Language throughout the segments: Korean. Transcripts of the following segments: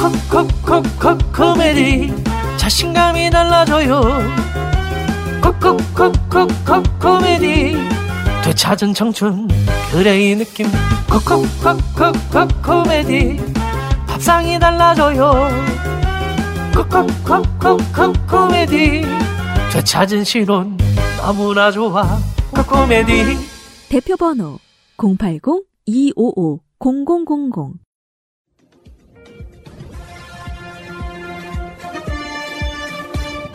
콕콕콕콕 코미디 자신감이 달라져요 콕콕콕콕콕 코미디 되찾은 청춘 그래 이 느낌 콕콕콕콕콕 코미디 밥상이 달라져요 콕콕콕콕콕 코미디 되찾은 실온 너무나 좋아 콕 코미디 대표 번호 080-255-0000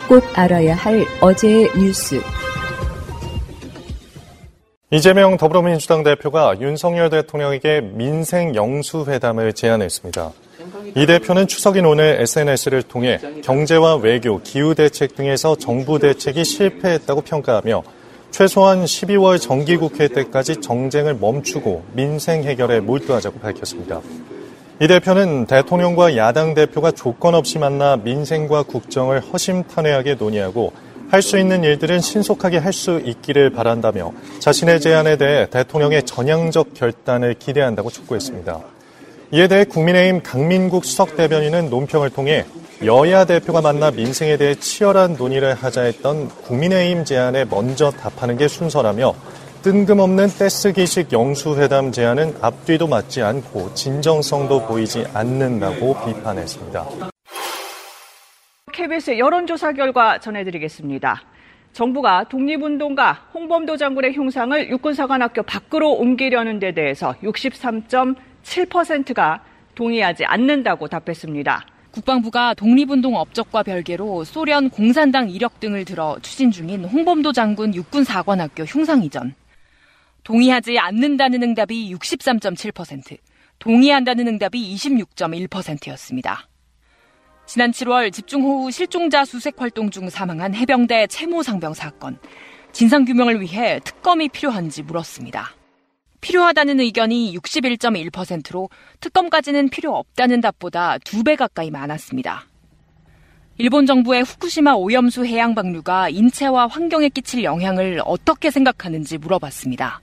꼭 알아야 할 어제의 뉴스 이재명 더불어민주당 대표가 윤석열 대통령에게 민생 영수회담을 제안했습니다. 이 대표는 추석인 오늘 SNS를 통해 경제와 외교, 기후대책 등에서 정부 대책이 실패했다고 평가하며 최소한 12월 정기국회 때까지 정쟁을 멈추고 민생 해결에 몰두하자고 밝혔습니다. 이 대표는 대통령과 야당 대표가 조건 없이 만나 민생과 국정을 허심탄회하게 논의하고 할 수 있는 일들은 신속하게 할 수 있기를 바란다며 자신의 제안에 대해 대통령의 전향적 결단을 기대한다고 촉구했습니다. 이에 대해 국민의힘 강민국 수석 대변인은 논평을 통해 여야 대표가 만나 민생에 대해 치열한 논의를 하자 했던 국민의힘 제안에 먼저 답하는 게 순서라며 뜬금없는 떼쓰기식 영수회담 제안은 앞뒤도 맞지 않고 진정성도 보이지 않는다고 비판했습니다. KBS 여론조사 결과 전해드리겠습니다. 정부가 독립운동가 홍범도 장군의 흉상을 육군사관학교 밖으로 옮기려는 데 대해서 63.7%가 동의하지 않는다고 답했습니다. 국방부가 독립운동 업적과 별개로 소련 공산당 이력 등을 들어 추진 중인 홍범도 장군 육군사관학교 흉상 이전. 동의하지 않는다는 응답이 63.7%, 동의한다는 응답이 26.1%였습니다. 지난 7월 집중호우 실종자 수색 활동 중 사망한 해병대 채모 상병 사건. 진상규명을 위해 특검이 필요한지 물었습니다. 필요하다는 의견이 61.1%로 특검까지는 필요 없다는 답보다 두 배 가까이 많았습니다. 일본 정부의 후쿠시마 오염수 해양 방류가 인체와 환경에 끼칠 영향을 어떻게 생각하는지 물어봤습니다.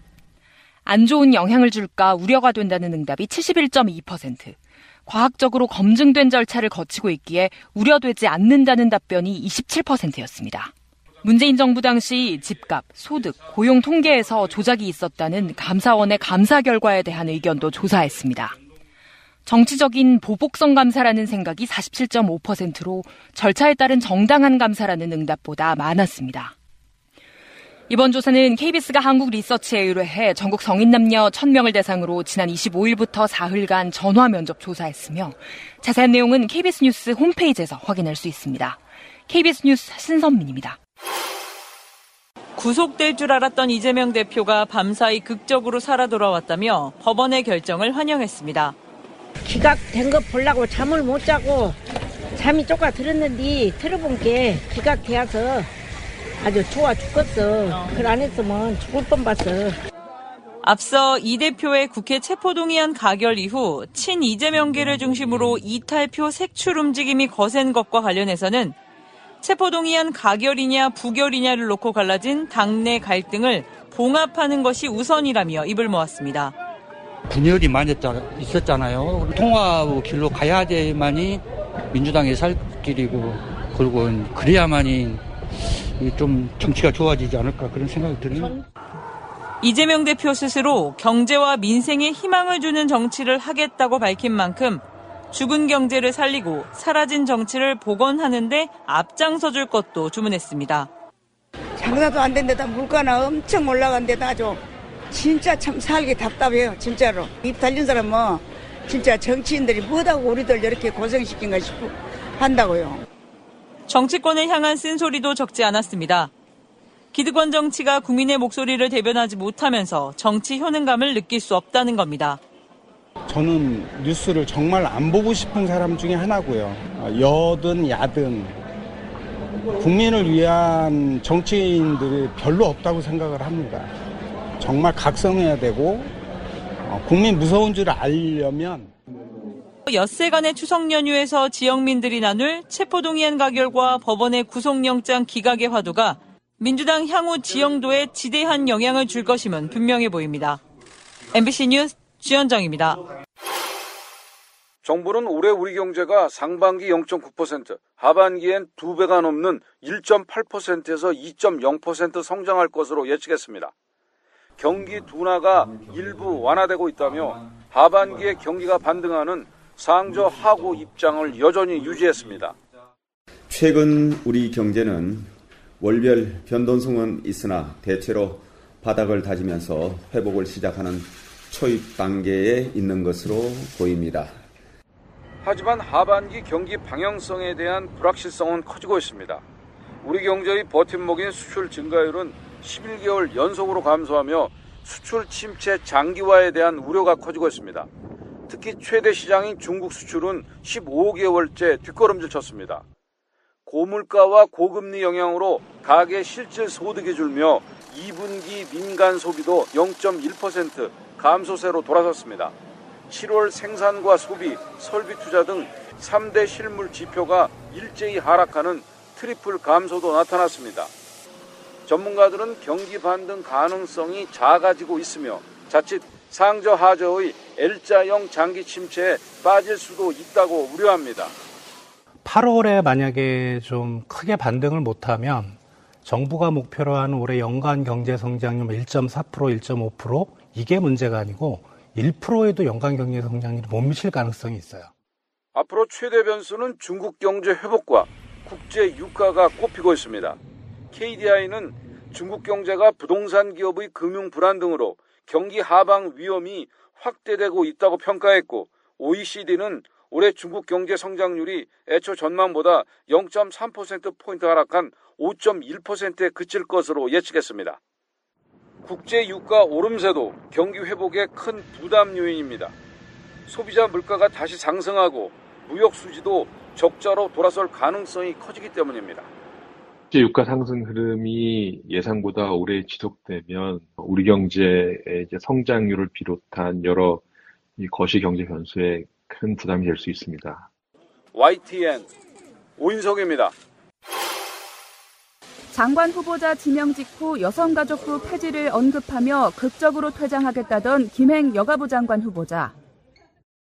안 좋은 영향을 줄까 우려가 된다는 응답이 71.2%, 과학적으로 검증된 절차를 거치고 있기에 우려되지 않는다는 답변이 27%였습니다. 문재인 정부 당시 집값, 소득, 고용 통계에서 조작이 있었다는 감사원의 감사 결과에 대한 의견도 조사했습니다. 정치적인 보복성 감사라는 생각이 47.5%로 절차에 따른 정당한 감사라는 응답보다 많았습니다. 이번 조사는 KBS가 한국 리서치에 의뢰해 전국 성인 남녀 1000명을 대상으로 지난 25일부터 사흘간 전화 면접 조사했으며 자세한 내용은 KBS 뉴스 홈페이지에서 확인할 수 있습니다. KBS 뉴스 신선민입니다. 구속될 줄 알았던 이재명 대표가 밤사이 극적으로 살아 돌아왔다며 법원의 결정을 환영했습니다. 기각된 거 보려고 잠을 못 자고 잠이 쪼까 들었는데 들어본 게 기각되어서 아주 좋아 죽겠어. 그 안 했으면 죽을 뻔 봤어. 앞서 이 대표의 국회 체포동의안 가결 이후 친 이재명계를 중심으로 이탈표 색출 움직임이 거센 것과 관련해서는 체포동의안 가결이냐 부결이냐를 놓고 갈라진 당내 갈등을 봉합하는 것이 우선이라며 입을 모았습니다. 분열이 많이 있었잖아요. 통합 길로 가야지만이 민주당이 살 길이고 그리고 그래야만이 좀 정치가 좋아지지 않을까 그런 생각이 드네요. 이재명 대표 스스로 경제와 민생에 희망을 주는 정치를 하겠다고 밝힌 만큼 죽은 경제를 살리고 사라진 정치를 복원하는데 앞장서 줄 것도 주문했습니다. 장사도 안 된 데다 물가나 엄청 올라간 데다 아주 진짜 참 살기 답답해요 진짜로 입 달린 사람은 뭐 진짜 정치인들이 뭐하고 우리들 이렇게 고생시킨가 싶고 한다고요. 정치권을 향한 쓴소리도 적지 않았습니다. 기득권 정치가 국민의 목소리를 대변하지 못하면서 정치 효능감을 느낄 수 없다는 겁니다. 저는 뉴스를 정말 안 보고 싶은 사람 중에 하나고요. 여든 야든 국민을 위한 정치인들이 별로 없다고 생각을 합니다. 정말 각성해야 되고 어, 국민 무서운 줄 알려면 엿새간의 추석 연휴에서 지역민들이 나눌 체포동의안 가결과 법원의 구속영장 기각의 화두가 민주당 향후 지형도에 지대한 영향을 줄 것임은 분명해 보입니다. MBC 뉴스 주현정입니다. 정부는 올해 우리 경제가 상반기 0.9%, 하반기엔 2배가 넘는 1.8%에서 2.0% 성장할 것으로 예측했습니다. 경기 둔화가 일부 완화되고 있다며 하반기에 경기가 반등하는 상저 하고 입장을 여전히 유지했습니다. 최근 우리 경제는 월별 변동성은 있으나 대체로 바닥을 다지면서 회복을 시작하는 초입 단계에 있는 것으로 보입니다. 하지만 하반기 경기 방향성에 대한 불확실성은 커지고 있습니다. 우리 경제의 버팀목인 수출 증가율은 11개월 연속으로 감소하며 수출 침체 장기화에 대한 우려가 커지고 있습니다. 특히 최대 시장인 중국 수출은 15개월째 뒷걸음질 쳤습니다. 고물가와 고금리 영향으로 가계 실질 소득이 줄며 2분기 민간 소비도 0.1% 감소세로 돌아섰습니다. 7월 생산과 소비, 설비 투자 등 3대 실물 지표가 일제히 하락하는 triple 감소도 나타났습니다. 전문가들은 경기 반등 가능성이 작아지고 있으며 자칫 상저 하저의 L자형 장기 침체에 빠질 수도 있다고 우려합니다. 8월에 만약에 좀 크게 반등을 못하면 정부가 목표로 하는 올해 연간 경제 성장률 1.4% 1.5% 이게 문제가 아니고 1%에도 연간 경제 성장률이 못 미칠 가능성이 있어요. 앞으로 최대 변수는 중국 경제 회복과 국제 유가가 꼽히고 있습니다. KDI는 중국 경제가 부동산 기업의 금융 불안 등으로 경기 하방 위험이 확대되고 있다고 평가했고 OECD는 올해 중국 경제 성장률이 애초 전망보다 0.3%포인트 하락한 5.1%에 그칠 것으로 예측했습니다. 국제 유가 오름세도 경기 회복에 큰 부담 요인입니다. 소비자 물가가 다시 상승하고 무역 수지도 적자로 돌아설 가능성이 커지기 때문입니다. 국제 유가 상승 흐름이 예상보다 오래 지속되면 우리 경제의 이제 성장률을 비롯한 여러 거시 경제 변수에 큰 부담이 될 수 있습니다. YTN 오인석입니다. 장관 후보자 지명 직후 여성가족부 폐지를 언급하며 극적으로 퇴장하겠다던 김행 여가부 장관 후보자.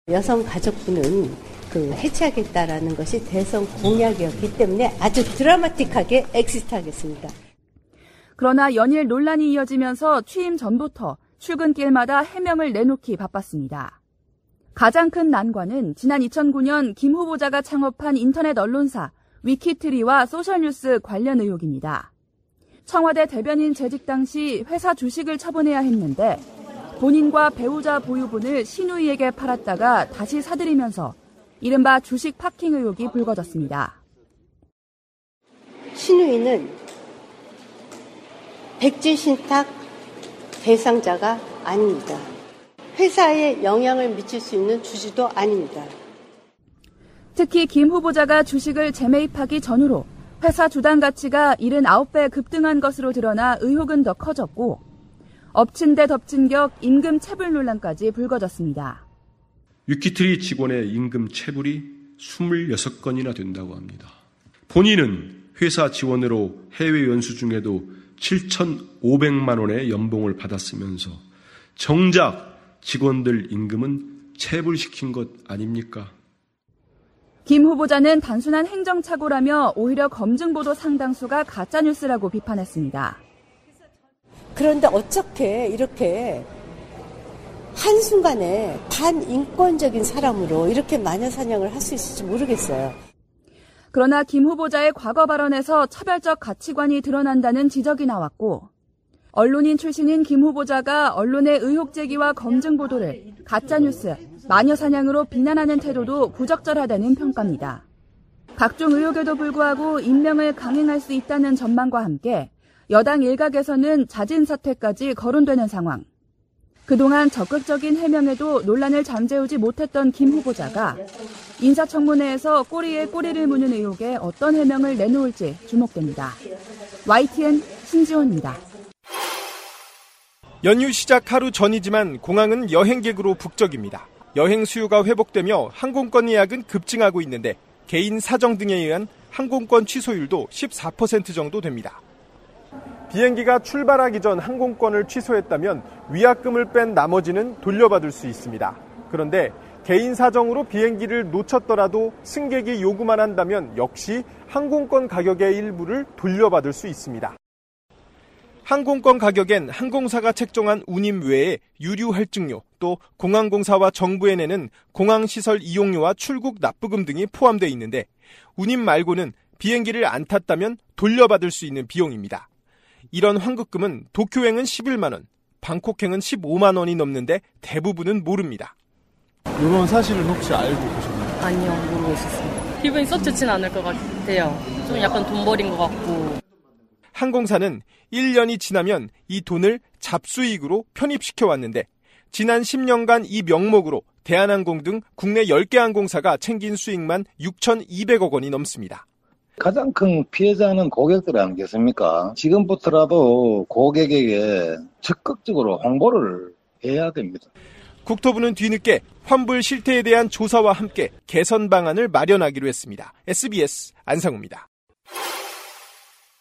여성가족부는 그 해체하겠다라는 것이 대선 공약이었기 때문에 아주 드라마틱하게 엑시트하겠습니다. 그러나 연일 논란이 이어지면서 취임 전부터 출근길마다 해명을 내놓기 바빴습니다. 가장 큰 난관은 지난 2009년 김 후보자가 창업한 인터넷 언론사 위키트리와 소셜뉴스 관련 의혹입니다. 청와대 대변인 재직 당시 회사 주식을 처분해야 했는데 본인과 배우자 보유분을 신우이에게 팔았다가 다시 사들이면서 이른바 주식 파킹 의혹이 불거졌습니다. 신우이는 백지 신탁 대상자가 아닙니다. 회사에 영향을 미칠 수 있는 주주도 아닙니다. 특히 김 후보자가 주식을 재매입하기 전후로 회사 주당 가치가 79배 급등한 것으로 드러나 의혹은 더 커졌고 엎친 데 덮친 격 임금 체불 논란까지 불거졌습니다. 위키트리 직원의 임금 체불이 26건이나 된다고 합니다. 본인은 회사 지원으로 해외 연수 중에도 7,500만 원의 연봉을 받았으면서 정작 직원들 임금은 체불시킨 것 아닙니까? 김 후보자는 단순한 행정착오라며 오히려 검증보도 상당수가 가짜뉴스라고 비판했습니다. 그런데 어떻게 이렇게 한순간에 반인권적인 사람으로 이렇게 마녀 사냥을 할 수 있을지 모르겠어요. 그러나 김 후보자의 과거 발언에서 차별적 가치관이 드러난다는 지적이 나왔고 언론인 출신인 김 후보자가 언론의 의혹 제기와 검증 보도를 가짜뉴스, 마녀 사냥으로 비난하는 태도도 부적절하다는 평가입니다. 각종 의혹에도 불구하고 임명을 강행할 수 있다는 전망과 함께 여당 일각에서는 자진 사퇴까지 거론되는 상황. 그동안 적극적인 해명에도 논란을 잠재우지 못했던 김 후보자가 인사청문회에서 꼬리에 꼬리를 무는 의혹에 어떤 해명을 내놓을지 주목됩니다. YTN 신지원입니다. 연휴 시작 하루 전이지만 공항은 여행객으로 북적입니다. 여행 수요가 회복되며 항공권 예약은 급증하고 있는데 개인 사정 등에 의한 항공권 취소율도 14% 정도 됩니다. 비행기가 출발하기 전 항공권을 취소했다면 위약금을 뺀 나머지는 돌려받을 수 있습니다. 그런데 개인 사정으로 비행기를 놓쳤더라도 승객이 요구만 한다면 역시 항공권 가격의 일부를 돌려받을 수 있습니다. 항공권 가격엔 항공사가 책정한 운임 외에 유류 할증료, 또 공항공사와 정부에 내는 공항시설 이용료와 출국 납부금 등이 포함되어 있는데 운임 말고는 비행기를 안 탔다면 돌려받을 수 있는 비용입니다. 이런 환급금은 도쿄행은 11만 원, 방콕행은 15만 원이 넘는데 대부분은 모릅니다. 이런 사실을 혹시 알고 계셨나요? 아니요, 모르겠었어요. 기분이 썩 좋진 않을 것 같아요. 좀 약간 돈벌인 것 같고. 항공사는 1년이 지나면 이 돈을 잡수익으로 편입시켜 왔는데 지난 10년간 이 명목으로 대한항공 등 국내 10개 항공사가 챙긴 수익만 6,200억 원이 넘습니다. 가장 큰 피해자는 고객들 아니겠습니까? 지금부터라도 고객에게 적극적으로 홍보를 해야 됩니다. 국토부는 뒤늦게 환불 실태에 대한 조사와 함께 개선 방안을 마련하기로 했습니다. SBS 안상우입니다.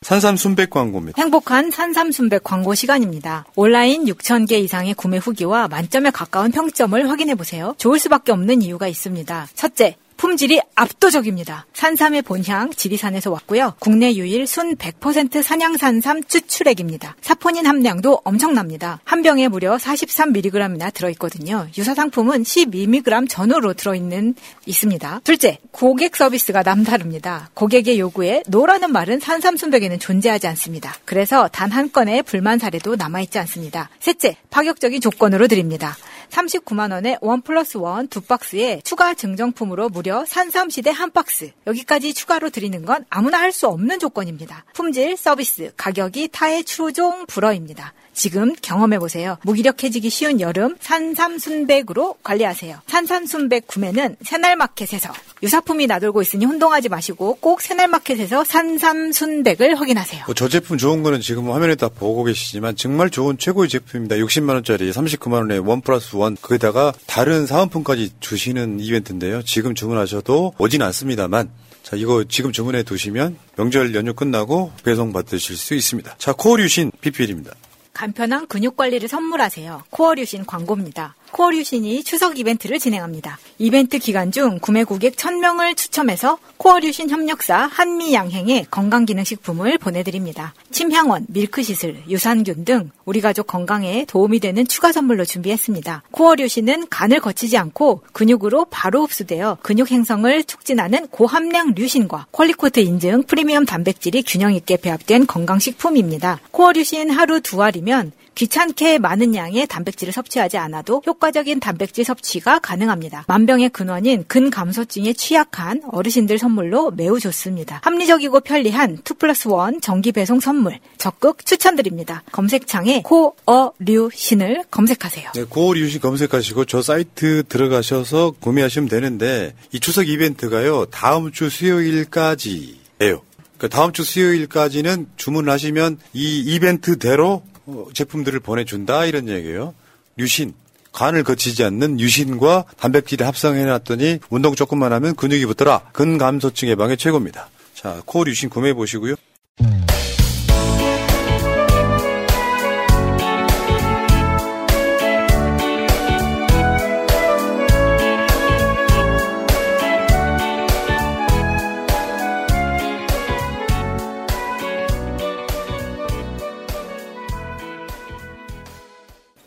산삼 순백 광고입니다. 행복한 산삼 순백 광고 시간입니다. 온라인 6,000개 이상의 구매 후기와 만점에 가까운 평점을 확인해 보세요. 좋을 수밖에 없는 이유가 있습니다. 첫째, 품질이 압도적입니다. 산삼의 본향 지리산에서 왔고요. 국내 유일 순 100% 산양산삼 추출액입니다. 사포닌 함량도 엄청납니다. 한 병에 무려 43mg이나 들어있거든요. 유사 상품은 12mg 전후로 들어있는 있습니다. 둘째, 고객 서비스가 남다릅니다. 고객의 요구에 no라는 말은 산삼 순백에는 존재하지 않습니다. 그래서 단 한 건의 불만 사례도 남아있지 않습니다. 셋째, 파격적인 조건으로 드립니다. 39만 원에 one plus one 두 박스에 추가 증정품으로 무려 산삼시대 한 박스. 여기까지 추가로 드리는 건 아무나 할 수 없는 조건입니다. 품질, 서비스, 가격이 타의 추종 불허입니다. 지금 경험해 보세요. 무기력해지기 쉬운 여름 산삼순백으로 관리하세요. 산삼순백 구매는 새날마켓에서 유사품이 나돌고 있으니 혼동하지 마시고 꼭 새날마켓에서 산삼순백을 확인하세요. 뭐저 제품 좋은 거는 지금 화면에 다 보고 계시지만 정말 좋은 최고의 제품입니다. 60만 원짜리 39만 원에 one plus one 거기다가 다른 사은품까지 주시는 이벤트인데요. 지금 주문하셔도 오진 않습니다만 자, 이거 지금 주문해 두시면 명절 연휴 끝나고 배송 받으실 수 있습니다. 자, 코어류신 PPL입니다. 간편한 근육 관리를 선물하세요. 코어류신 광고입니다. 코어류신이 추석 이벤트를 진행합니다. 이벤트 기간 중 구매 고객 1000명을 추첨해서 코어류신 협력사 한미양행에 건강기능식품을 보내드립니다. 침향원, 밀크시슬, 유산균 등 우리 가족 건강에 도움이 되는 추가 선물로 준비했습니다. 코어류신은 간을 거치지 않고 근육으로 바로 흡수되어 근육 행성을 촉진하는 고함량 류신과 퀄리코트 인증 프리미엄 단백질이 균형 있게 배합된 건강식품입니다. 코어류신 하루 두 알이면 귀찮게 많은 양의 단백질을 섭취하지 않아도 효과적인 단백질 섭취가 가능합니다. 만병의 근원인 근감소증에 취약한 어르신들 선물로 매우 좋습니다. 합리적이고 편리한 2 플러스 1 정기 배송 선물 적극 추천드립니다. 검색창에 코어류신을 검색하세요. 네, 고어류신 검색하시고 저 사이트 들어가셔서 구매하시면 되는데 이 추석 이벤트가요 다음 주 수요일까지예요. 그 다음 주 수요일까지는 주문하시면 이 이벤트대로 어, 제품들을 보내준다 이런 얘기예요. 유신 간을 거치지 않는 유신과 단백질을 합성해놨더니 운동 조금만 하면 근육이 붙더라. 근감소증 예방에 최고입니다. 자, 코어 유신 구매해 보시고요.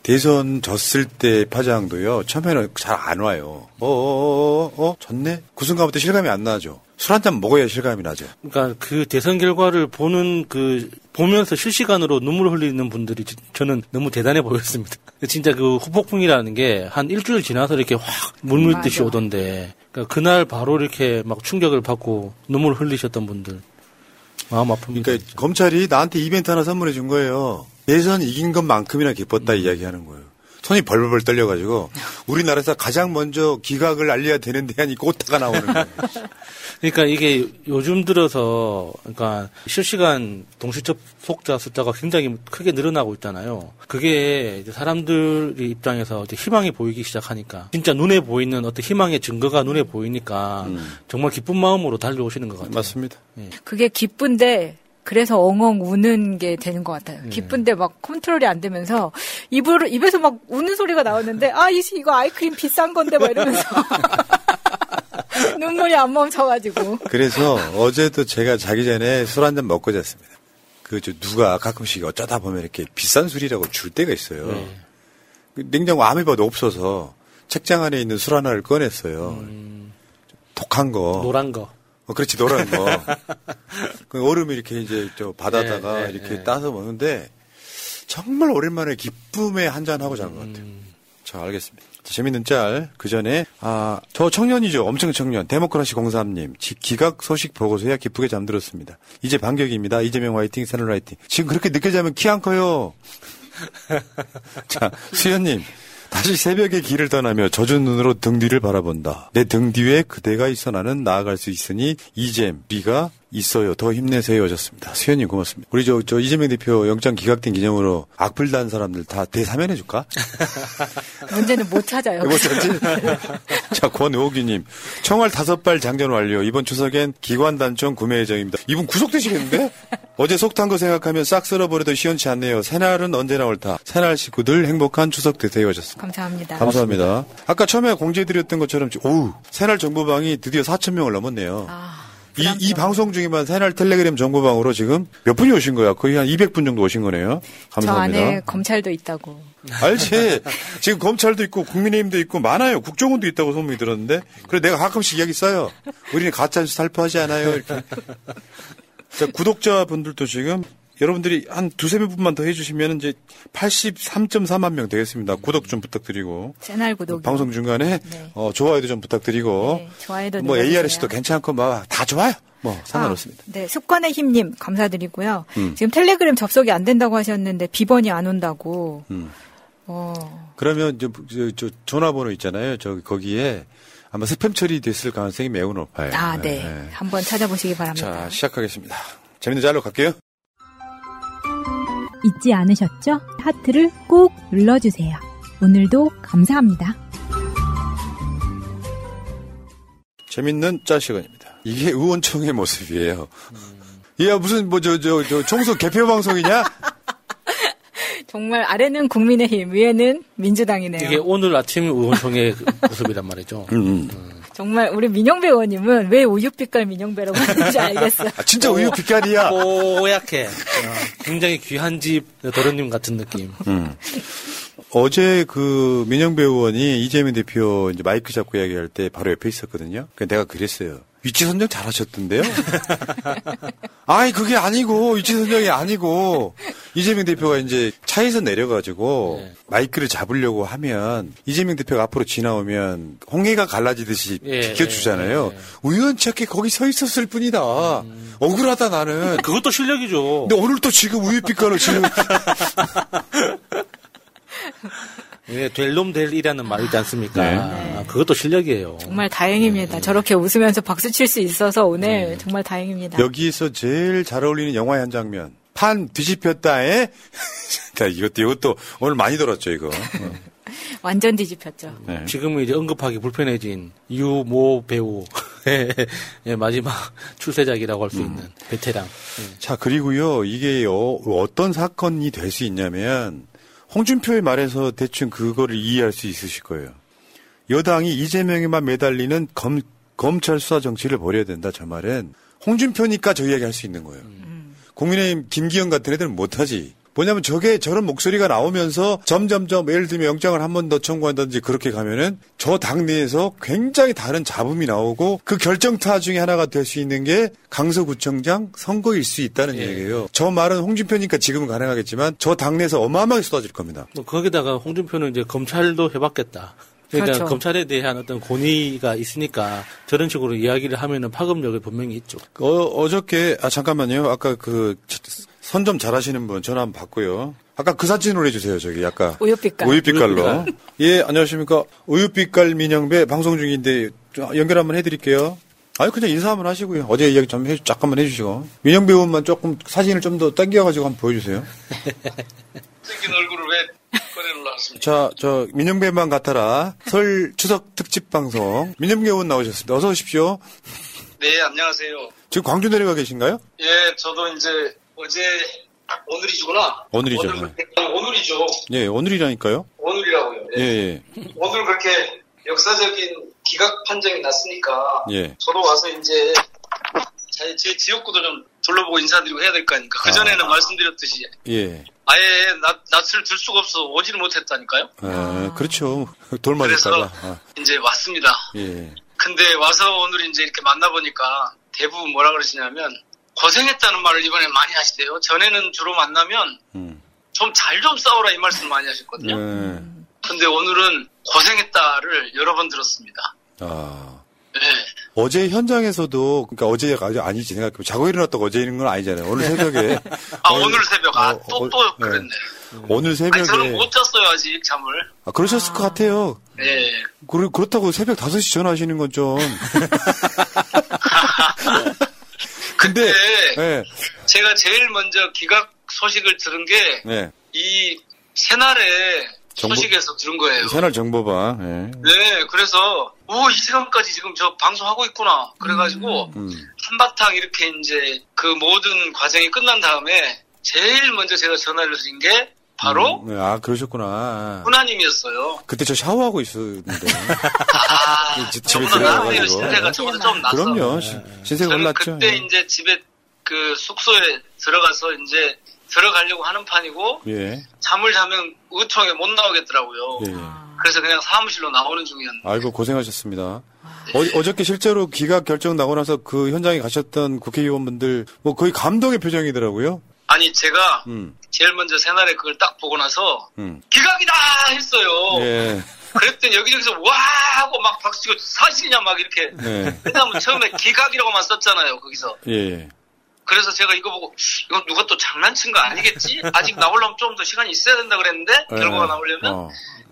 대선 졌을 때 파장도요, 처음에는 잘 안 와요. 어, 어, 어, 어, 졌네? 그 순간부터 실감이 안 나죠. 술 한 잔 먹어야 실감이 나죠. 그러니까 그 대선 결과를 보는 그, 보면서 실시간으로 눈물을 흘리는 분들이 저는 너무 대단해 보였습니다. 진짜 그 후폭풍이라는 게 한 일주일 지나서 이렇게 확 물밀듯이 맞아. 오던데, 그러니까 그날 바로 이렇게 막 충격을 받고 눈물을 흘리셨던 분들. 마음 아픕니다. 그러니까 검찰이 나한테 이벤트 하나 선물해 준 거예요. 대선 이긴 것만큼이나 기뻤다 이야기하는 거예요. 손이 벌벌 떨려가지고 우리나라에서 가장 먼저 기각을 알려야 되는데 아니 꽃다가 나오는 거예요. 그러니까 이게 요즘 들어서 그러니까 실시간 동시 접속자 숫자가 굉장히 크게 늘어나고 있잖아요. 그게 이제 사람들 입장에서 이제 희망이 보이기 시작하니까 진짜 눈에 보이는 어떤 희망의 증거가 눈에 보이니까 정말 기쁜 마음으로 달려오시는 것 같아요. 맞습니다. 그게 기쁜데 그래서 엉엉 우는 게 되는 것 같아요. 네. 기쁜데 막 컨트롤이 안 되면서 입을 입에서 막 우는 소리가 나오는데 아 이씨 이거 아이크림 비싼 건데 막 이러면서 눈물이 안 멈춰가지고 그래서 어제도 제가 자기 전에 술 한 잔 먹고 잤습니다. 그, 저, 누가 가끔씩 어쩌다 보면 이렇게 비싼 술이라고 줄 때가 있어요. 네. 그 냉장고 아무리 봐도 없어서 책장 안에 있는 술 하나를 꺼냈어요. 독한 거. 노란 거. 어, 그렇지, 노란 거. 그 얼음을 이렇게 이제 저 바다다가 네, 네, 이렇게 네. 따서 먹는데 정말 오랜만에 기쁨에 한잔 하고 잔것 같아요. 자, 알겠습니다. 자, 재밌는 짤. 그 전에, 아, 저 청년이죠. 엄청 청년. 데모크라시 03님. 지- 기각 소식 보고서야 기쁘게 잠들었습니다. 이제 반격입니다. 이재명 화이팅, 새누 화이팅. 지금 그렇게 늦게 자면 키 안 커요. 자, 수현님. 다시 새벽에 길을 떠나며 젖은 눈으로 등 뒤를 바라본다. 내 등 뒤에 그대가 있어 나는 나아갈 수 있으니 이잼, 비가 있어요. 더 힘내세요. 하셨습니다. 수현님 고맙습니다. 우리 저, 저 이재명 대표 영장 기각된 기념으로 악플 단 사람들 다 대사면해 줄까? 문제는 못 찾아요. 뭐 찾지? 자, 권오기님. 총알 다섯 발 장전 완료. 이번 추석엔 기관 단총 구매 예정입니다. 이분 구속되시겠는데? 어제 속 탄 거 생각하면 싹 쓸어버려도 시원치 않네요. 새날은 언제나 옳다. 새날 식구들 행복한 추석 되세요. 하셨습니다. 감사합니다. 감사합니다. 아까 처음에 공지해드렸던 것처럼, 오우, 새날 정보방이 드디어 4,000명을 넘었네요. 이, 이 방송 중에만 새날 텔레그램 정보방으로 지금 몇 분이 오신 거야? 거의 한 200분 정도 오신 거네요. 저 감사합니다. 안에 검찰도 있다고. 알지. 지금 검찰도 있고 국민의힘도 있고 많아요. 국정원도 있다고 소문이 들었는데. 그래 내가 가끔씩 이야기 써요. 우리는 가짜뉴스 살포하지 않아요. 이렇게. 자, 구독자분들도 지금 여러분들이 한 두세 분만 더 해주시면 이제 83.4만 명 되겠습니다. 구독 좀 부탁드리고. 채널 구독. 방송 중간에 어, 좋아요도 좀 부탁드리고. 네, 좋아요도 뭐. ARS도 괜찮고 뭐다 좋아요. 뭐 상관없습니다. 아, 네, 습관의 힘님 감사드리고요. 음. 지금 텔레그램 접속이 안 된다고 하셨는데 비번이 안 온다고. 음. 어, 그러면 저, 저, 저 전화번호 있잖아요. 저 거기에 아마 스팸 처리됐을 가능성이 매우 높아요. 아, 네. 네. 한번 찾아보시기 바랍니다. 자, 시작하겠습니다. 재밌는 짤로 갈게요. 잊지 않으셨죠? 하트를 꼭 눌러주세요. 오늘도 감사합니다. 재밌는 짤 시간입니다. 이게 의원총의 모습이에요. 얘야 무슨 뭐 저 저 저 총수 개표 방송이냐? 정말 아래는 국민의힘, 위에는 민주당이네요. 이게 오늘 아침 의원총의 그 모습이란 말이죠. 음, 정말 우리 민영배 의원님은 왜 우유 빛깔 민영배라고 하는지 알겠어요. 아, 진짜 우유 빛깔이야. 뽀얗게. 어, 굉장히 귀한 집 도련님 같은 느낌. 음. 어제 그 민영배 의원이 이재명 대표 이제 마이크 잡고 이야기할 때 바로 옆에 있었거든요. 그 내가 그랬어요. 위치 선정 잘하셨던데요? 아니 그게 아니고 위치 선정이 아니고 이재명 대표가 이제 차에서 내려가지고 마이크를 잡으려고 하면 이재명 대표가 앞으로 지나오면 홍해가 갈라지듯이 예, 비켜주잖아요. 우연찮게 거기 서 있었을 뿐이다. 억울하다 나는. 그것도 실력이죠. 근데 오늘 또 지금 우유빛깔로 지금 이게 될놈 될 이라는 말이 있지 않습니까? 네. 아, 그것도 실력이에요. 정말 다행입니다. 저렇게 웃으면서 박수 칠 수 있어서 오늘 정말 다행입니다. 여기서 제일 잘 어울리는 영화의 한 장면. 판 뒤집혔다에 자, 이것도 이것도 오늘 많이 들었죠 이거. 어. 완전 뒤집혔죠. 네. 지금은 이제 언급하기 불편해진 유모 배우 의 마지막 출세작이라고 할수 음. 있는 베테랑. 자 그리고요 이게 어, 어떤 사건이 될 수 있냐면 홍준표의 말에서 대충 그거를 이해할 수 있으실 거예요. 여당이 이재명에만 매달리는 검, 검찰 수사 정치를 벌여야 된다. 저 말은 홍준표니까 저 이야기 할 수 있는 거예요. 국민의힘 김기현 같은 애들은 못하지. 뭐냐면 저게 저런 목소리가 나오면서 점점점 예를 들면 영장을 한 번 더 청구한다든지 그렇게 가면은 저 당내에서 굉장히 다른 잡음이 나오고 그 결정타 중에 하나가 될 수 있는 게 강서구청장 선거일 수 있다는 얘기예요. 저 말은 홍준표니까 지금은 가능하겠지만 저 당내에서 어마어마하게 쏟아질 겁니다. 뭐 거기다가 홍준표는 이제 검찰도 해봤겠다. 그러니까 그렇죠. 검찰에 대한 어떤 권위가 있으니까 저런 식으로 이야기를 하면은 파급력이 분명히 있죠. 어, 어저께, 아, 잠깐만요. 아까 그, 선 좀 잘하시는 분 전화 한번 받고요. 아까 그 사진으로 해주세요. 저기, 아까. 우유빛깔. 우유빛깔로. 우유빛깔. 예, 안녕하십니까. 우유빛깔 민영배 방송 중인데, 좀 연결 한번 해드릴게요. 아니, 그냥 인사 한번 하시고요. 어제 이야기 좀 해, 잠깐만 해주시고. 민영배 의원만 조금 사진을 좀 더 당겨가지고 한번 보여주세요. 생긴 얼굴을 왜 꺼내놓으려 했습니까? 자, 저, 민영 배만 같아라. 설 추석 특집 방송. 민영배 의원 나오셨습니다. 어서 오십시오. 네, 안녕하세요. 지금 광주 내려가 계신가요? 예, 저도 이제 어제 오늘이구나. 오늘이죠. 오늘, 오늘이죠. 예, 오늘이라니까요. 오늘이라고요. 예, 예. 오늘 그렇게 역사적인 기각 판정이 났으니까 예. 저도 와서 이제 제, 제 지역구도 좀 둘러보고 인사드리고 해야 될 거 아닙니까? 그 전에는 말씀드렸듯이 예. 아예 낯, 낯을 들 수가 없어 오지를 못했다니까요. 아, 그렇죠. 돌 맞을까봐. 아, 이제 왔습니다. 예. 근데 와서 오늘 이제 이렇게 만나보니까 대부분 뭐라 그러시냐면 고생했다는 말을 이번에 많이 하시대요. 전에는 주로 만나면 좀잘좀 싸워라 이 말씀 많이 하셨거든요. 네. 근데 오늘은 고생했다를 여러 번 들었습니다. 아. 네. 어제 현장에서도, 그러니까 어제가 아니- 아니지. 생각해보면 자고 일어났다고 어제 있는 건 아니잖아요. 오늘 새벽에. 아 오늘 새벽 아또또 어, 그랬네. 오늘 아니 저는 새벽에. 못 잤어요 아직 잠을. 아, 그러셨을 것 같아요. 네. 그러, 그렇다고 새벽 5시 전화하시는 건 좀. 근데, 예, 제가 제일 먼저 기각 소식을 들은 게 네. 이 새날의 정보- 소식에서 들은 거예요. 새날 정보방, 예. 네, 그래서 오 이 시간까지 지금 저 방송하고 있구나. 그래가지고 음. 한바탕 이렇게 이제 그 모든 과정이 끝난 다음에 제일 먼저 제가 전화를 드린 게 바로 음, 네, 아, 그러셨구나. 훈아님이었어요. 그때 저 샤워하고 있었는데. 아, 집- 집에. 들어가가지고. 신세가 저보다 좀 낫어. 그럼요. 시- 신세가 저는 올랐죠. 그때 예. 이제 집에 그 숙소에 들어가서 이제 들어가려고 하는 판이고 예. 잠을 자면 의통에 못 나오겠더라고요. 예. 그래서 그냥 사무실로 나오는 중이었는데 아이고, 고생하셨습니다. 어, 어저께 실제로 기각 결정 나고 나서 그 현장에 가셨던 국회의원분들, 뭐 거의 감동의 표정이더라고요. 아니 제가 음, 제일 먼저 새날에 그걸 딱 보고 나서 음. 기각이다 했어요. 예. 그랬더니 여기저기서 와 하고 막 박수치고 사실이냐 막 이렇게 네. 왜냐하면 처음에 기각이라고만 썼잖아요 거기서 예. 그래서 제가 이거 보고 이거 누가 또 장난친 거 아니겠지 아직 나오려면 좀 더 시간이 있어야 된다 그랬는데 예. 결과가 나오려면 어.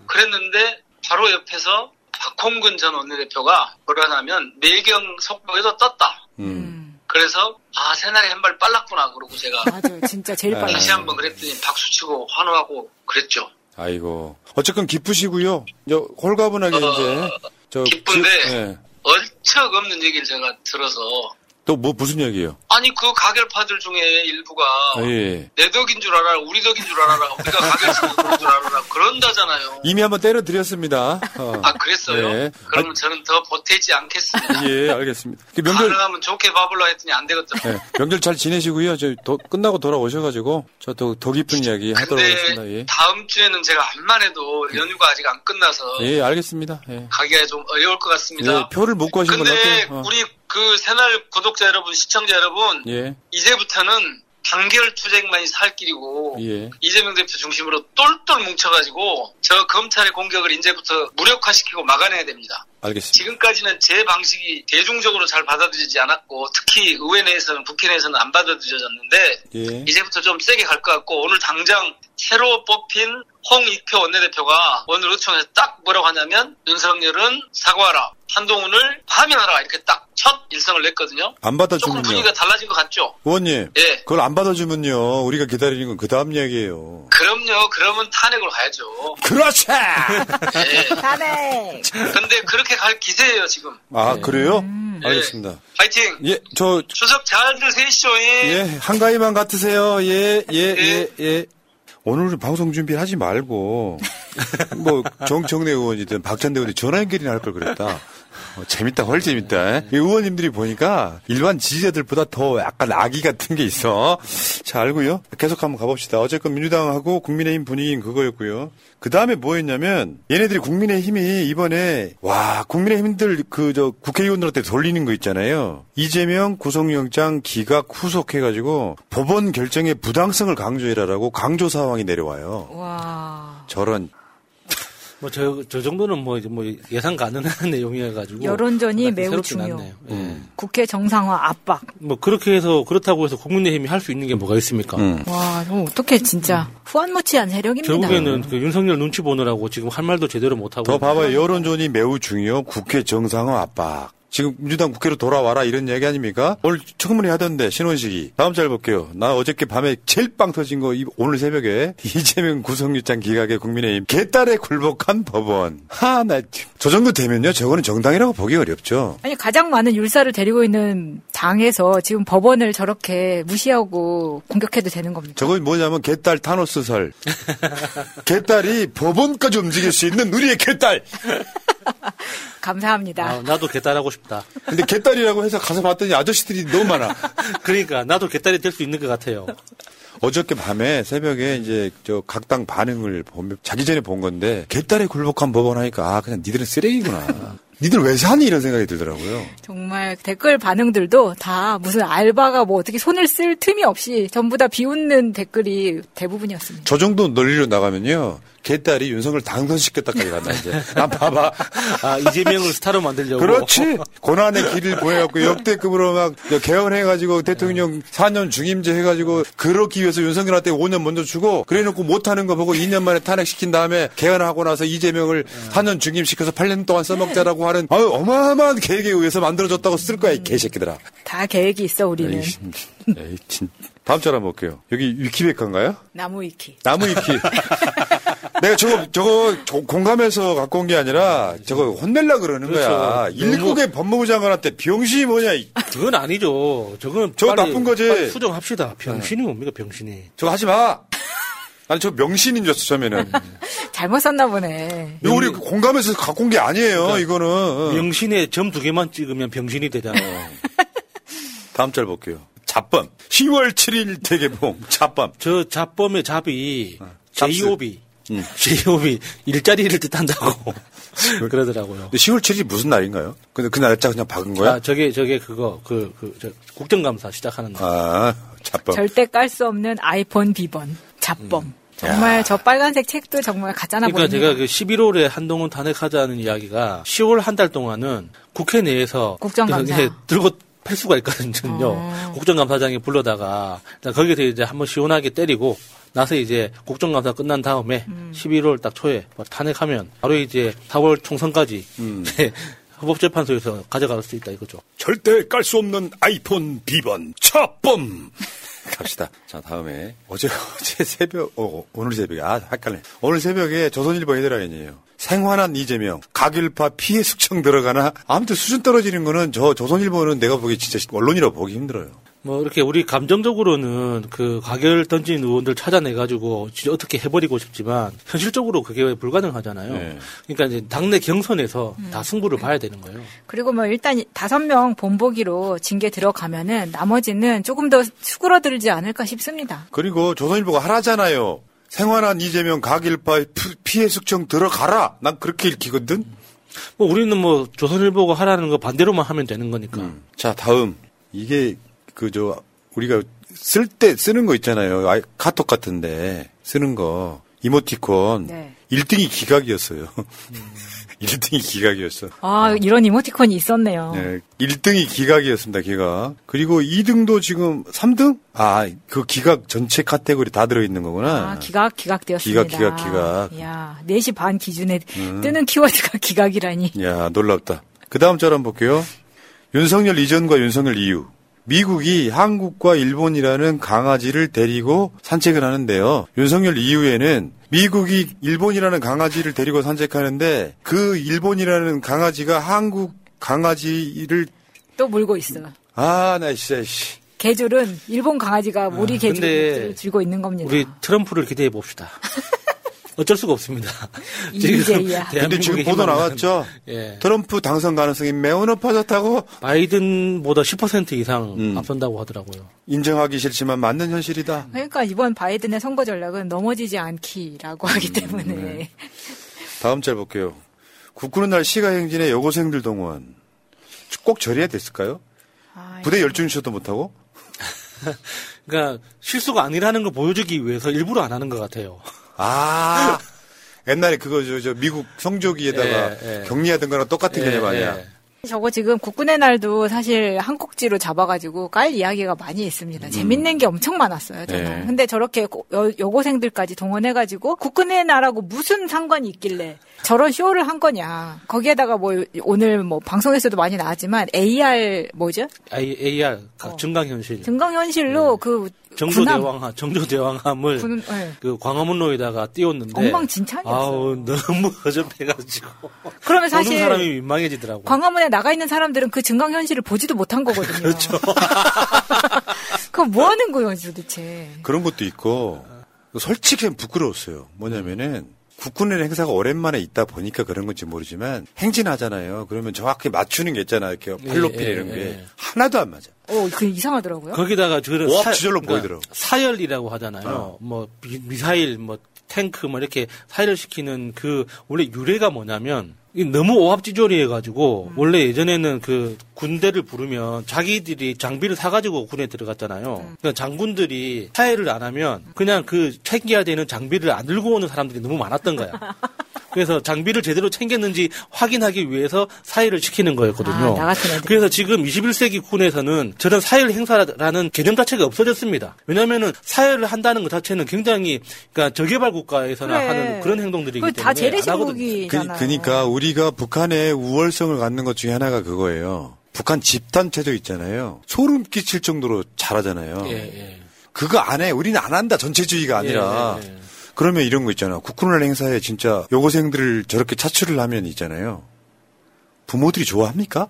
그랬는데 바로 옆에서 박홍근 전 원내대표가 뭐라냐면 매경 속보에도 떴다 음. 그래서 아 새날에 한발 빨랐구나 그러고 제가 맞아요. 진짜 제일 빨라요. 다시 한번 그랬더니 박수치고 환호하고 그랬죠 아이고. 어쨌건 기쁘시고요. 저 홀가분하게 이제 저 기쁜데 지- 예. 얼척 없는 얘기를 제가 들어서 또 뭐 무슨 얘기예요? 아니 그 가결파들 중에 일부가 아, 예. 내 덕인 줄 알아 우리 덕인 줄 알아라 우리가 가결 쓰고 그런 줄 알아라 그런다잖아요 이미 한번 때려 드렸습니다. 어. 아 그랬어요? 예. 그러면 저는 더 보태지 않겠습니다 예, 알겠습니다. 그 명절 가능하면 좋게 봐보려 했더니 안 되거든요 예, 명절 잘 지내시고요. 저 도- 끝나고 돌아오셔가지고 저 더 더 깊은 이야기 하도록 하겠습니다. 예. 다음 주에는 제가 암만 해도 연휴가 아직 안 끝나서 예, 알겠습니다. 예. 가기가 좀 어려울 것 같습니다 예, 표를 못 구하신 걸로 근데 할게요. 어. 우리 그 새날 구독자 여러분 시청자 여러분 예, 이제부터는 단결 투쟁만이 살 길이고 예. 이재명 대표 중심으로 똘똘 뭉쳐가지고 저 검찰의 공격을 이제부터 무력화시키고 막아내야 됩니다. 알겠습니다. 지금까지는 제 방식이 대중적으로 잘 받아들이지 않았고 특히 의회 내에서는 국회 내에서는 안 받아들여졌는데 예. 이제부터 좀 세게 갈 것 같고 오늘 당장 새로 뽑힌 홍익표 원내대표가 오늘 의총에서 딱 뭐라고 하냐면 윤석열은 사과하라 한동훈을 파면하라 이렇게 딱 첫 일성을 냈거든요. 안 조금 받아주면요. 분위기가 달라진 것 같죠? 의원님, 예. 그걸 안 받아주면요. 우리가 기다리는 건 그 다음 이야기예요. 그럼요. 그러면 탄핵으로 가야죠. 그렇지! 예. 탄핵! 근데 그렇게 갈 기세예요, 지금. 아, 그래요? 음. 알겠습니다. 파이팅! 예, 저, 추석 잘들 세시오. 예. 예, 한가위만 같으세요. 예, 예, 예, 예. 오늘 방송 준비를 하지 말고, 뭐, 정청래 의원이든 박찬대 의원이 전화 연결이나 할 걸 그랬다. 어, 재밌다, 헐 재밌다. 이 의원님들이 보니까 일반 지지자들보다 더 약간 아기 같은 게 있어. 자, 알고요. 계속 한번 가봅시다. 어쨌건 민주당하고 국민의힘 분위기는 그거였고요. 그 다음에 뭐였냐면, 얘네들이 국민의힘이 이번에, 와, 국민의힘들 그, 저, 국회의원들한테 돌리는 거 있잖아요. 이재명 구속영장 기각 후속해가지고 법원 결정의 부당성을 강조해라라고 강조 사항이 내려와요. 와. 저런, 뭐저 저 정도는 뭐, 이제 뭐 예상 가능한 내용이어가지고 여론전이 매우 새롭진 중요. 않네요. 예. 국회 정상화 압박. 뭐 그렇게 해서 그렇다고 해서 국민의힘이 할 수 있는 게 뭐가 있습니까? 음. 와, 저 어떻게 진짜 후한무치한 세력입니다. 결국에는 그 윤석열 눈치 보느라고 지금 할 말도 제대로 못 하고 더 봐봐요. 여론전이 매우 중요. 국회 정상화 압박. 지금 민주당 국회로 돌아와라 이런 얘기 아닙니까? 오늘 청문회 하던데 신원식이 다음 잘 볼게요. 나 어저께 밤에 제일 빵 터진 거 이- 오늘 새벽에 이재명 구속유장 기각에 국민의힘 개딸에 굴복한 법원. 하 나 저 정도 되면요 저거는 정당이라고 보기 어렵죠. 아니 가장 많은 율사를 데리고 있는 당에서 지금 법원을 저렇게 무시하고 공격해도 되는 겁니까? 저건 뭐냐면 개딸 타노스설. 개딸이 법원까지 움직일 수 있는 우리의 개딸. 감사합니다. 아, 나도 개딸하고 싶다. 근데 개딸이라고 해서 가서 봤더니 아저씨들이 너무 많아. 그러니까 나도 개딸이 될 수 있는 것 같아요. 어저께 밤에 새벽에 이제 저 각 당 반응을 보면 자기 전에 본 건데 개딸에 굴복한 법원 하니까 아 그냥 니들은 쓰레기구나. 니들 왜 사니 이런 생각이 들더라고요. 정말 댓글 반응들도 다 무슨 알바가 뭐 어떻게 손을 쓸 틈이 없이 전부 다 비웃는 댓글이 대부분이었습니다. 저 정도 논리로 나가면요. 개딸이 윤석을 당선시켰다까지 간다 이제. 난 봐봐. 아 이재명을 스타로 만들려고. 그렇지. 고난의 길을 보내갖고 역대급으로 막 개헌해가지고 대통령 4년 중임제 해가지고 그러기 위해서 윤석열한테 5년 먼저 주고 그래놓고 못하는 거 보고 2년 만에 탄핵시킨 다음에 개헌하고 나서 이재명을 4년 중임시켜서 8년 동안 써먹자라고 하는 아유, 어마어마한 계획에 의해서 만들어졌다고 쓸 거야 이 개새끼들아. 다 계획이 있어 우리는. 에이, 에이, 진. 다음 절 한번 볼게요. 여기 위키백과인가요? 나무 위키. 나무 위키. 내가 저거 저거 저- 공감해서 갖고 온 게 아니라 저거 혼낼라 그러는 그렇죠. 거야. 일국의 법무부 장관한테 병신이 뭐냐. 이- 그건 아니죠. 저건 저거 빨리- 나쁜 거지. 빨리 수정합시다. 병신이 뭡니까 병신이. 저거 하지 마. 아니 저 명신인 줄 알았어 처음에는. 잘못 썼나 보네. 이거 우리 공감해서 갖고 온 게 아니에요. 이거는. 병신에 점 두 개만 찍으면 병신이 되잖아요. 다음 절 볼게요. 잡범. 10월 7일 대개봉. 잡범. 저 잡범의 잡이 잡스. 제이홉이 음. 제이홉이 일자리를 뜻한다고 그러더라고요. 근데 10월 7일이 무슨 날인가요? 근데 그 날짜 그냥 박은 거야? 아, 저게 저게 그거 그그저 국정감사 시작하는 날. 아, 잡범. 절대 깔 수 없는 아이폰 비번. 잡범. 정말 저 빨간색 책도 정말 가짜나 그러니까 보입니다. 제가 그 11월에 한동훈 탄핵하자는 이야기가 10월 한 달 동안은 국회 내에서 국정감사. 들고 팰 수가 있거든요. 어. 국정감사장이 불러다가 일단 거기서 이제 한번 시원하게 때리고 나서 이제 국정감사 끝난 다음에 음. 11월 딱 초에 뭐 탄핵하면 바로 이제 4월 총선까지 음. 네, 헌법재판소에서 가져갈 수 있다 이거죠. 절대 깔 수 없는 아이폰 비번 차범 갑시다. 자 다음에 어제 어제 새벽 어, 오늘 새벽에 아 헷갈려. 오늘 새벽에 조선일보 헤드라인이에요. 생환한 이재명 가길파 피해 숙청 들어가나 아무튼 수준 떨어지는 거는 저 조선일보는 내가 보기 진짜 언론이라고 보기 힘들어요. 뭐 이렇게 우리 감정적으로는 그 가결 던진 의원들 찾아내가지고 진짜 어떻게 해버리고 싶지만 현실적으로 그게 불가능하잖아요. 네. 그러니까 이제 당내 경선에서 다 승부를 봐야 되는 거예요. 그리고 뭐 일단 다섯 명 본보기로 징계 들어가면은 나머지는 조금 더 수그러들지 않을까 싶습니다. 그리고 조선일보가 하라잖아요. 생환한 이재명 가길파 피- 피해 숙청 들어가라. 난 그렇게 읽히거든. 뭐 우리는 뭐 조선일보가 하라는 거 반대로만 하면 되는 거니까. 자, 다음. 이게 그 저 우리가 쓸 때 쓰는 거 있잖아요. 아이, 카톡 같은데 쓰는 거 이모티콘 네. 1등이 기각이었어요. 1등이 기각이었어. 아, 이런 이모티콘이 있었네요. 네, 1등이 기각이었습니다, 기각. 그리고 2등도 지금 3등? 아, 그 기각 전체 카테고리 다 들어있는 거구나. 아, 기각, 기각되었습니다. 기각, 기각, 기각. 이야, 4시 반 기준에 음. 뜨는 키워드가 기각이라니. 야 놀랍다. 그 다음 절 한번 볼게요. 윤석열 이전과 윤석열 이후. 미국이 한국과 일본이라는 강아지를 데리고 산책을 하는데요. 윤석열 이후에는 미국이 일본이라는 강아지를 데리고 산책하는데 그 일본이라는 강아지가 한국 강아지를 또 물고 있어. 아, 나 진짜 씨. 개줄은 일본 강아지가 모리 아, 개줄을 들고 있는 겁니다. 우리 트럼프를 기대해 봅시다. 어쩔 수가 없습니다. 이재야. 근데 지금 보도 나왔죠? 예. 트럼프 당선 가능성이 매우 높아졌다고 바이든보다 10% 이상 음. 앞선다고 하더라고요. 인정하기 싫지만 맞는 현실이다. 그러니까 이번 바이든의 선거 전략은 넘어지지 않기라고 하기 음, 때문에 네. 다음 절 볼게요. 국군의 날 시가행진에 여고생들 동원. 꼭 저래야 됐을까요? 부대 열중 쇼도 못하고? 그러니까 실수가 아니라는 걸 보여주기 위해서 일부러 안 하는 것 같아요. 아, 옛날에 그거 저, 저 미국 성조기에다가 예, 예. 격리하던 거랑 똑같은 예, 개념 아니야. 예. 저거 지금 국군의 날도 사실 한 꼭지로 잡아가지고 깔 이야기가 많이 있습니다. 재밌는 게 엄청 많았어요, 저는. 네. 근데 저렇게 고- 여, 여고생들까지 동원해가지고 국군의 날하고 무슨 상관이 있길래 저런 쇼를 한 거냐. 거기에다가 뭐 오늘 뭐 방송에서도 많이 나왔지만 AR 뭐죠? AR 증강현실. 증강현실로 그 군함. 정조대왕함, 정조대왕함을 군- 네. 그 광화문로에다가 띄웠는데 엉망진창이었어요. 아우 너무 허접해가지고 그러면 보는 사실 사람이 민망해지더라고. 광화문에 나가 있는 사람들은 그 증강현실을 보지도 못한 거거든요. 그렇죠. 그럼 뭐 하는 거예요, 도대체? 그런 것도 있고 솔직히 부끄러웠어요. 뭐냐면은 국군의 행사가 오랜만에 있다 보니까 그런 건지 모르지만 행진하잖아요. 그러면 정확히 맞추는 게 있잖아요. 이렇게 팔로필 예, 이런 게 예. 하나도 안 맞아. 어, 그 이상하더라고요. 거기다가 저런 와, 지절로 보이더라고. 사열이라고 하잖아요. 뭐 미- 미사일, 뭐 탱크, 뭐 이렇게 사열을 시키는 그 원래 유래가 뭐냐면 너무 오합지졸이해가지고 원래 예전에는 그 군대를 부르면 자기들이 장비를 사가지고 군에 들어갔잖아요. 그러니까 장군들이 사열을 안 하면 그냥 그 챙겨야 되는 장비를 안 들고 오는 사람들이 너무 많았던 거야. 그래서 장비를 제대로 챙겼는지 확인하기 위해서 사열을 시키는 거였거든요. 아. 그래서 지금 21세기 군에서는 저런 사열 행사라는 개념 자체가 없어졌습니다. 왜냐하면은 사열을 한다는 것 자체는 굉장히 그러니까 저개발 국가에서나 그래. 하는 그런 행동들이기 때문에 다. 재래식무기잖아요. 그, 러니까 우리가 북한의 우월성을 갖는 것 중에 하나가 그거예요. 북한 집단 체조 있잖아요. 소름 끼칠 정도로 잘하잖아요. 예, 예. 그거 안 해. 우리는 안 한다. 전체주의가 아니라. 예, 예, 예. 그러면 이런 거 있잖아. 국군을 행사에 진짜 여고생들을 저렇게 차출을 하면 있잖아요. 부모들이 좋아합니까?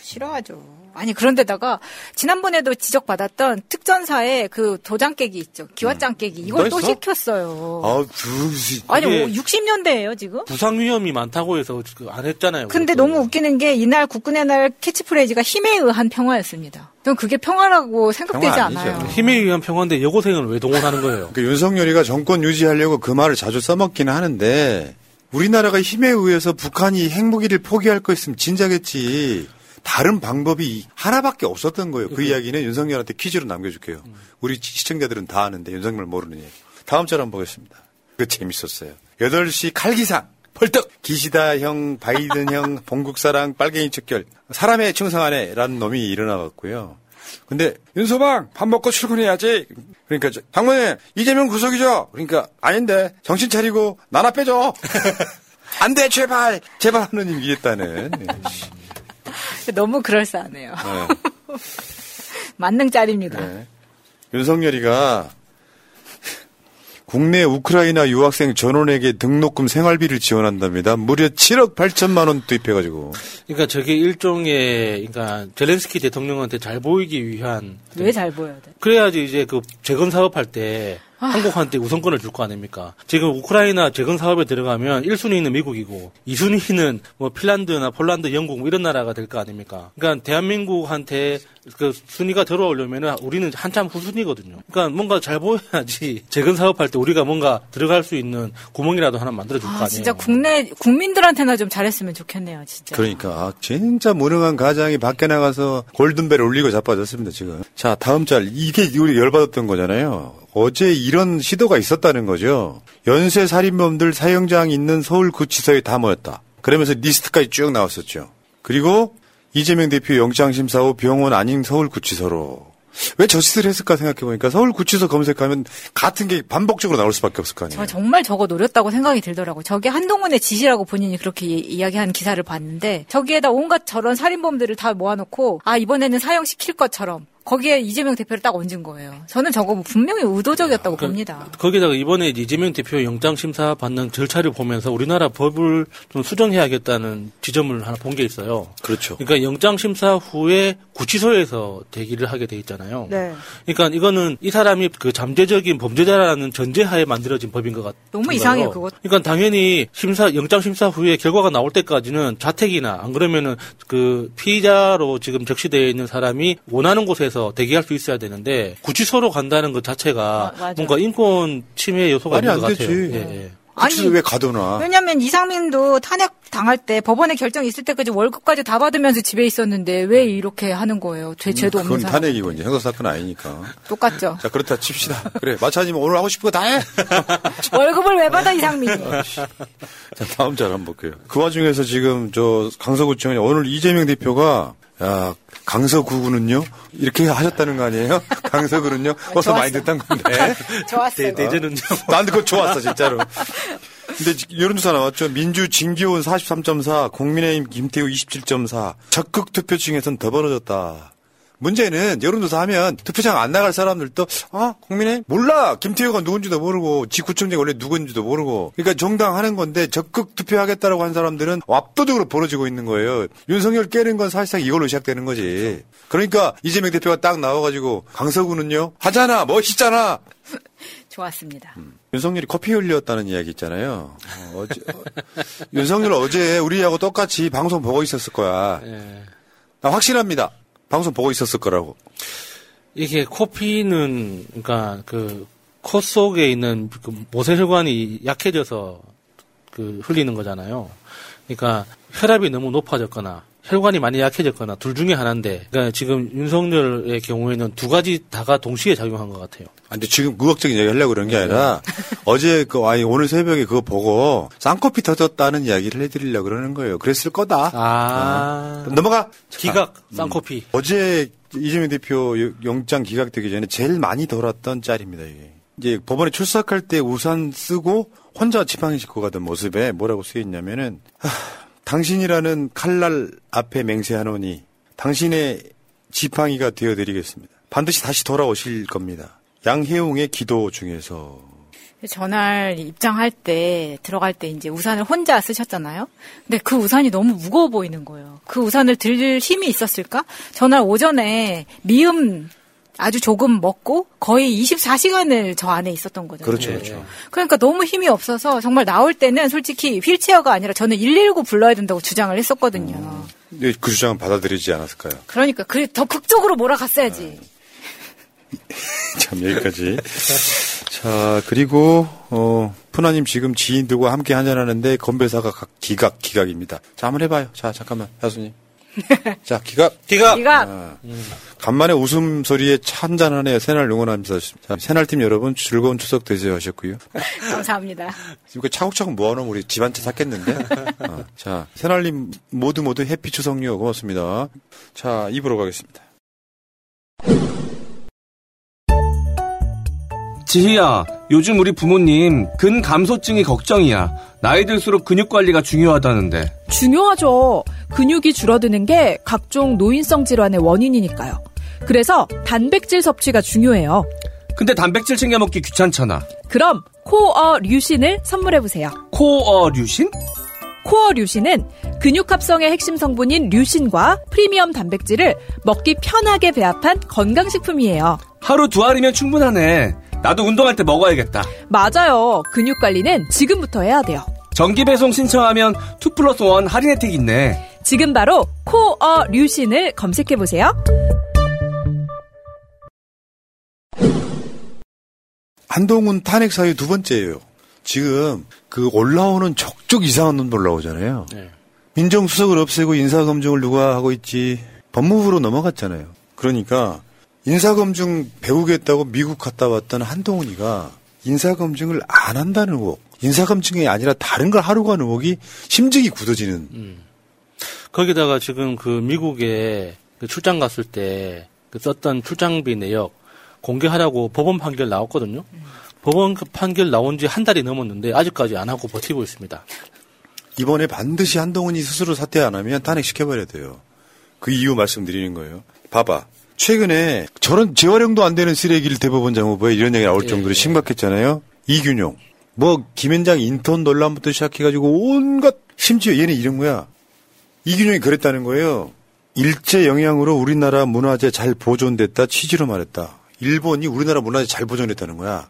싫어하죠. 아니 그런데다가 지난번에도 지적받았던 특전사의 그 도장 깨기 있죠. 기왓장 깨기 이걸 또? 시켰어요. 아, 그, 아니 그게 뭐 60년대예요 지금? 부상 위험이 많다고 해서 그안 했잖아요. 근데 너무 웃기는 게 이날 국군의 날 캐치프레이즈가 힘에 의한 평화였습니다. 전 그게 평화라고 생각되지 평화 아니죠. 않아요. 힘에 의한 평화인데 여고생을 왜 동원하는 거예요? 그 윤석열이가 정권 유지하려고 그 말을 자주 써먹기는 하는데 우리나라가 힘에 의해서 북한이 핵무기를 포기할 거 있으면 진작했지. 다른 방법이 하나밖에 없었던 거예요. 그 이야기는 윤석열한테 퀴즈로 남겨줄게요. 우리 시청자들은 다 아는데 윤석열 모르는 얘기. 다음 절 한번 보겠습니다. 그 재밌었어요. 8시 칼기상. 펄떡! 기시다 형, 바이든 형, 봉국사랑, 빨갱이 척결. 사람의 충성하네. 라는 놈이 일어나갔고요. 근데 윤소방 밥 먹고 출근해야지. 그러니까 저, 장모님 이재명 구속이죠. 그러니까 아닌데 정신 차리고 나나 빼줘. 안 돼 제발 제발 하느님 이랬다는. 너무 그럴싸하네요. 네. 만능짜리입니다. 네. 윤석열이가 국내 우크라이나 유학생 전원에게 등록금 생활비를 지원한답니다. 무려 7억 8천만 원 투입해가지고. 그러니까 저게 일종의 그러니까 젤렌스키 대통령한테 잘 보이기 위한 왜 잘 보여야 돼? 그래야지 이제 그 재건 사업할 때 한국한테 우선권을 줄 거 아닙니까? 지금 우크라이나 재건 사업에 들어가면 1순위는 미국이고 2순위는 뭐 핀란드나 폴란드, 영국 뭐 이런 나라가 될 거 아닙니까? 그러니까 대한민국한테 그 순위가 들어오려면 우리는 한참 후순위거든요. 그러니까 뭔가 잘 보여야지 재건 사업할 때 우리가 뭔가 들어갈 수 있는 구멍이라도 하나 만들어 줄거 아, 아니에요. 진짜 국내 국민들한테나 좀 잘했으면 좋겠네요, 진짜. 그러니까 아, 진짜 무능한 가장이 밖에 나가서 골든벨 울리고 자빠졌습니다 지금. 자 다음 짤 이게 우리 열받았던 거잖아요. 어제 이런 시도가 있었다는 거죠. 연쇄 살인범들 사형장 있는 서울구치소에 다 모였다. 그러면서 리스트까지 쭉 나왔었죠. 그리고 이재명 대표 영장심사 후 병원 아닌 서울구치소로. 왜 저 짓을 했을까 생각해보니까 서울구치소 검색하면 같은 게 반복적으로 나올 수밖에 없을 거 아니에요. 저 정말 저거 노렸다고 생각이 들더라고요. 저게 한동훈의 지시라고 본인이 그렇게 이- 이야기한 기사를 봤는데 저기에다 온갖 저런 살인범들을 다 모아놓고 아 이번에는 사형시킬 것처럼 거기에 이재명 대표를 딱 얹은 거예요. 저는 저거 뭐 분명히 의도적이었다고 봅니다. 거기다가 이번에 이재명 대표 영장 심사 받는 절차를 보면서 우리나라 법을 좀 수정해야겠다는 지점을 하나 본 게 있어요. 그렇죠. 그러니까 영장 심사 후에 구치소에서 대기를 하게 돼 있잖아요. 네. 그러니까 이거는 이 사람이 그 잠재적인 범죄자라는 전제하에 만들어진 법인 것 같아요. 너무 이상해요, 그거. 그러니까 당연히 심사 영장 심사 후에 결과가 나올 때까지는 자택이나 안 그러면은 그 피의자로 지금 적시되어 있는 사람이 원하는 곳에서 대기할 수 있어야 되는데 구치소로 간다는 것 자체가 아. 뭔가 인권 침해 요소가 있는 것안 같아요. 되지. 예, 예. 구치소 왜 가둬놔? 왜냐면 이상민도 탄핵 당할 때 법원의 결정이 있을 때까지 월급까지 다 받으면서 집에 있었는데 왜 이렇게 하는 거예요? 죄, 죄도 없는 그건. 탄핵이고 이제 형사 사건 아니니까. 똑같죠. 자 그렇다 칩시다. 그래 마차님 오늘 하고 싶은 거 다 해. 월급을 왜 받아 이상민이? 자, 다음 짤 한번 볼게요. 그 와중에서 지금 저 강서구청에 오늘 이재명 대표가 야 강서구군은요 이렇게 하셨다는 거 아니에요? 강서구는요 어서 많이 듣던 건데. 좋았어요. 대, 대전은요. 난 그거 좋았어 진짜로. 근데 여론조사 나왔죠. 민주 진기훈 43.4, 국민의힘 김태우 27.4. 적극 투표층에선 더 벌어졌다. 문제는 여론조사 하면 투표장 안 나갈 사람들도 아 국민의 몰라 김태우가 누군지도 모르고 지구청장이 원래 누군지도 모르고 그러니까 정당 하는 건데 적극 투표하겠다라고 한 사람들은 압도적으로 벌어지고 있는 거예요. 윤석열 깨는 건 사실상 이걸로 시작되는 거지. 그러니까 이재명 대표가 딱 나와가지고 강서구는요 하잖아 멋있잖아. 좋았습니다. 윤석열이 커피 흘렸다는 이야기 있잖아요. 어, 제 윤석열 어제 우리하고 똑같이 방송 보고 있었을 거야. 나 확실합니다. 방송 보고 있었을 거라고. 이게 코피는 그러니까 그 코 속에 있는 그 모세혈관이 약해져서 그 흘리는 거잖아요. 그러니까 혈압이 너무 높아졌거나 혈관이 많이 약해졌거나 둘 중에 하나인데 그러니까 지금 윤석열의 경우에는 두 가지 다가 동시에 작용한 것 같아요. 아, 근데 지금 의학적인 이야기 하려고 그런 게 아니라 어제 그 아니 오늘 새벽에 그거 보고 쌍코피 터졌다는 이야기를 해드리려고 그러는 거예요. 그랬을 거다. 아. 어. 넘어가. 기각 자, 쌍코피. 음. 어제 이재명 대표 영장 기각되기 전에 제일 많이 돌았던 짤입니다. 이게. 이제 법원에 출석할 때 우산 쓰고 혼자 지팡이 짚고 가던 모습에 뭐라고 쓰여 있냐면은 하, 당신이라는 칼날 앞에 맹세하노니 당신의 지팡이가 되어드리겠습니다. 반드시 다시 돌아오실 겁니다. 양혜웅의 기도 중에서 전날 입장할 때 들어갈 때 이제 우산을 혼자 쓰셨잖아요. 근데 그 우산이 너무 무거워 보이는 거예요. 그 우산을 들 힘이 있었을까? 전날 오전에 미음 아주 조금 먹고 거의 24시간을 저 안에 있었던 거죠. 그렇죠, 그렇죠. 그러니까 너무 힘이 없어서 정말 나올 때는 솔직히 휠체어가 아니라 저는 119 불러야 된다고 주장을 했었거든요. 근데 그 주장은 받아들이지 않았을까요? 그러니까 그더 극적으로 몰아갔어야지. 참 여기까지. 자 그리고 어 푸나님 지금 지인들과 함께 한잔하는데 건배사가 각 기각 기각입니다. 자 한번 해봐요. 자 잠깐만 야수님. 자 기각 기각. 기각. 아, 간만에 웃음소리에 찬잔하네요. 새날 응원합니다. 자, 새날팀 여러분 즐거운 추석 되세요 하셨고요. 감사합니다. 지금 차곡차곡 모아놓으면 우리 집 한 채 샀겠는데. 어, 자, 새날님 모두 모두 해피 추석요 고맙습니다. 자, 입으로 가겠습니다. 지희야, 요즘 우리 부모님 근감소증이 걱정이야. 나이 들수록 근육 관리가 중요하다는데. 중요하죠. 근육이 줄어드는 게 각종 노인성 질환의 원인이니까요. 그래서 단백질 섭취가 중요해요. 근데 단백질 챙겨 먹기 귀찮잖아. 그럼 코어 류신을 선물해 보세요. 코어 류신? 코어 류신은 근육 합성의 핵심 성분인 류신과 프리미엄 단백질을 먹기 편하게 배합한 건강식품이에요. 하루 두 알이면 충분하네. 나도 운동할 때 먹어야겠다. 맞아요. 근육 관리는 지금부터 해야 돼요. 정기 배송 신청하면 2 플러스 1 할인 혜택 있네. 지금 바로 코어 류신을 검색해 보세요. 한동훈 탄핵 사유 두 번째예요. 지금 그 올라오는 족족 이상한 놈 올라오잖아요. 네. 민정수석을 없애고 인사검증을 누가 하고 있지? 법무부로 넘어갔잖아요. 그러니까 인사검증 배우겠다고 미국 갔다 왔던 한동훈이가 인사검증을 안 한다는 의혹, 인사검증이 아니라 다른 걸 하려고 하는 의혹이 심증이 굳어지는. 음. 거기다가 지금 그 미국에 그 출장 갔을 때 그 썼던 출장비 내역 공개하라고 법원 판결 나왔거든요. 법원 그 판결 나온 지 한 달이 넘었는데 아직까지 안 하고 버티고 있습니다. 이번에 반드시 한동훈이 스스로 사퇴 안 하면 탄핵시켜버려야 돼요. 그 이유 말씀드리는 거예요. 봐봐. 최근에 저런 재활용도 안 되는 쓰레기를 대법원장 후보에 이런 얘기 나올 예, 정도로 예. 심각했잖아요. 이균용. 뭐 김현장 인턴 논란부터 시작해가지고 온갖 심지어 얘는 이런 거야. 이균용이 그랬다는 거예요. 일제 영향으로 우리나라 문화재 잘 보존됐다 취지로 말했다. 일본이 우리나라 문화재 잘 보존했다는 거야.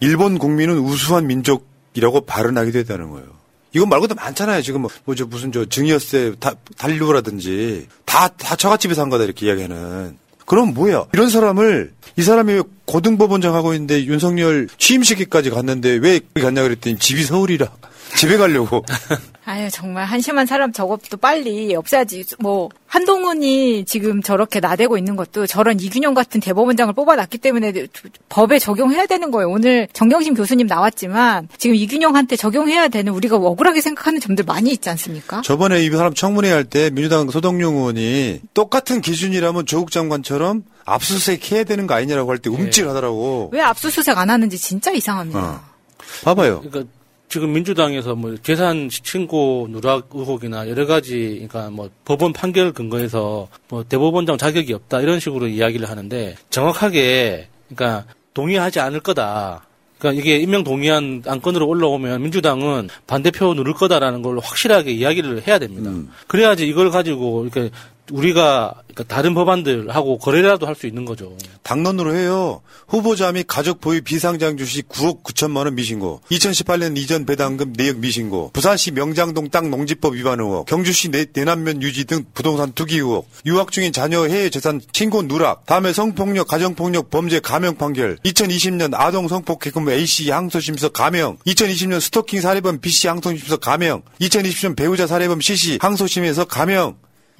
일본 국민은 우수한 민족이라고 발언하기도 했다는 거예요. 이건 말고도 많잖아요. 지금 뭐, 뭐, 저, 무슨, 저, 증여세, 다, 달류라든지, 다, 다 처갓집에서 한 거다, 이렇게 이야기하는. 그럼 뭐야? 이런 사람을, 이 사람이 고등법원장 하고 있는데 윤석열 취임식까지 갔는데 왜 갔냐 그랬더니 집이 서울이라. 집에 가려고. 아유 정말 한심한 사람 저것도 빨리 없애야지. 뭐 한동훈이 지금 저렇게 나대고 있는 것도 저런 이균용 같은 대법원장을 뽑아놨기 때문에 법에 적용해야 되는 거예요. 오늘 정경심 교수님 나왔지만 지금 이균용한테 적용해야 되는 우리가 억울하게 생각하는 점들 많이 있지 않습니까? 저번에 이 사람 청문회 할 때 민주당 소동용 의원이 똑같은 기준이라면 조국 장관처럼 압수수색 해야 되는 거 아니냐라고 할 때 움찔하더라고. 왜 압수수색 안 하는지 진짜 이상합니다. 어. 봐봐요. 그러니까 지금 민주당에서 뭐 재산 신고 누락 의혹이나 여러 가지 그러니까 뭐 법원 판결 근거에서 뭐 대법원장 자격이 없다 이런 식으로 이야기를 하는데 정확하게 그러니까 동의하지 않을 거다. 그러니까 이게 임명 동의안 안건으로 올라오면 민주당은 반대표 누를 거다라는 걸 확실하게 이야기를 해야 됩니다. 그래야지 이걸 가지고 이렇게 우리가 그러니까 다른 법안들하고 거래라도 할 수 있는 거죠. 당론으로 해요. 후보자 및 가족 보유 비상장 주식 9억 9천만 원 미신고. 2018년 이전 배당금 내역 미신고. 부산시 명장동 땅 농지법 위반 의혹. 경주시 내, 내남면 유지 등 부동산 투기 의혹. 유학 중인 자녀 해외 재산 친고 누락. 다음에 성폭력 가정폭력 범죄 감형 판결. 2020년 아동 성폭행금 A씨 항소심서 감형. 2020년 스토킹 살해범 B씨 항소심서 감형. 2020년 배우자 살해범 C씨 항소심에서 감형.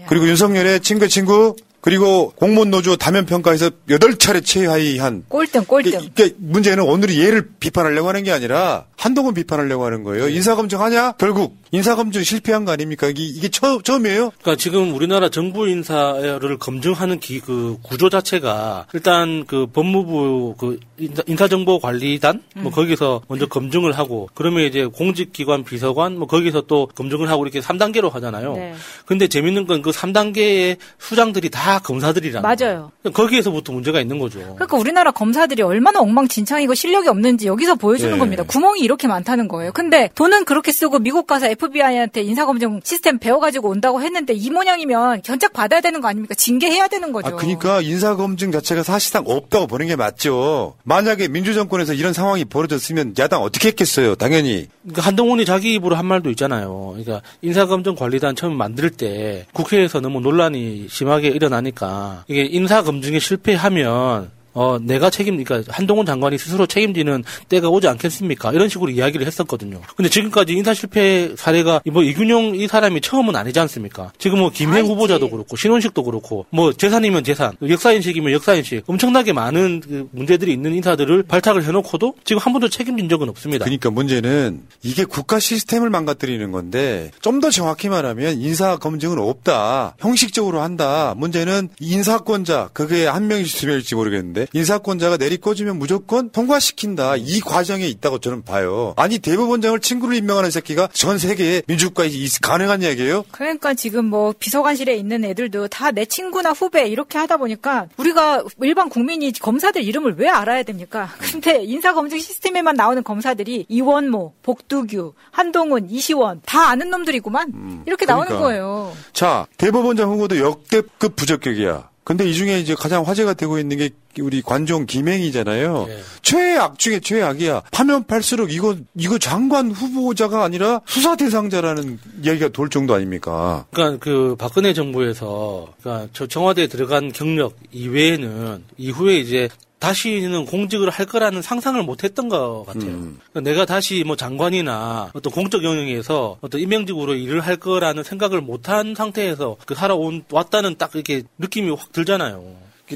그리고 윤석열의 친구 친구 그리고 공무원 노조 다면 평가에서 8차례 최하위한 꼴등 꼴등. 이게 문제는 오늘이 얘를 비판하려고 하는 게 아니라 한동훈 비판하려고 하는 거예요. 인사 검증 하냐? 결국 인사 검증 실패한 거 아닙니까? 이게, 이게 처, 처음이에요? 그러니까 지금 우리나라 정부 인사를 검증하는 기, 그 구조 자체가 일단 그 법무부 그 인사, 정보 관리단 뭐 음. 거기서 먼저 검증을 하고 그러면 이제 공직기관 비서관 뭐 거기서 또 검증을 하고 이렇게 3단계로 하잖아요. 네. 근데 재밌는 건그 3단계의 수장들이 다 검사들이라는 맞아요. 거예요. 거기에서부터 문제가 있는 거죠. 그러니까 우리나라 검사들이 얼마나 엉망진창이고 실력이 없는지 여기서 보여주는 예. 겁니다. 구멍이 이렇게 많다는 거예요. 근데 돈은 그렇게 쓰고 미국 가서 FBI한테 인사검증 시스템 배워가지고 온다고 했는데 이 모양이면 견책 받아야 되는 거 아닙니까? 징계해야 되는 거죠. 아, 그러니까 인사검증 자체가 사실상 없다고 보는 게 맞죠. 만약에 민주정권에서 이런 상황이 벌어졌으면 야당 어떻게 했겠어요? 당연히. 그러니까 한동훈이 자기 입으로 한 말도 있잖아요. 그러니까 인사검증 관리단 처음 만들 때 국회에서 너무 논란이 심하게 일어 나니까 이게 인사 검증에 실패하면 어, 내가 책임, 그러니까 한동훈 장관이 스스로 책임지는 때가 오지 않겠습니까? 이런 식으로 이야기를 했었거든요. 근데 지금까지 인사 실패 사례가 뭐 이균용 이 사람이 처음은 아니지 않습니까? 지금 뭐 김행 후보자도 그렇고 신원식도 그렇고 뭐 재산이면 재산, 역사인식이면 역사인식 엄청나게 많은 그 문제들이 있는 인사들을 발탁을 해놓고도 지금 한 번도 책임진 적은 없습니다. 그러니까 문제는 이게 국가 시스템을 망가뜨리는 건데 좀 더 정확히 말하면 인사 검증은 없다. 형식적으로 한다. 문제는 인사권자 그게 한 명일지 두 명일지 모르겠는데 인사권자가 내리꽂으면 무조건 통과시킨다. 이 과정에 있다고 저는 봐요. 아니 대법원장을 친구를 임명하는 새끼가 전 세계에 민주국가에 이- 가능한 얘기예요? 그러니까 지금 뭐 비서관실에 있는 애들도 다 내 친구나 후배 이렇게 하다 보니까 우리가 일반 국민이 검사들 이름을 왜 알아야 됩니까? 근데 인사검증 시스템에만 나오는 검사들이 이원모, 복두규, 한동훈, 이시원 다 아는 놈들이구만 이렇게 나오는 그러니까. 거예요. 자, 대법원장 후보도 역대급 부적격이야. 근데 이 중에 이제 가장 화제가 되고 있는 게 우리 관종 김행이잖아요. 최악 중에 최악이야. 파면 팔수록 이거 이거 장관 후보자가 아니라 수사 대상자라는 이야기가 돌 정도 아닙니까? 그러니까 그 박근혜 정부에서 그러니까 저 청와대에 들어간 경력 이외에는 이후에 이제 다시는 공직을 할 거라는 상상을 못 했던 것 같아요. 그러니까 내가 다시 뭐 장관이나 어떤 공적 영역에서 어떤 임명직으로 일을 할 거라는 생각을 못 한 상태에서 그 살아온 왔다는 딱 이렇게 느낌이 확 들잖아요.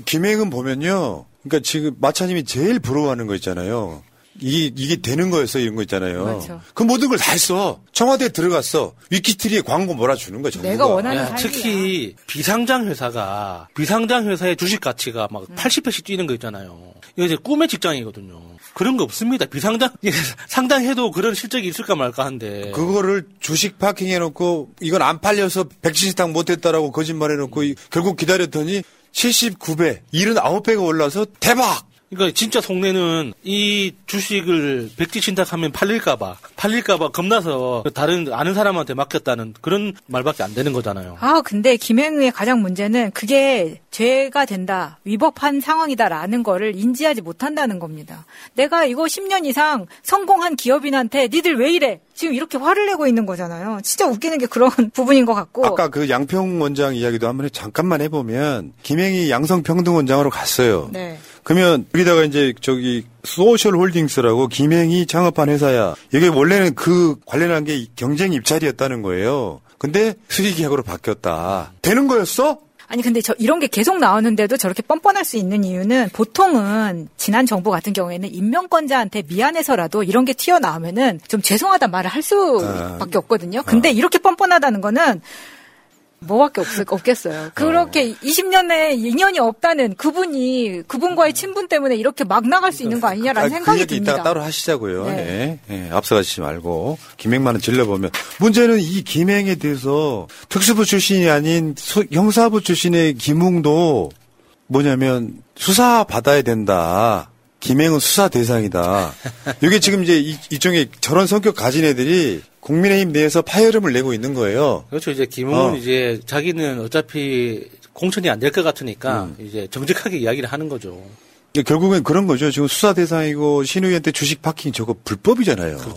김행은 보면요. 그러니까 지금 마차님이 제일 부러워하는 거 있잖아요. 이게, 이게 되는 거였어, 이런 거 있잖아요. 맞아. 그 모든 걸 다 했어. 청와대에 들어갔어. 위키트리에 광고 몰아주는 거야, 정부가. 야, 특히 비상장 회사가 비상장 회사의 주식 가치가 막 80배씩 뛰는 거 있잖아요. 이거 이제 꿈의 직장이거든요. 그런 거 없습니다. 비상장 이게 상당해도 그런 실적이 있을까 말까 한데. 그거를 주식 파킹 해놓고 이건 안 팔려서 백신식당 못했다라고 거짓말 해놓고 이- 결국 기다렸더니 79배, 79배가 올라서 대박! 그러니까 진짜 속내는 이 주식을 백지 신탁하면 팔릴까봐 팔릴까봐 겁나서 다른 아는 사람한테 맡겼다는 그런 말밖에 안 되는 거잖아요. 아, 근데 김행의 가장 문제는 그게 죄가 된다, 위법한 상황이다라는 거를 인지하지 못한다는 겁니다. 내가 이거 10년 이상 성공한 기업인한테 니들 왜 이래? 지금 이렇게 화를 내고 있는 거잖아요. 진짜 웃기는 게 그런 부분인 것 같고. 아까 그 양평 원장 이야기도 한번 해- 잠깐만 해보면 김행이 양성평등 원장으로 갔어요. 네. 그러면 여기다가 이제 저기 소셜 홀딩스라고 김행이 창업한 회사야. 이게 원래는 그 관련한 게 경쟁 입찰이었다는 거예요. 근데 수의계약으로 바뀌었다. 되는 거였어? 아니 근데 저 이런 게 계속 나오는데도 저렇게 뻔뻔할 수 있는 이유는 보통은 지난 정부 같은 경우에는 임명권자한테 미안해서라도 이런 게 튀어나오면은 좀 죄송하다 말을 할 수밖에 없거든요. 근데 이렇게 뻔뻔하다는 거는 뭐밖에 없, 없겠어요. 그렇게 20년 내에 인연이 없다는 그분이 그분과의 친분 때문에 이렇게 막 나갈 수 있는 거 아니냐라는 아, 생각이 그 얘기 듭니다. 이따가 따로 하시자고요. 네. 네. 네, 앞서가시지 말고 김행만은 질러보면 문제는 이 김행에 대해서 특수부 출신이 아닌 수- 형사부 출신의 김웅도 뭐냐면 수사 받아야 된다. 김행은 수사 대상이다. 이게 지금 이제 이, 이쪽에 저런 성격 가진 애들이 국민의힘 내에서 파열음을 내고 있는 거예요. 그렇죠. 이제 김웅은 어. 이제 자기는 어차피 공천이 안 될 것 같으니까 음. 이제 정직하게 이야기를 하는 거죠. 결국엔 그런 거죠. 지금 수사 대상이고 신우이한테 주식 파킹 저거 불법이잖아요. 그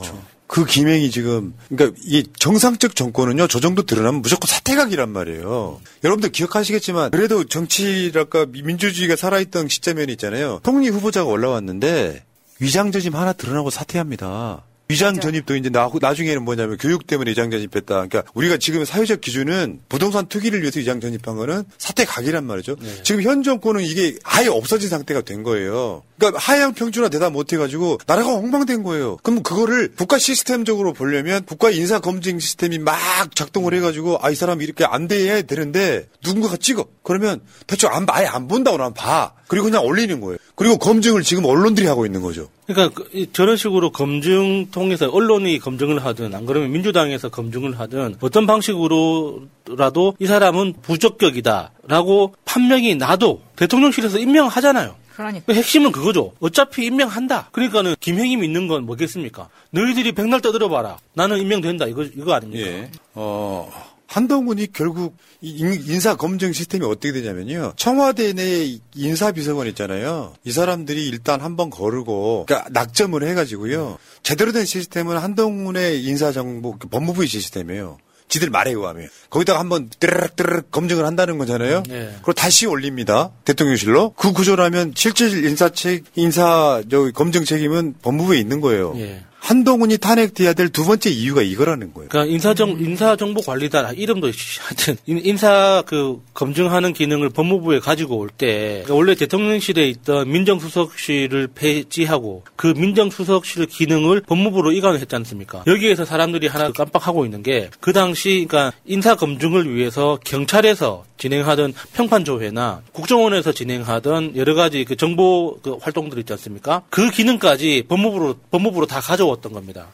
김행이 지금 그러니까 이 정상적 정권은요 저 정도 드러나면 무조건 사퇴각이란 말이에요. 여러분들 기억하시겠지만 그래도 정치랄까 민주주의가 살아있던 시점이 있잖아요. 총리 후보자가 올라왔는데 위장 전입 하나 드러나고 사퇴합니다. 위장 전입도 이제 나, 나중에는 뭐냐면 교육 때문에 위장 전입했다. 그러니까 우리가 지금 사회적 기준은 부동산 투기를 위해서 위장 전입한 거는 사퇴 각이란 말이죠. 지금 현 정권은 이게 아예 없어진 상태가 된 거예요. 그러니까 하향 평준화 대답 못 해가지고 나라가 엉망된 거예요. 그럼 그거를 국가 시스템적으로 보려면 국가 인사 검증 시스템이 막 작동을 해가지고 아 이 사람이 이렇게 안 돼야 되는데 누군가가 찍어. 그러면 대충 안 봐. 아예 안 본다고 나면 봐. 그리고 그냥 올리는 거예요. 그리고 검증을 지금 언론들이 하고 있는 거죠. 그러니까 그- 이- 저런 식으로 검증 통해서 언론이 검증을 하든 안 그러면 민주당에서 검증을 하든 어떤 방식으로라도 이 사람은 부적격이다라고 판명이 나도 대통령실에서 임명하잖아요. 그러니까. 그 핵심은 그거죠. 어차피 임명한다. 그러니까는 김행이 믿는 건 뭐겠습니까? 너희들이 백날 떠들어봐라. 나는 임명된다. 이거 이거 아닙니까? 예. 어, 한동훈이 결국 인- 인사 검증 시스템이 어떻게 되냐면요. 청와대 내 인사 비서관 있잖아요. 이 사람들이 일단 한번 거르고 그러니까 낙점을 해가지고요. 제대로 된 시스템은 한동훈의 인사 정보 그 법무부의 시스템이에요. 지들 말에 의하면 거기다가 한번 뜨르륵 뜨르륵 검증을 한다는 거잖아요. 네. 그걸 다시 올립니다. 대통령실로 그 구조라면 실질 인사 책 인사 저 검증 책임은 법무부에 있는 거예요. 예. 한동훈이 탄핵돼야 될 두 번째 이유가 이거라는 거예요. 그러니까 인사정 인사정보 관리단 이름도 씨, 하여튼 인- 인사 그 검증하는 기능을 법무부에 가지고 올때 원래 대통령실에 있던 민정수석실을 폐지하고 그 민정수석실 기능을 법무부로 이관을 했지 않습니까? 여기에서 사람들이 하나 깜빡하고 있는 게 그 당시 그러니까 인사 검증을 위해서 경찰에서 진행하던 평판 조회나 국정원에서 진행하던 여러 가지 그 정보 그 활동들 있지 않습니까? 그 기능까지 법무부로 법무부로 다 가져왔던 겁니다.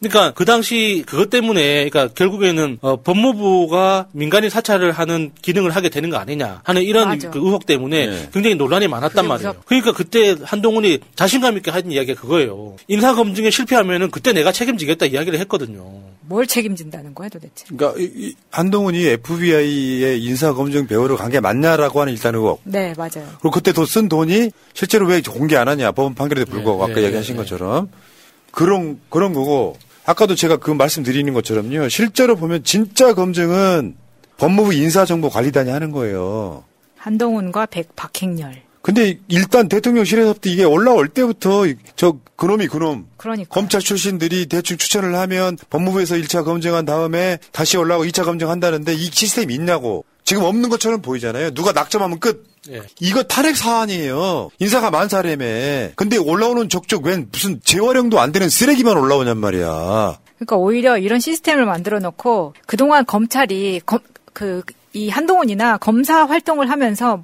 그러니까 그 당시 그것 때문에 그러니까 결국에는 어, 법무부가 민간인 사찰을 하는 기능을 하게 되는 거 아니냐 하는 이런. 그 의혹 때문에 네. 굉장히 논란이 많았단 말이에요. 그러니까 그때 한동훈이 자신감 있게 한 이야기가 그거예요. 인사 검증에 실패하면은 그때 내가 책임지겠다 이야기를 했거든요. 뭘 책임진다는 거야 도대체? 그러니까 이- 이 한동훈이 FBI의 인사 검증 배우러 간 게 맞냐라고 하는 일단 의혹. 네 맞아요. 그리고 그때 돈 쓴 돈이 실제로 왜 공개 안 하냐 법원 판결에도 불구하고 네, 아까 네, 얘기하신 네. 것처럼 그런 그런 거고 아까도 제가 그 말씀드리는 것처럼요 실제로 보면 진짜 검증은 법무부 인사정보관리단이 하는 거예요. 한동훈과 백 박행렬. 근데 일단 대통령실에서부터 이게 올라올 때부터 저 그놈이 그놈 그러니까. 검찰 출신들이 대충 추천을 하면 법무부에서 1차 검증한 다음에 다시 올라오고 2차 검증한다는데 이 시스템이 있냐고 지금 없는 것처럼 보이잖아요. 누가 낙점하면 끝. 예. 이거 탄핵 사안이에요. 인사가 만사래매. 근데 올라오는 족족 웬 무슨 재활용도 안 되는 쓰레기만 올라오냔 말이야. 그러니까 오히려 이런 시스템을 만들어 놓고 그동안 검찰이 검, 그, 이 한동훈이나 검사 활동을 하면서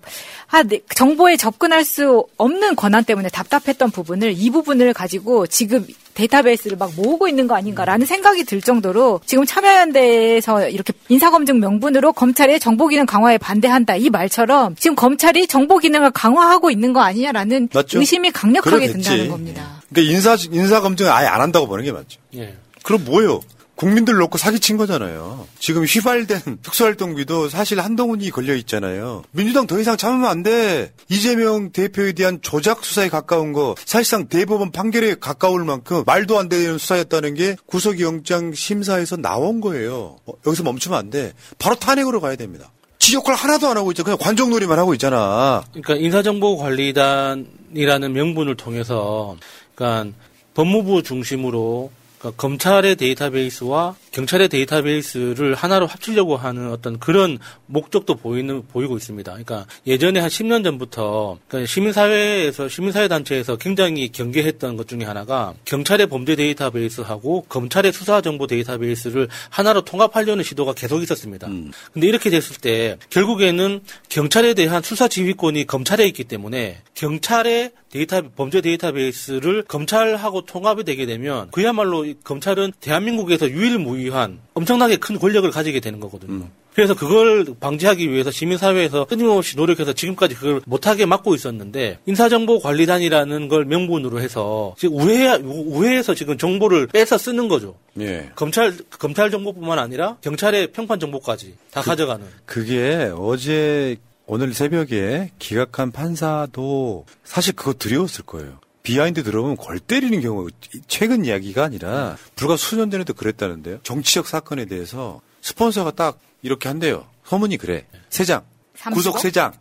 아, 네, 정보에 접근할 수 없는 권한 때문에 답답했던 부분을 이 부분을 가지고 지금 데이터베이스를 막 모으고 있는 거 아닌가라는 생각이 들 정도로 지금 참여연대에서 이렇게 인사검증 명분으로 검찰의 정보기능 강화에 반대한다 이 말처럼 지금 검찰이 정보기능을 강화하고 있는 거 아니냐라는 맞죠? 의심이 강력하게. 든다는 겁니다. 그러니까 인사 인사 검증을 아예 안 한다고 보는 게 맞죠. 예. 그럼 뭐예요? 국민들 놓고 사기친 거잖아요. 지금 휘발된 특수활동비도 사실 한동훈이 걸려 있잖아요. 민주당 더 이상 참으면 안 돼. 이재명 대표에 대한 조작 수사에 가까운 거 사실상 대법원 판결에 가까울 만큼 말도 안 되는 수사였다는 게 구속영장 심사에서 나온 거예요. 어, 여기서 멈추면 안 돼. 바로 탄핵으로 가야 됩니다. 지 역할 하나도 안 하고 있잖아. 그냥 관종놀이만 하고 있잖아. 그러니까 인사정보관리단이라는 명분을 통해서, 그러니까 법무부 중심으로 그러니까 검찰의 데이터베이스와 경찰의 데이터베이스를 하나로 합치려고 하는 어떤 그런 목적도 보이는 보이고 있습니다. 그러니까 예전에 한 10년 전부터 그러니까 시민사회에서 시민사회 단체에서 굉장히 경계했던 것 중에 하나가 경찰의 범죄 데이터베이스하고 검찰의 수사 정보 데이터베이스를 하나로 통합하려는 시도가 계속 있었습니다. 근데 이렇게 됐을 때 결국에는 경찰에 대한 수사 지휘권이 검찰에 있기 때문에 경찰의 데이터 범죄 데이터베이스를 검찰하고 통합이 되게 되면 그야말로 이 검찰은 대한민국에서 유일무이한 엄청나게 큰 권력을 가지게 되는 거거든요. 그래서 그걸 방지하기 위해서 시민사회에서 끊임없이 노력해서 지금까지 그걸 못하게 막고 있었는데 인사정보관리단이라는 걸 명분으로 해서 지금 우회 우회해서 지금 정보를 빼서 쓰는 거죠. 예. 검찰 검찰 정보뿐만 아니라 경찰의 평판 정보까지 다 가져가는. 그게 어제 오늘 새벽에 기각한 판사도 사실 그거 두려웠을 거예요. behind 들어보면 골 때리는 경우 최근 이야기가 아니라 불과 수년 전에도 그랬다는데요. 정치적 사건에 대해서 스폰서가 딱 이렇게 한대요. 소문이 그래. 세 장. 30억? 구속 세 장.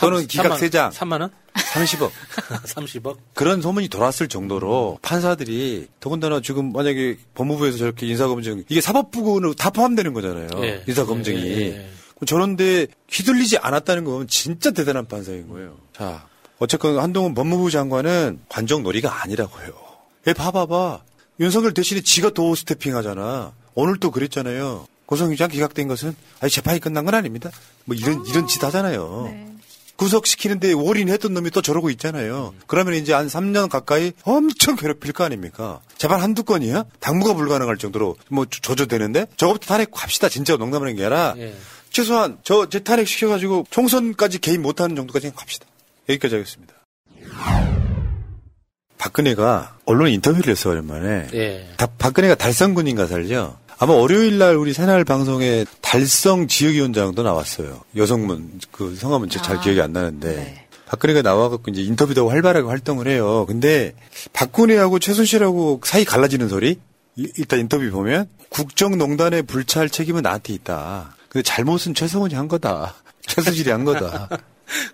또는 기각 세 장. 3만 원? 30억. 30억? 그런 소문이 돌았을 정도로 판사들이 더군다나 지금 만약에 법무부에서 저렇게 인사검증 이게 사법부로 다 포함되는 거잖아요. 예. 인사검증이. 예, 예, 예. 저런데 휘둘리지 않았다는 건 진짜 대단한 판사인 거예요. 자, 어쨌건 한동훈 법무부 장관은 관정 놀이가 아니라고요. 예, 봐봐봐. 윤석열 대신에 지가 도 스태핑 하잖아. 오늘 또 그랬잖아요. 고성유장 기각된 것은 아니 재판이 끝난 건 아닙니다. 뭐 이런 이런 짓 하잖아요. 구속시키는데 올인했던 놈이 또 저러고 있잖아요. 그러면 이제 한 3년 가까이 엄청 괴롭힐 거 아닙니까? 재판 한두 건이야? 당무가 불가능할 정도로 뭐 조- 조져되는데 저거부터 탄핵 합시다. 진짜 농담하는 게 아니라 예. 최소한 저 재탄핵 시켜가지고 총선까지 개입 못하는 정도까지 갑시다. 여기까지 하겠습니다. 박근혜가 언론에 인터뷰를 했어 오랜만에. 예. 다- 박근혜가 달성군인 가 살죠. 아마 월요일 날 우리 새날 방송에 달성 지역위원장도 나왔어요. 여성문 그 성함은 제잘 기억이 안 나는데. 박근혜가 나와갖고 이제 인터뷰도 하고 활발하게 활동을 해요. 근데 박근혜하고 최순실하고 사이 갈라지는 소리? 이- 일단 인터뷰 보면 국정농단의 불찰 책임은 나한테 있다. 근데 잘못은 최성원이 한 거다. 최순실이 한 거다.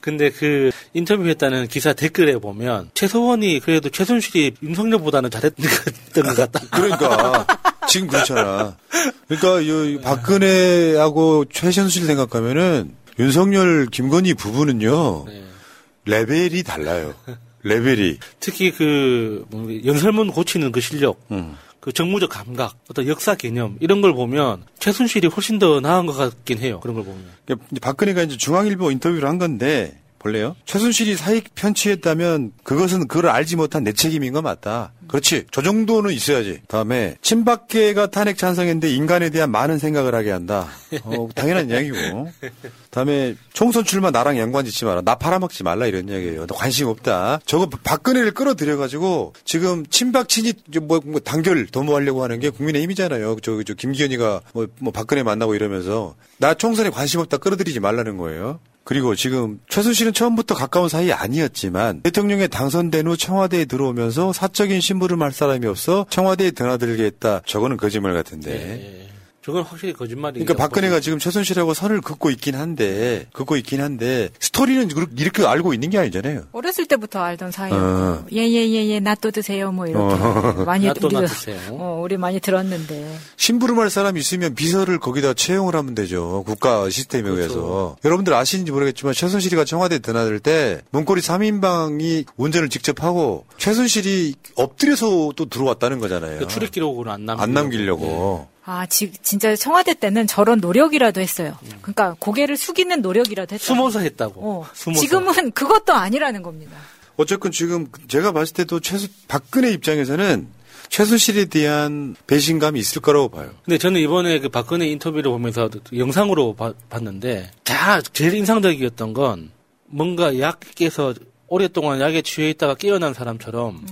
근데 그 인터뷰했다는 기사 댓글에 보면 최소원이 그래도 최순실이 윤석열보다는 잘했던 것 같다. 그러니까 지금 그렇잖아. 그러니까 이 박근혜하고 최순실 생각하면은 윤석열 김건희 부부는요 레벨이 달라요. 레벨이 특히 그 뭐, 연설문 고치는 그 실력, 음. 그 정무적 감각, 어떤 역사 개념 이런 걸 보면 최순실이 훨씬 더 나은 것 같긴 해요. 그런 걸 보면. 그러니까 박근혜가 이제 중앙일보 인터뷰를 한 건데 볼래요? 최순실이 사익 편취했다면 그것은 그걸 알지 못한 내 책임인 거 맞다. 그렇지. 저 정도는 있어야지. 다음에 친박계가 탄핵 찬성했는데 인간에 대한 많은 생각을 하게 한다. 어, 당연한 이야기고. 다음에 총선 출마 나랑 연관 짓지 마라. 나 팔아먹지 말라 이런 이야기예요. 너 관심 없다. 저거 박근혜를 끌어들여가지고 지금 친박 친이 뭐, 뭐 단결 도모하려고 하는 게 국민의 힘이잖아요. 저, 저 김기현이가 뭐, 뭐 박근혜 만나고 이러면서 나 총선에 관심 없다 끌어들이지 말라는 거예요. 그리고 지금 최순 실은 처음부터 가까운 사이 아니었지만 대통령에 당선된 후 청와대에 들어오면서 사적인 신부를 말 사람이 없어 청와대에 드나들게 했다. 저거는 거짓말 같은데. 저건 확실히 거짓말이. 그러니까 박근혜가 지금 최순실하고 선을 긋고 있긴 한데, 긋고 있긴 한데, 스토리는 그렇게- 이렇게 알고 있는 게 아니잖아요. 어렸을 때부터 알던 사이고 어. 예예예예 낫또 드세요 뭐 이렇게 어. 많이 낫또 우리가- 놔두세요. 어, 우리 많이 들었는데 심부름할 사람 있으면 비서를 거기다 채용을 하면 되죠. 국가 시스템에 의해서. 여러분들 아시는지 모르겠지만 최순실이가 청와대에 드나들 때 문고리 3인방이 운전을 직접 하고 최순실이 엎드려서 또 들어왔다는 거잖아요. 그 출입 기록으로 안 남기려고. 안 남기려고. 아 지, 진짜 청와대 때는 저런 노력이라도 했어요. 그러니까 고개를 숙이는 노력이라도 했다. 숨어서 했다고. 어, 숨어서. 지금은 그것도 아니라는 겁니다. 어쨌건 지금 제가 봤을 때도 최수, 박근혜 입장에서는 최순실에 대한 배신감이 있을 거라고 봐요. 근데 저는 이번에 그 박근혜 인터뷰를 보면서 영상으로 봐- 봤는데, 자, 제일 인상적이었던 건 뭔가 약에서 오랫동안 약에 취해 있다가 깨어난 사람처럼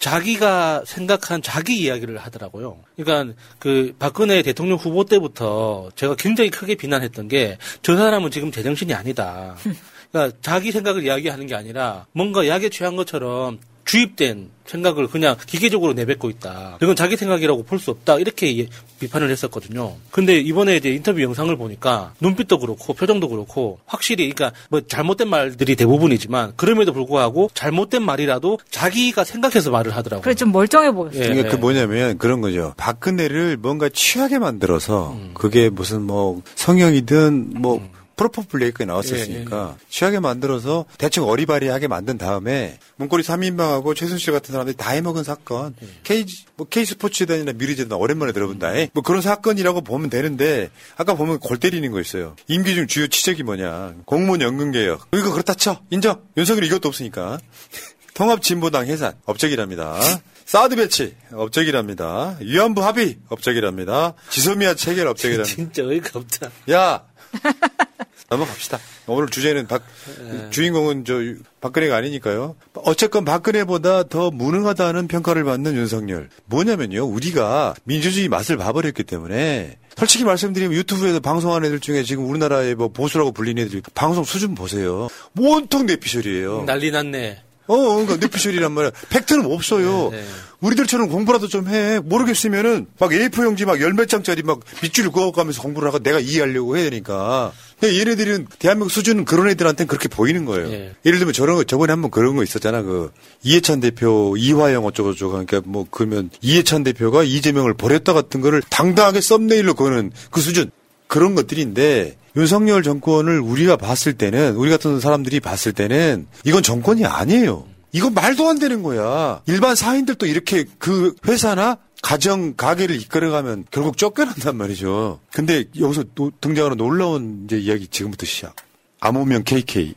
자기가 생각한 자기 이야기를 하더라고요. 그러니까 그 박근혜 대통령 후보 때부터 제가 굉장히 크게 비난했던 게 저 사람은 지금 제정신이 아니다. 그러니까 자기 생각을 이야기하는 게 아니라 뭔가 약에 취한 것처럼 주입된 생각을 그냥 기계적으로 내뱉고 있다. 이건 자기 생각이라고 볼 수 없다. 이렇게 예- 비판을 했었거든요. 근데 이번에 이제 인터뷰 영상을 보니까 눈빛도 그렇고 표정도 그렇고 확실히 그러니까 뭐 잘못된 말들이 대부분이지만 그럼에도 불구하고 잘못된 말이라도 자기가 생각해서 말을 하더라고요. 그래 좀 멀쩡해 보였어요. 예, 그러니까 예. 그 뭐냐면 그런 거죠. 박근혜를 뭔가 취하게 만들어서 음. 그게 무슨 뭐 성형이든 뭐 프로포플레이크에 나왔었으니까 취하게 만들어서 대충 어리바리하게 만든 다음에 문고리 3인방하고 최순실 같은 사람들이 다 해먹은 사건 K 뭐 K 스포츠단이나 미르재단 오랜만에 들어본다. 뭐 그런 사건이라고 보면 되는데 아까 보면 골 때리는 거 있어요. 임기 중 주요 지적이 뭐냐 공무원 연금 개혁 이거 그렇다 쳐 인정 윤석열 이것도 없으니까 통합진보당 해산 업적이랍니다. 사드 배치 업적이랍니다. 위안부 합의 업적이랍니다. 지소미아 체결 업적이랍니다. 진짜 어이가 없다. 야 넘어갑시다. 오늘 주제는 박 예. 주인공은 저 박근혜가 아니니까요. 어쨌건 박근혜보다 더 무능하다는 평가를 받는 윤석열. 뭐냐면요, 우리가 민주주의 맛을 봐버렸기 때문에. 솔직히 말씀드리면 유튜브에서 방송하는 애들 중에 지금 우리나라의 뭐 보수라고 불리는 애들 방송 수준 보세요. 온통 내피셜이에요. 난리 났네. 어, 그러니까 뇌피셜이란 말이야. 팩트는 없어요. 네, 우리들처럼 공부라도 좀 해. 모르겠으면은 막 A4 용지 막 열 몇 장짜리 막 밑줄을 그어가면서 공부를 하고 내가 이해하려고 해야 되니까. 근데 얘네들은 대한민국 수준은 그런 애들한테는 그렇게 보이는 거예요. 예. 예를 들면 저런 거 저번에 한번 그런 거 있었잖아. 그 이해찬 대표 이화영 어쩌고저쩌고 그러니까 뭐 그러면 이해찬 대표가 이재명을 버렸다 같은 거를 당당하게 썸네일로 거는 그 수준. 그런 것들인데 윤석열 정권을 우리가 봤을 때는 우리 같은 사람들이 봤을 때는 이건 정권이 아니에요. 이건 말도 안 되는 거야. 일반 사인들도 이렇게 그 회사나 가정 가게를 이끌어가면 결국 쫓겨난단 말이죠. 근데 여기서 또 등장하는 놀라운 이제 이야기 지금부터 시작. 암호명 KK.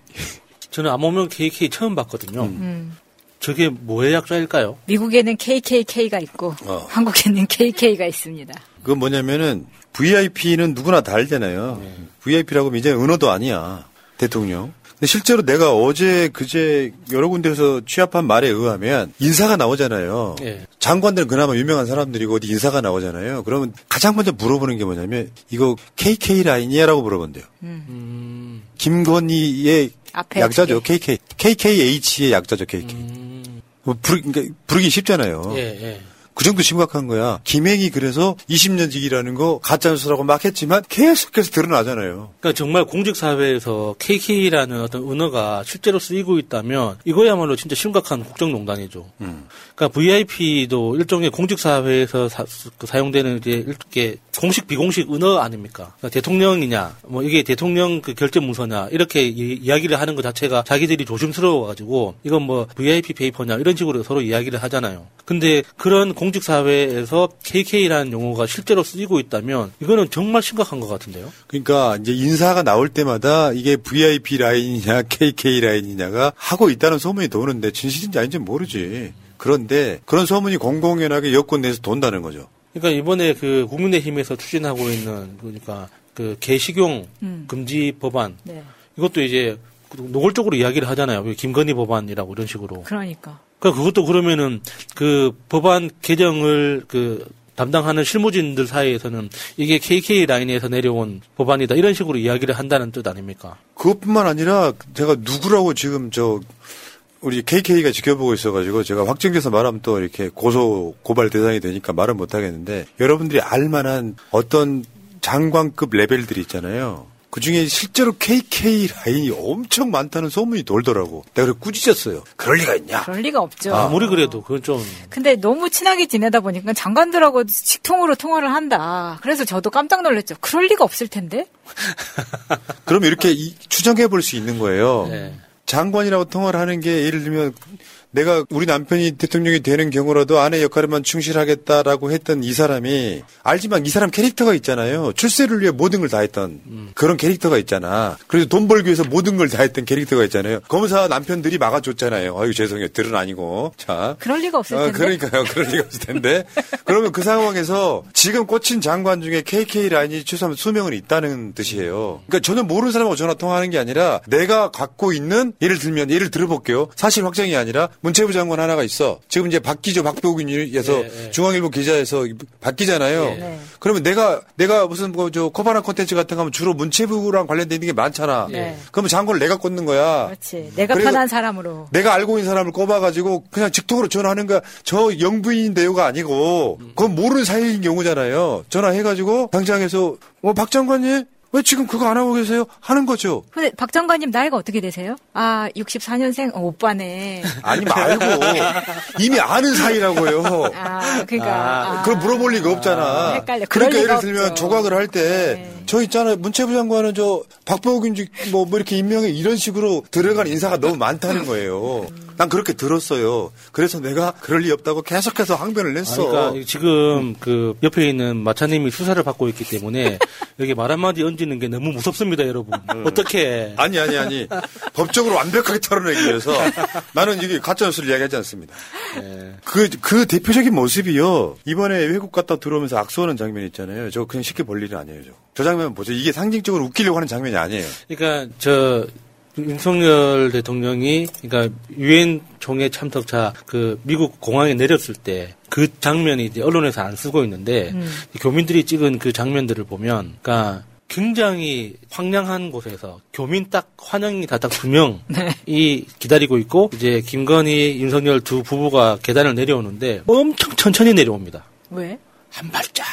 저는 암호명 KK 처음 봤거든요. 음. 저게 뭐의 약자일까요? 미국에는 KKK가 있고 어. 한국에는 KK가 있습니다. 그건 뭐냐면은 VIP는 누구나 다 알잖아요. VIP라고 이제 은어도 아니야. 대통령. 근데 실제로 내가 어제 그제 여러 군데에서 취합한 말에 의하면 인사가 나오잖아요. 예. 장관들은 그나마 유명한 사람들이고 어디 인사가 나오잖아요. 그러면 가장 먼저 물어보는 게 뭐냐면 이거 KK 라인이야라고 물어본대요. 김건희의 앞에 약자죠. KK. KKH의 약자죠. KK. 뭐 부르, 그러니까 부르기 쉽잖아요. 예, 예. 그 정도 심각한 거야. 김행이 그래서 20년직이라는 거 가짜뉴스라고 막 했지만 계속해서 드러나잖아요. 그러니까 정말 공직 사회에서 KK라는 어떤 언어가 실제로 쓰이고 있다면 이거야말로 진짜 심각한 국정농단이죠. 그러니까 VIP도 일종의 공직 사회에서 사, 용되는 이제 이렇게 공식 비공식 언어 아닙니까? 그러니까 대통령이냐, 뭐 이게 대통령 그 결제 문서냐 이렇게 이, 이야기를 하는 것 자체가 자기들이 조심스러워가지고 이건 뭐 VIP 페이퍼냐 이런 식으로 서로 이야기를 하잖아요. 근데 그런 공직 사회에서 KK라는 용어가 실제로 쓰이고 있다면 이거는 정말 심각한 것 같은데요. 그러니까 이제 인사가 나올 때마다 이게 VIP 라인이냐 KK 라인이냐가 하고 있다는 소문이 도는데 진실인지 아닌지 모르지. 그런데 그런 소문이 공공연하게 여권 내에서 돈다는 거죠. 그러니까 이번에 그 국민의힘에서 추진하고 있는 그러니까 그 개식용 음. 금지 법안 네. 이것도 이제 노골적으로 이야기를 하잖아요. 김건희 법안이라고 이런 식으로. 그러니까. 그러니까 그것도 그러면은 그 법안 개정을 그 담당하는 실무진들 사이에서는 이게 KK 라인에서 내려온 법안이다 이런 식으로 이야기를 한다는 뜻 아닙니까? 그것뿐만 아니라 제가 누구라고 지금 저 우리 KK가 지켜보고 있어가지고 제가 확정돼서 말하면 또 이렇게 고소 고발 대상이 되니까 말은 못 하겠는데 여러분들이 알만한 어떤 장관급 레벨들이 있잖아요. 그 중에 실제로 KK 라인이 엄청 많다는 소문이 돌더라고. 내가 그래 꾸짖었어요. 그럴 리가 있냐? 그럴 리가 없죠. 아무리 그래도 그건 좀 근데 너무 친하게 지내다 보니까 장관들하고 직통으로 통화를 한다. 그래서 저도 깜짝 놀랐죠. 그럴 리가 없을 텐데. 그럼 이렇게 이- 추정해 볼 수 있는 거예요. 네. 장관이라고 통화를 하는 게 예를 들면 내가 우리 남편이 대통령이 되는 경우라도 아내 역할에만 충실하겠다라고 했던 이 사람이 알지만 이 사람 캐릭터가 있잖아요. 출세를 위해 모든 걸 다 했던 그런 캐릭터가 있잖아. 그래서 돈 벌기 위해서 모든 걸 다 했던 캐릭터가 있잖아요. 검사 남편들이 막아줬잖아요. 아유 죄송해요. 들은 아니고. 자. 그럴 리가 없을 어, 텐데. 그러니까요. 그럴 리가 없을 텐데. 그러면 그 상황에서 지금 꽂힌 장관 중에 KK 라인이 최소한 수명은 있다는 뜻이에요. 그러니까 전혀 모르는 사람하고 전화 통화하는 게 아니라 내가 갖고 있는 예를 들면 예를 들어볼게요. 사실 확정이 아니라 문체부 장관 하나가 있어. 지금 이제 바뀌죠. 박보균에서 예, 예. 중앙일보 기자에서 바뀌잖아요. 예. 그러면 내가 내가 무슨 뭐저 코바나 콘텐츠 같은 거 하면 주로 문체부랑 관련된 게 많잖아. 네. 그러면 장관을 내가 꽂는 거야. 그렇지. 내가 편한 사람으로. 내가 알고 있는 사람을 꼽아 가지고 그냥 직통으로 전화하는 거야. 저 영부인인데요가 아니고 그건 모르는 사이인 경우잖아요. 전화해 가지고 당장에서 어, 박 장관님 왜 지금 그거 안 하고 계세요? 하는 거죠. 근데 박 장관님 나이가 어떻게 되세요? 아, 64년생 어, 오빠네. 아니 말고 이미 아는 사이라고요. 아, 그러니까. 아, 그럼 물어볼 리가 없잖아. 헷갈려. 그럴 그러니까 예를 들면 없죠. 네. 조각을 할 때저 있잖아요. 문체부 장관은 저 박보균 뭐, 뭐 이렇게 임명해 이런 식으로 들어간 인사가 너무 많다는 거예요. 난 그렇게 들었어요. 그래서 내가 그럴 리 없다고 계속해서 항변을 냈어. 그러니까 지금 그 옆에 있는 마차님이 수사를 받고 있기 때문에 여기 말 한마디 얹는 게 너무 무섭습니다, 여러분. 어떻게? 아니 아니 아니 법적으로 완벽하게 털어내기 위해서 나는 이게 가짜 뉴스를 이야기하지 않습니다. 그, 그 대표적인 모습이요. 이번에 외국 갔다 들어오면서 악수하는 장면 있잖아요. 저 그냥 쉽게 볼 일은 아니에요. 저, 저 장면 보세요. 이게 상징적으로 웃기려고 하는 장면이 아니에요. 그러니까 저 윤석열 대통령이 그러니까 유엔 총회 참석차 그 미국 공항에 내렸을 때 그 장면이 이제 언론에서 안 쓰고 있는데 음. 이 교민들이 찍은 그 장면들을 보면 그러니까 굉장히 황량한 곳에서 교민 딱 환영이 다딱 두 명이 기다리고 있고 이제 김건희 윤석열 두 부부가 계단을 내려오는데 엄청 천천히 내려옵니다. 왜? 한 발짝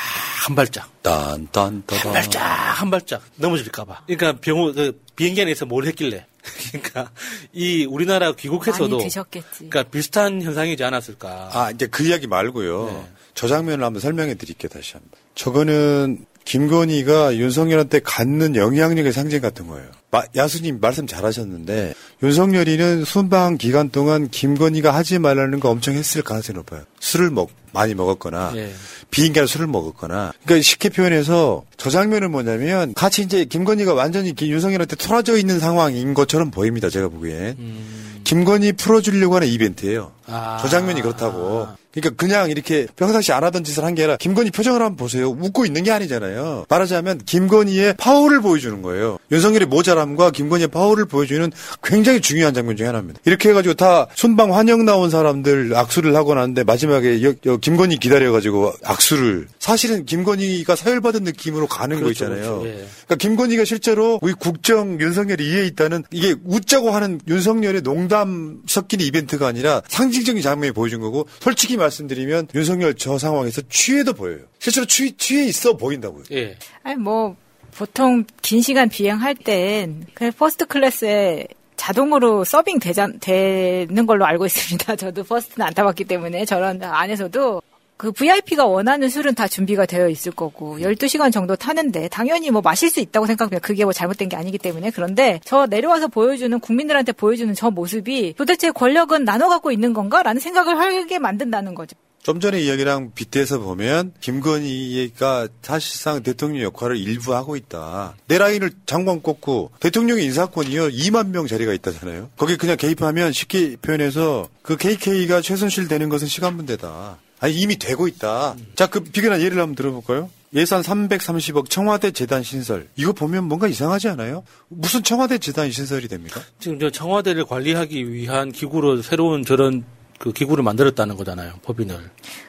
한 발짝 딴딴따다 한 발짝 한 발짝 넘어질까봐. 그러니까 병원 그 비행기 안에서 뭘 했길래. 그러니까 이 우리나라 귀국해서도 많이 드셨겠지. 그러니까 비슷한 현상이지 않았을까. 아, 이제 그 이야기 말고요. 네. 저 장면을 한번 설명해 드릴게요, 다시 한 번. 저거는 김건희가 윤석열한테 갖는 영향력의 상징 같은 거예요. 마- 야수님 말씀 잘하셨는데 윤석열이는 순방 기간 동안 김건희가 하지 말라는 거 엄청 했을 가능성이 높아요. 술을 먹 많이 먹었거나 예. 안에 술을 먹었거나 그러니까 쉽게 표현해서 저 장면은 뭐냐면 같이 이제 김건희가 완전히 기- 윤석열한테 토라져 있는 상황인 것처럼 보입니다. 제가 보기엔 김건희 풀어주려고 하는 이벤트예요. 아. 저 장면이 그렇다고. 그러니까 그냥 이렇게 평상시 안 하던 짓을 한 게 아니라 김건희 표정을 한번 보세요. 웃고 있는 게 아니잖아요. 말하자면 김건희의 파워를 보여주는 거예요. 윤석열의 모자 람과 김건희의 파워를 보여주는 굉장히 중요한 장면 중에 하나입니다. 이렇게 해가지고 다 순방 환영 나온 사람들 악수를 하고 나는데 마지막에 여, 여 김건희 기다려가지고 악수를 사실은 김건희가 서열받은 느낌으로 가는 거 그렇죠, 있잖아요. 그렇죠. 예. 그러니까 김건희가 실제로 우리 국정 윤석열이 이해 있다는 이게 웃자고 하는 윤석열의 농담 섞인 이벤트가 아니라 상징적인 장면이 보여준 거고 솔직히 말씀드리면 윤석열 저 상황에서 취해도 보여요. 실제로 취, 취해 있어 보인다고요. 예. 아니 뭐 보통 긴 시간 비행할 땐 그냥 first class에 자동으로 서빙 되자, 되는 걸로 알고 있습니다. 저도 first는 안 타봤기 때문에 저런 안에서도 그 VIP가 원하는 술은 다 준비가 되어 있을 거고 12시간 정도 타는데 당연히 뭐 마실 수 있다고 생각하면 그게 뭐 잘못된 게 아니기 때문에 그런데 저 내려와서 보여주는 국민들한테 보여주는 저 모습이 도대체 권력은 나눠 갖고 있는 건가 라는 생각을 하게 만든다는 거죠. 좀 전에 이야기랑 빗대서 보면 김건희가 사실상 대통령 역할을 일부 하고 있다. 내 라인을 장관 꼽고 대통령의 인사권이요 2만 명 자리가 있다잖아요. 거기 그냥 개입하면 쉽게 표현해서 그 KK가 최순실 되는 것은 시간 문제다. 아니 이미 되고 있다. 자 그 비교나 예를 한번 들어볼까요? 예산 330억 청와대 재단 신설. 이거 보면 뭔가 이상하지 않아요? 무슨 청와대 재단 신설이 됩니까? 지금 저 청와대를 관리하기 위한 기구로 새로운 저런 그 기구를 만들었다는 거잖아요, 법인을.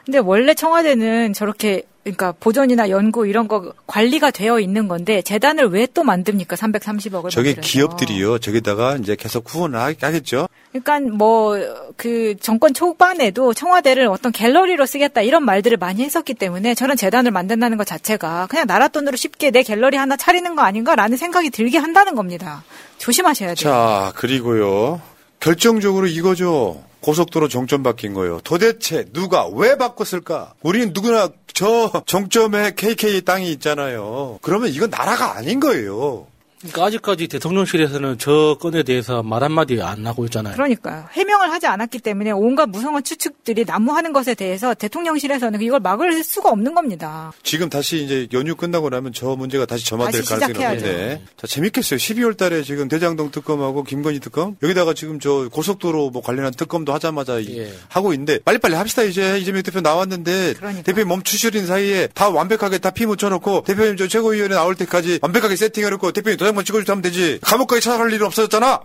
근데 원래 청와대는 저렇게 그러니까 보존이나 연구 이런 거 관리가 되어 있는 건데 재단을 왜 또 만듭니까? 330억을 저게 기업들이요. 저기다가 이제 계속 후원을 하- 하겠죠. 그러니까 뭐 그 정권 초반에도 청와대를 어떤 갤러리로 쓰겠다 이런 말들을 많이 했었기 때문에 저런 재단을 만든다는 것 자체가 그냥 나라 돈으로 쉽게 내 갤러리 하나 차리는 거 아닌가라는 생각이 들게 한다는 겁니다. 조심하셔야 돼요. 자, 그리고요. 결정적으로 이거죠. 고속도로 정점 바뀐 거예요. 도대체 누가 왜 바꿨을까? 우리는 누구나 저 정점에 KK 땅이 있잖아요. 그러면 이건 나라가 아닌 거예요. 그러니까 아직까지 대통령실에서는 저 건에 대해서 말 한마디 안 하고 있잖아요. 그러니까요. 해명을 하지 않았기 때문에 온갖 무성한 추측들이 난무하는 것에 대해서 대통령실에서는 이걸 막을 수가 없는 겁니다. 지금 다시 이제 연휴 끝나고 나면 저 문제가 다시 점화될 다시 가능성이. 높은데. 자, 재밌겠어요. 12월 달에 지금 대장동 특검하고 김건희 특검. 여기다가 지금 저 고속도로 뭐 관련한 특검도 하자마자 이- 예. 하고 있는데 빨리빨리 합시다 이제. 이재명 대표 나왔는데 그러니까. 대표님 멈추시는 사이에 다 완벽하게 다 피 묻혀놓고 대표님 저 최고위원회 나올 때까지 완벽하게 세팅해놓고 대표님 도장 도장만 찍어주면 되지. 감옥까지 찾아갈 일은 없어졌잖아.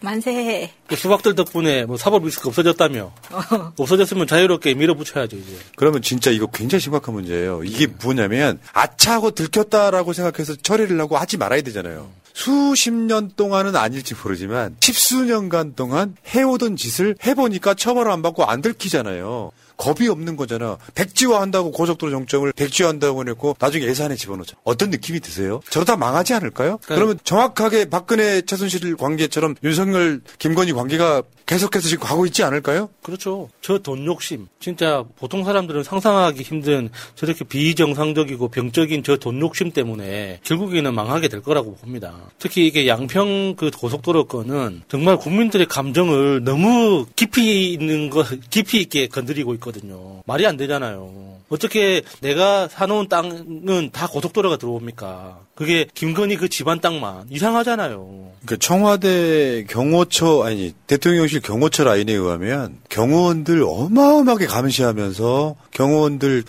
만세. 그 수박들 덕분에 뭐 사법 리스크 없어졌다며. 없어졌으면 자유롭게 밀어붙여야죠 이제. 그러면 진짜 이거 굉장히 심각한 문제예요. 이게 뭐냐면 아차하고 들켰다라고 생각해서 처리를 하고 하지 말아야 되잖아요. 수십 년 동안은 아닐지 모르지만 십수년간 동안 해오던 짓을 해보니까 처벌을 안 받고 안 들키잖아요. 겁이 없는 거잖아. 백지화한다고 고속도로 정점을 백지화한다고 해놓고 나중에 예산에 집어넣자. 어떤 느낌이 드세요? 저러다 망하지 않을까요? 그러면 정확하게 박근혜 최순실 관계처럼 윤석열 김건희 관계가 계속해서 지금 가고 있지 않을까요? 그렇죠. 저 돈 욕심. 진짜 보통 사람들은 상상하기 힘든 저렇게 비정상적이고 병적인 저 돈 욕심 때문에 결국에는 망하게 될 거라고 봅니다. 특히 이게 양평 그 고속도로 건은 정말 국민들의 감정을 너무 깊이 있는 거, 깊이 있게 건드리고 있 거든요. 말이 안 되잖아요. 어떻게 내가 사놓은 땅은 다 고속도로가 들어옵니까? 그게 김건희 그 집안 땅만 이상하잖아요. 그러니까 청와대 경호처 아니 대통령실 경호처 라인에 의하면 경호원들 어마어마하게 감시하면서 경호원들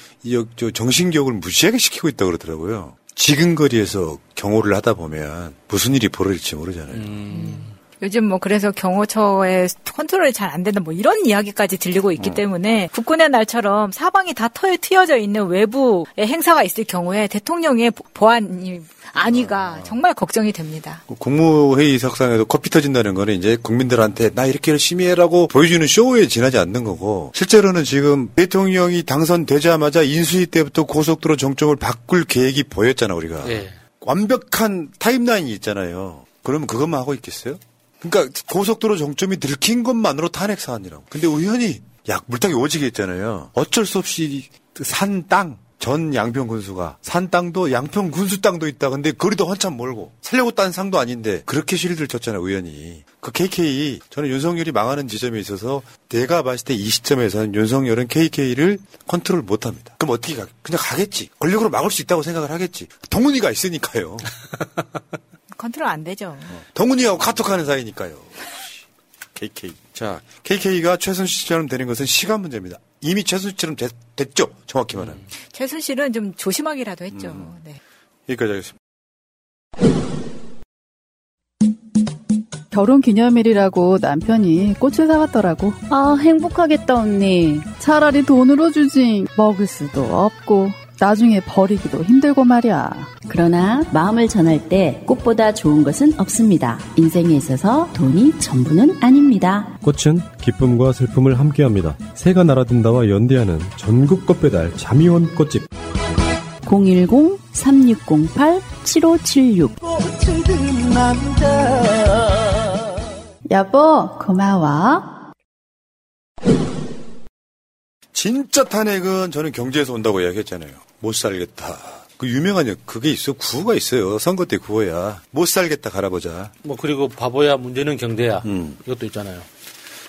정신교육을 무지하게 시키고 있다 고 그러더라고요. 지근거리에서 경호를 하다 보면 무슨 일이 벌어질지 모르잖아요. 요즘 뭐 그래서 경호처의 컨트롤이 잘 안 된다 뭐 이런 이야기까지 들리고 있기 때문에 국군의 날처럼 사방이 다 터에 트여져 있는 외부의 행사가 있을 경우에 대통령의 보- 보안이 안위가 정말 걱정이 됩니다. 국무회의 석상에서 커피 터진다는 거는 이제 국민들한테 나 이렇게 열심히 해라고 보여주는 쇼에 지나지 않는 거고 실제로는 지금 대통령이 당선되자마자 인수위 때부터 고속도로 정점을 바꿀 계획이 보였잖아 우리가 예. 완벽한 타임라인이 있잖아요. 그러면 그것만 하고 있겠어요? 그러니까 고속도로 정점이 들킨 것만으로 탄핵 사안이라고. 근데 의원이 약 물타기 오지게 했잖아요. 어쩔 수 없이 산 땅, 전 양평 군수가 산 땅도 양평 군수 땅도 있다. 근데 거리도 한참 멀고 살려고 산 땅도 아닌데 그렇게 shield를 쳤잖아요, 의원이. 그 KK 저는 윤석열이 망하는 지점에 있어서 내가 봤을 때 이 시점에서는 윤석열은 KK를 컨트롤 못 합니다. 그럼 어떻게 가? 그냥 가겠지. 권력으로 막을 수 있다고 생각을 하겠지. 동훈이가 있으니까요. 컨트롤 안 되죠. 동훈이하고 카톡하는 사이니까요. KK. 자, KK가 최순실처럼 되는 것은 시간 문제입니다. 이미 최순실처럼 됐, 됐죠. 정확히 말하면. 최순실은 좀 조심하기라도 했죠. 네. 여기까지 하겠습니다. 결혼 기념일이라고 남편이 꽃을 사왔더라고. 아, 행복하겠다, 언니. 차라리 돈으로 주지. 먹을 수도 없고, 나중에 버리기도 힘들고 말이야. 그러나 마음을 전할 때 꽃보다 좋은 것은 없습니다. 인생에 있어서 돈이 전부는 아닙니다. 꽃은 기쁨과 슬픔을 함께합니다. 새가 날아든다와 연대하는 전국 꽃배달 자미원 꽃집. 010-3608-7576 여보, 고마워. 진짜 탄핵은 저는 경제에서 온다고 이야기했잖아요. 못 살겠다. 그 유명한 그게 있어. 구호가 있어요. 선거 때 구호야. 못 살겠다 갈아보자. 뭐 그리고 바보야 문제는 경제야. 음. 이것도 있잖아요.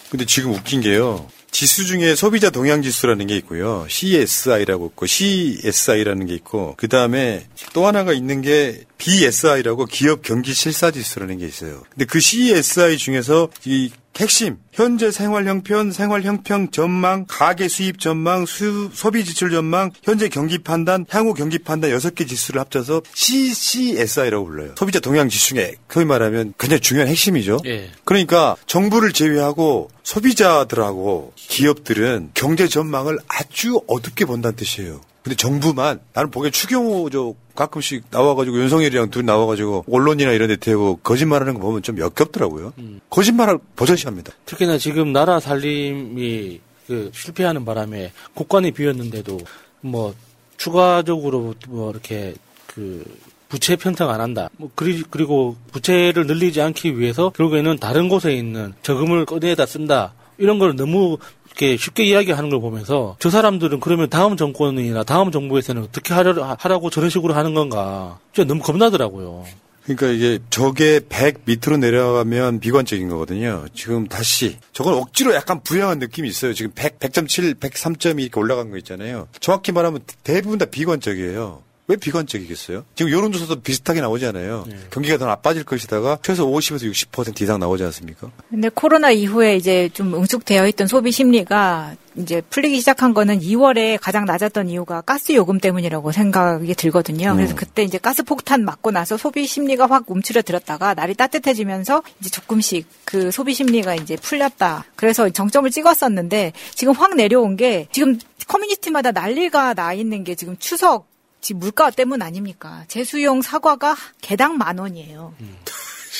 근데 지금 웃긴 게요. 지수 중에 소비자 동향 지수라는 게 있고요. CSI라고 있고 CSI라는 게 있고 그다음에 또 하나가 있는 게 BSI라고 기업 경기 실사 지수라는 게 있어요. 근데 그 CSI 중에서 이 핵심 현재 생활 형편, 생활 형평 전망, 가계 수입 전망, 수, 소비 지출 전망, 현재 경기 판단, 향후 경기 판단 여섯 개 지수를 합쳐서 CCSI라고 불러요. 소비자 동향 지수 중에 거의 말하면 굉장히 중요한 핵심이죠. 예. 그러니까 정부를 제외하고 소비자들하고 기업들은 경제 전망을 아주 어둡게 본다는 뜻이에요. 근데 정부만 나는 보기엔 추경호 저 가끔씩 나와가지고 윤석열이랑 둘 나와가지고 언론이나 이런 데 대고 거짓말하는 거 보면 좀 역겹더라고요. 거짓말을 버젓이합니다. 특히나 지금 나라 살림이 그 실패하는 바람에 국관이 비었는데도 뭐 추가적으로 뭐 이렇게 그 부채 편성 안 한다. 뭐 그리, 그리고 부채를 늘리지 않기 위해서 결국에는 다른 곳에 있는 저금을 꺼내다 쓴다. 이런 걸 너무 이렇게 쉽게 이야기하는 걸 보면서 저 사람들은 그러면 다음 정권이나 다음 정부에서는 어떻게 하려, 하라고 저런 식으로 하는 건가. 진짜 너무 겁나더라고요. 그러니까 이게 저게 100 밑으로 내려가면 비관적인 거거든요. 지금 다시 저건 억지로 약간 부양한 느낌이 있어요. 지금 100, 100.7, 103점이 이렇게 올라간 거 있잖아요. 정확히 말하면 대부분 다 비관적이에요. 왜 비관적이겠어요? 지금 여론조사도 비슷하게 나오잖아요. 네. 경기가 더 나빠질 것이다가 최소 50에서 60% 이상 나오지 않습니까? 근데 코로나 이후에 이제 좀 응축되어 있던 소비 심리가 이제 풀리기 시작한 거는 2월에 가장 낮았던 이유가 가스 요금 때문이라고 생각이 들거든요. 그래서 음. 그때 이제 가스 폭탄 맞고 나서 소비 심리가 확 움츠러들었다가 날이 따뜻해지면서 이제 조금씩 그 소비 심리가 이제 풀렸다. 그래서 정점을 찍었었는데 지금 확 내려온 게 지금 커뮤니티마다 난리가 나 있는 게 지금 추석 지금 물가 때문 아닙니까? 제수용 사과가 개당 만 원이에요.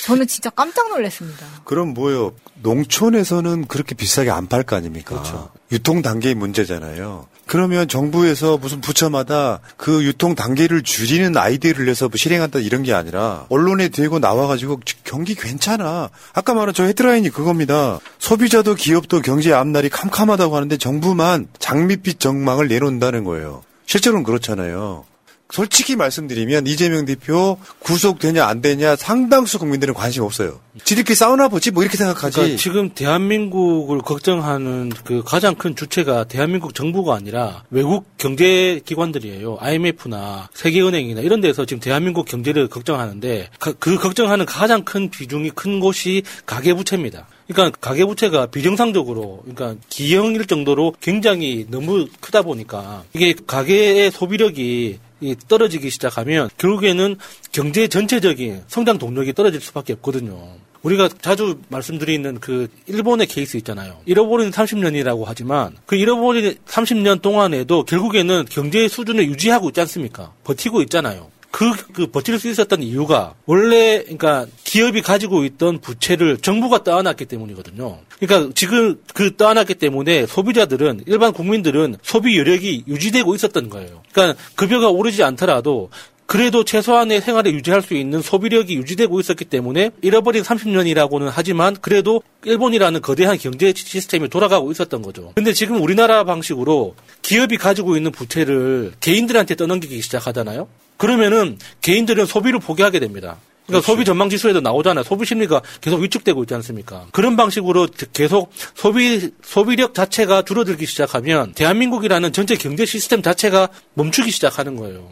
저는 진짜 깜짝 놀랐습니다. 그럼 뭐요? 농촌에서는 그렇게 비싸게 안 팔 거 아닙니까? 유통 단계의 문제잖아요. 그러면 정부에서 무슨 부처마다 그 유통 단계를 줄이는 아이디어를 내서 뭐 실행한다 이런 게 아니라 언론에 대고 나와가지고 경기 괜찮아. 아까 말한 저 헤드라인이 그겁니다. 소비자도 기업도 경제 앞날이 캄캄하다고 하는데 정부만 장밋빛 전망을 내놓는다는 거예요. 실제로는 그렇잖아요. 솔직히 말씀드리면 이재명 대표 구속되냐 안 되냐 상당수 국민들은 관심 없어요. 지들끼리 싸우나 보지 뭐 이렇게 생각하지. 그러니까 지금 대한민국을 걱정하는 그 가장 큰 주체가 대한민국 정부가 아니라 외국 경제 기관들이에요. IMF나 세계은행이나 이런 데서 지금 대한민국 경제를 걱정하는데 그, 그 걱정하는 가장 큰 비중이 큰 곳이 가계부채입니다. 그러니까 가계부채가 비정상적으로 그러니까 기형일 정도로 굉장히 너무 크다 보니까 이게 가계의 소비력이 이 떨어지기 시작하면 결국에는 경제 전체적인 성장 동력이 떨어질 수밖에 없거든요. 우리가 자주 말씀드리는 그 일본의 케이스 있잖아요. 잃어버린 30년이라고 하지만 그 잃어버린 30년 동안에도 결국에는 경제 수준을 유지하고 있지 않습니까? 버티고 있잖아요. 그, 그 버틸 수 있었던 이유가 원래 그러니까 기업이 가지고 있던 부채를 정부가 떠안았기 때문이거든요. 그러니까 지금 그 떠안았기 때문에 소비자들은 일반 국민들은 소비 여력이 유지되고 있었던 거예요. 그러니까 급여가 오르지 않더라도 그래도 최소한의 생활을 유지할 수 있는 소비력이 유지되고 있었기 때문에 잃어버린 30년이라고는 하지만 그래도 일본이라는 거대한 경제 시스템이 돌아가고 있었던 거죠. 근데 지금 우리나라 방식으로 기업이 가지고 있는 부채를 개인들한테 떠넘기기 시작하잖아요. 그러면은 개인들은 소비를 포기하게 됩니다. 그러니까 소비 전망 지수에도 나오잖아요. 소비 심리가 계속 위축되고 있지 않습니까? 그런 방식으로 계속 소비 소비력 자체가 줄어들기 시작하면 대한민국이라는 전체 경제 시스템 자체가 멈추기 시작하는 거예요.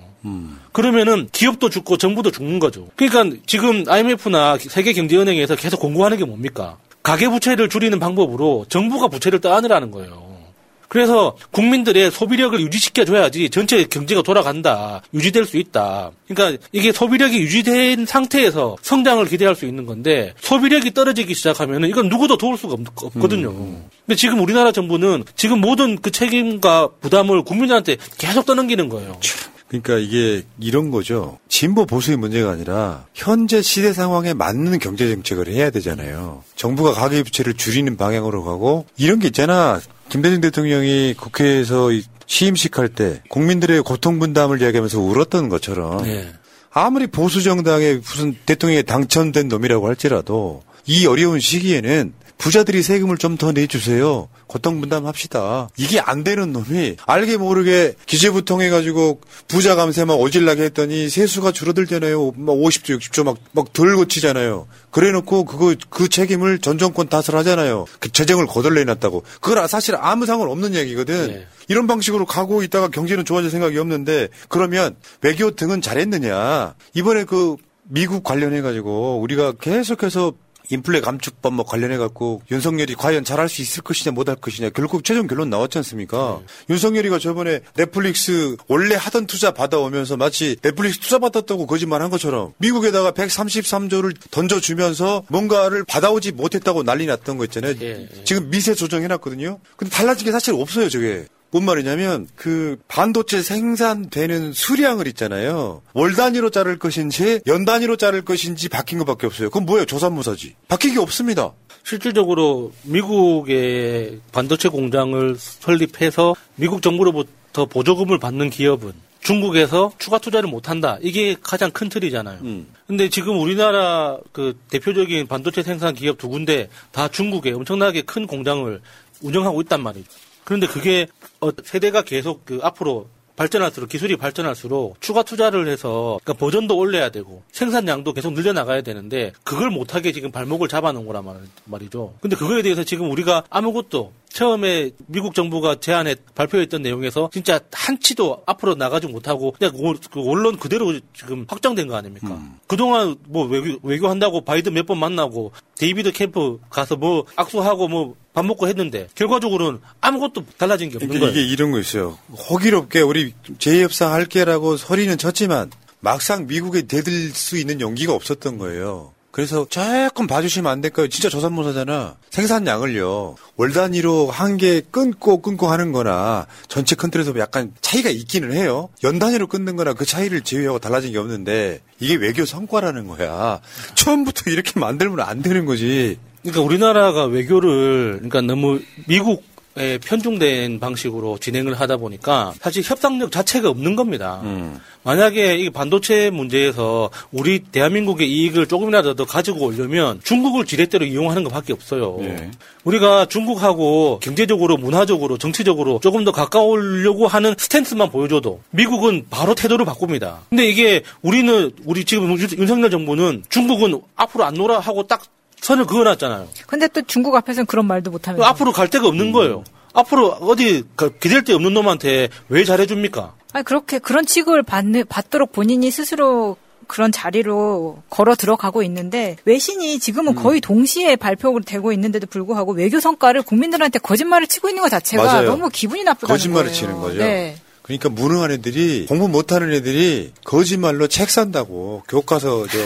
그러면은 기업도 죽고 정부도 죽는 거죠. 그러니까 지금 IMF나 세계 경제은행에서 계속 공고하는 게 뭡니까? 가계 부채를 줄이는 방법으로 정부가 부채를 떠안으라는 거예요. 그래서 국민들의 소비력을 유지시켜 줘야지 전체 경제가 돌아간다. 유지될 수 있다. 그러니까 이게 소비력이 유지된 상태에서 성장을 기대할 수 있는 건데 소비력이 떨어지기 시작하면은 이건 누구도 도울 수가 없, 거든요 근데 지금 우리나라 정부는 지금 모든 그 책임과 부담을 국민들한테 계속 떠넘기는 거예요. 그러니까 이게 이런 거죠. 진보 보수의 문제가 아니라 현재 시대 상황에 맞는 경제 정책을 해야 되잖아요. 정부가 가계 부채를 줄이는 방향으로 가고 이런 게 있잖아. 김대중 대통령이 국회에서 이 시임식 할 때 국민들의 고통 분담을 이야기하면서 울었던 것처럼 네. 아무리 보수 정당의 무슨 대통령에 당선된 놈이라고 할지라도 이 어려운 시기에는 부자들이 세금을 좀 더 내주세요. 고통 분담합시다. 이게 안 되는 놈이 알게 모르게 기재부 통해 가지고 부자 감세 막 오질나게 했더니 세수가 줄어들잖아요. 막 50조, 60조 막, 막덜 고치잖아요. 그래 놓고 그거, 그 책임을 전 정권 탓을 하잖아요. 그 재정을 거덜내 놨다고. 그건 사실 아무 상관 없는 얘기거든. 이런 방식으로 가고 있다가 경제는 좋아질 생각이 없는데 그러면 외교 등은 잘했느냐. 이번에 그 미국 관련해 가지고 우리가 계속해서 인플레 감축법 뭐 관련해 갖고 윤석열이 과연 잘할 수 있을 것이냐 못할 것이냐 결국 최종 결론 나왔지 않습니까? 윤석열이가 저번에 넷플릭스 원래 하던 투자 받아오면서 마치 넷플릭스 투자 받았다고 거짓말한 것처럼 미국에다가 133조를 던져주면서 뭔가를 받아오지 못했다고 난리 났던 거 있잖아요. 지금 미세 조정해놨거든요. 근데 달라진 게 사실 없어요 저게. 뭔 말이냐면 그 반도체 생산되는 수량을 있잖아요. 월 단위로 자를 것인지 연 단위로 자를 것인지 바뀐 것밖에 없어요. 그건 뭐예요? 조산무사지. 바뀐 게 없습니다. 실질적으로 미국의 반도체 공장을 설립해서 미국 정부로부터 보조금을 받는 기업은 중국에서 추가 투자를 못 한다. 이게 가장 큰 틀이잖아요. 근데 지금 우리나라 그 대표적인 반도체 생산 기업 두 군데 다 중국에 엄청나게 큰 공장을 운영하고 있단 말이죠. 그런데 그게 어, 세대가 계속 그 앞으로 발전할수록 기술이 발전할수록 추가 투자를 해서 그러니까 버전도 올려야 되고 생산량도 계속 늘려나가야 되는데 그걸 못하게 지금 발목을 잡아놓은 거란 말- 말이죠. 근데 그거에 대해서 지금 우리가 아무것도 처음에 미국 정부가 제안에 발표했던 내용에서 진짜 한치도 앞으로 나가지 못하고 그냥 오- 그 원론 그대로 지금 확정된 거 아닙니까? 그동안 뭐 외교, 외교한다고 바이든 몇 번 만나고 데이비드 캠프 가서 뭐 악수하고 뭐 밥 먹고 했는데 결과적으로는 아무것도 달라진 게 없는 그러니까 거예요. 이게 이런 거 있어요. 호기롭게 우리 재협상 할게라고 소리는 쳤지만 막상 미국에 대들 수 있는 용기가 없었던 거예요. 그래서 조금 봐주시면 안 될까요? 진짜 조삼모사잖아. 생산량을요. 월 단위로 한 개 끊고 끊고 하는 거나 전체 컨트롤에서 약간 차이가 있기는 해요. 연 단위로 끊는 거나 그 차이를 제외하고 달라진 게 없는데 이게 외교 성과라는 거야. 처음부터 이렇게 만들면 안 되는 거지. 그러니까 우리나라가 외교를 그러니까 너무 미국 에 편중된 방식으로 진행을 하다 보니까 사실 협상력 자체가 없는 겁니다. 만약에 이 반도체 문제에서 우리 대한민국의 이익을 조금이라도 더 가지고 오려면 중국을 지렛대로 이용하는 것밖에 없어요. 우리가 중국하고 경제적으로, 문화적으로, 정치적으로 조금 더 가까우려고 하는 스탠스만 보여줘도 미국은 바로 태도를 바꿉니다. 근데 이게 우리는 우리 지금 윤- 윤석열 정부는 중국은 앞으로 안 놀아 하고 딱 선을 그어놨잖아요. 근데 또 중국 앞에서는 그런 말도 못하면서 앞으로 갈 데가 없는 거예요. 앞으로 어디 가- 기댈 데 없는 놈한테 왜 잘해줍니까? 아니 그렇게 그런 취급을 받는 받도록 본인이 스스로 그런 자리로 걸어 들어가고 있는데 외신이 지금은 거의 동시에 발표가 되고 있는데도 불구하고 외교 성과를 국민들한테 거짓말을 치고 있는 것 자체가 맞아요. 너무 기분이 나쁘다는 거짓말을 거예요. 치는 거죠. 네. 그러니까 무능한 애들이 공부 못하는 애들이 거짓말로 책 산다고 교과서 저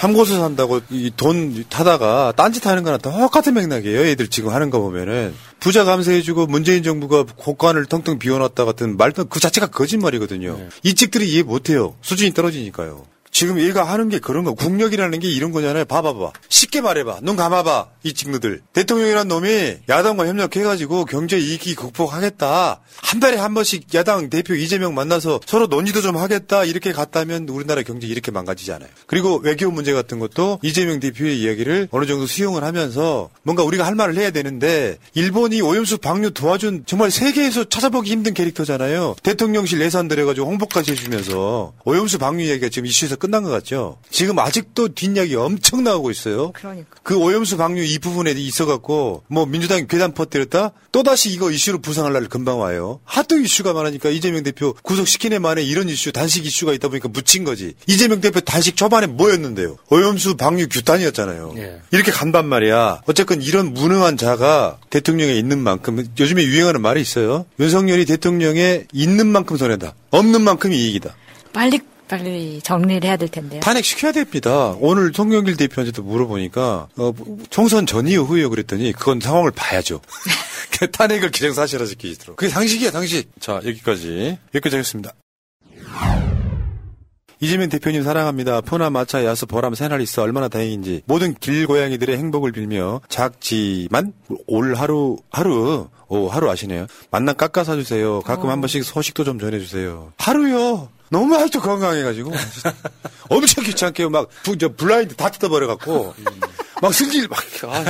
참고서 산다고 이 돈 타다가 딴짓 하는 거랑 똑같은 맥락이에요. 애들 지금 하는 거 보면은 부자 감세해주고 문재인 정부가 국간을 텅텅 비워놨다 같은 말도 그 자체가 거짓말이거든요. 이 찍들이 이해 못해요. 수준이 떨어지니까요. 지금 얘가 하는 게 그런 거 국력이라는 게 이런 거잖아요. 봐봐봐. 쉽게 말해봐. 눈 감아봐. 이 친구들. 대통령이란 놈이 야당과 협력해가지고 경제 이익이 극복하겠다. 한 달에 한 번씩 야당 대표 이재명 만나서 서로 논의도 좀 하겠다. 이렇게 갔다면 우리나라 경제 이렇게 망가지지 않아요. 그리고 외교 문제 같은 것도 이재명 대표의 이야기를 어느 정도 수용을 하면서 뭔가 우리가 할 말을 해야 되는데 일본이 오염수 방류 도와준 정말 세계에서 찾아보기 힘든 캐릭터잖아요. 대통령실 예산 들여가지고 홍보까지 해주면서 오염수 방류 이야기가 지금 이슈에서 끝난 것 같죠. 지금 아직도 뒷이야기 엄청 나오고 있어요. 그러니까. 그 오염수 방류 이 부분에 있어갖고 뭐 민주당이 괴담 퍼뜨렸다 또다시 이거 이슈로 부상할 날 금방 와요. 하도 이슈가 많으니까 이재명 대표 구속시킨 애 만에 이런 이슈 단식 이슈가 있다 보니까 묻힌 거지. 이재명 대표 단식 초반에 뭐였는데요? 오염수 방류 규탄이었잖아요. 이렇게 간단 말이야. 어쨌건 이런 무능한 자가 대통령에 있는 만큼 요즘에 유행하는 말이 있어요. 윤석열이 대통령에 있는 만큼 손해다. 없는 만큼 이익이다. 빨리 빨리 정리를 해야 될 텐데요. 탄핵 시켜야 됩니다. 오늘 송영길 대표한테도 물어보니까 어, 총선 전이후 후에요 그랬더니 그건 상황을 봐야죠. 탄핵을 기정사실화 시키도록. 그게 상식이야 상식. 자 여기까지 여기까지 하겠습니다. 이재명 대표님 사랑합니다. 푸나 마차 야스 보람 새날리스 얼마나 다행인지 모든 길고양이들의 행복을 빌며 작지만 올 하루 하루 오 하루 아시네요. 만남 깎아 사주세요. 가끔 한 번씩 소식도 좀 전해주세요. 하루요. 너무 아직도 건강해가지고 엄청 귀찮게요. 막 부, 저 블라인드 다 뜯어버려갖고 막 승질 막. 아,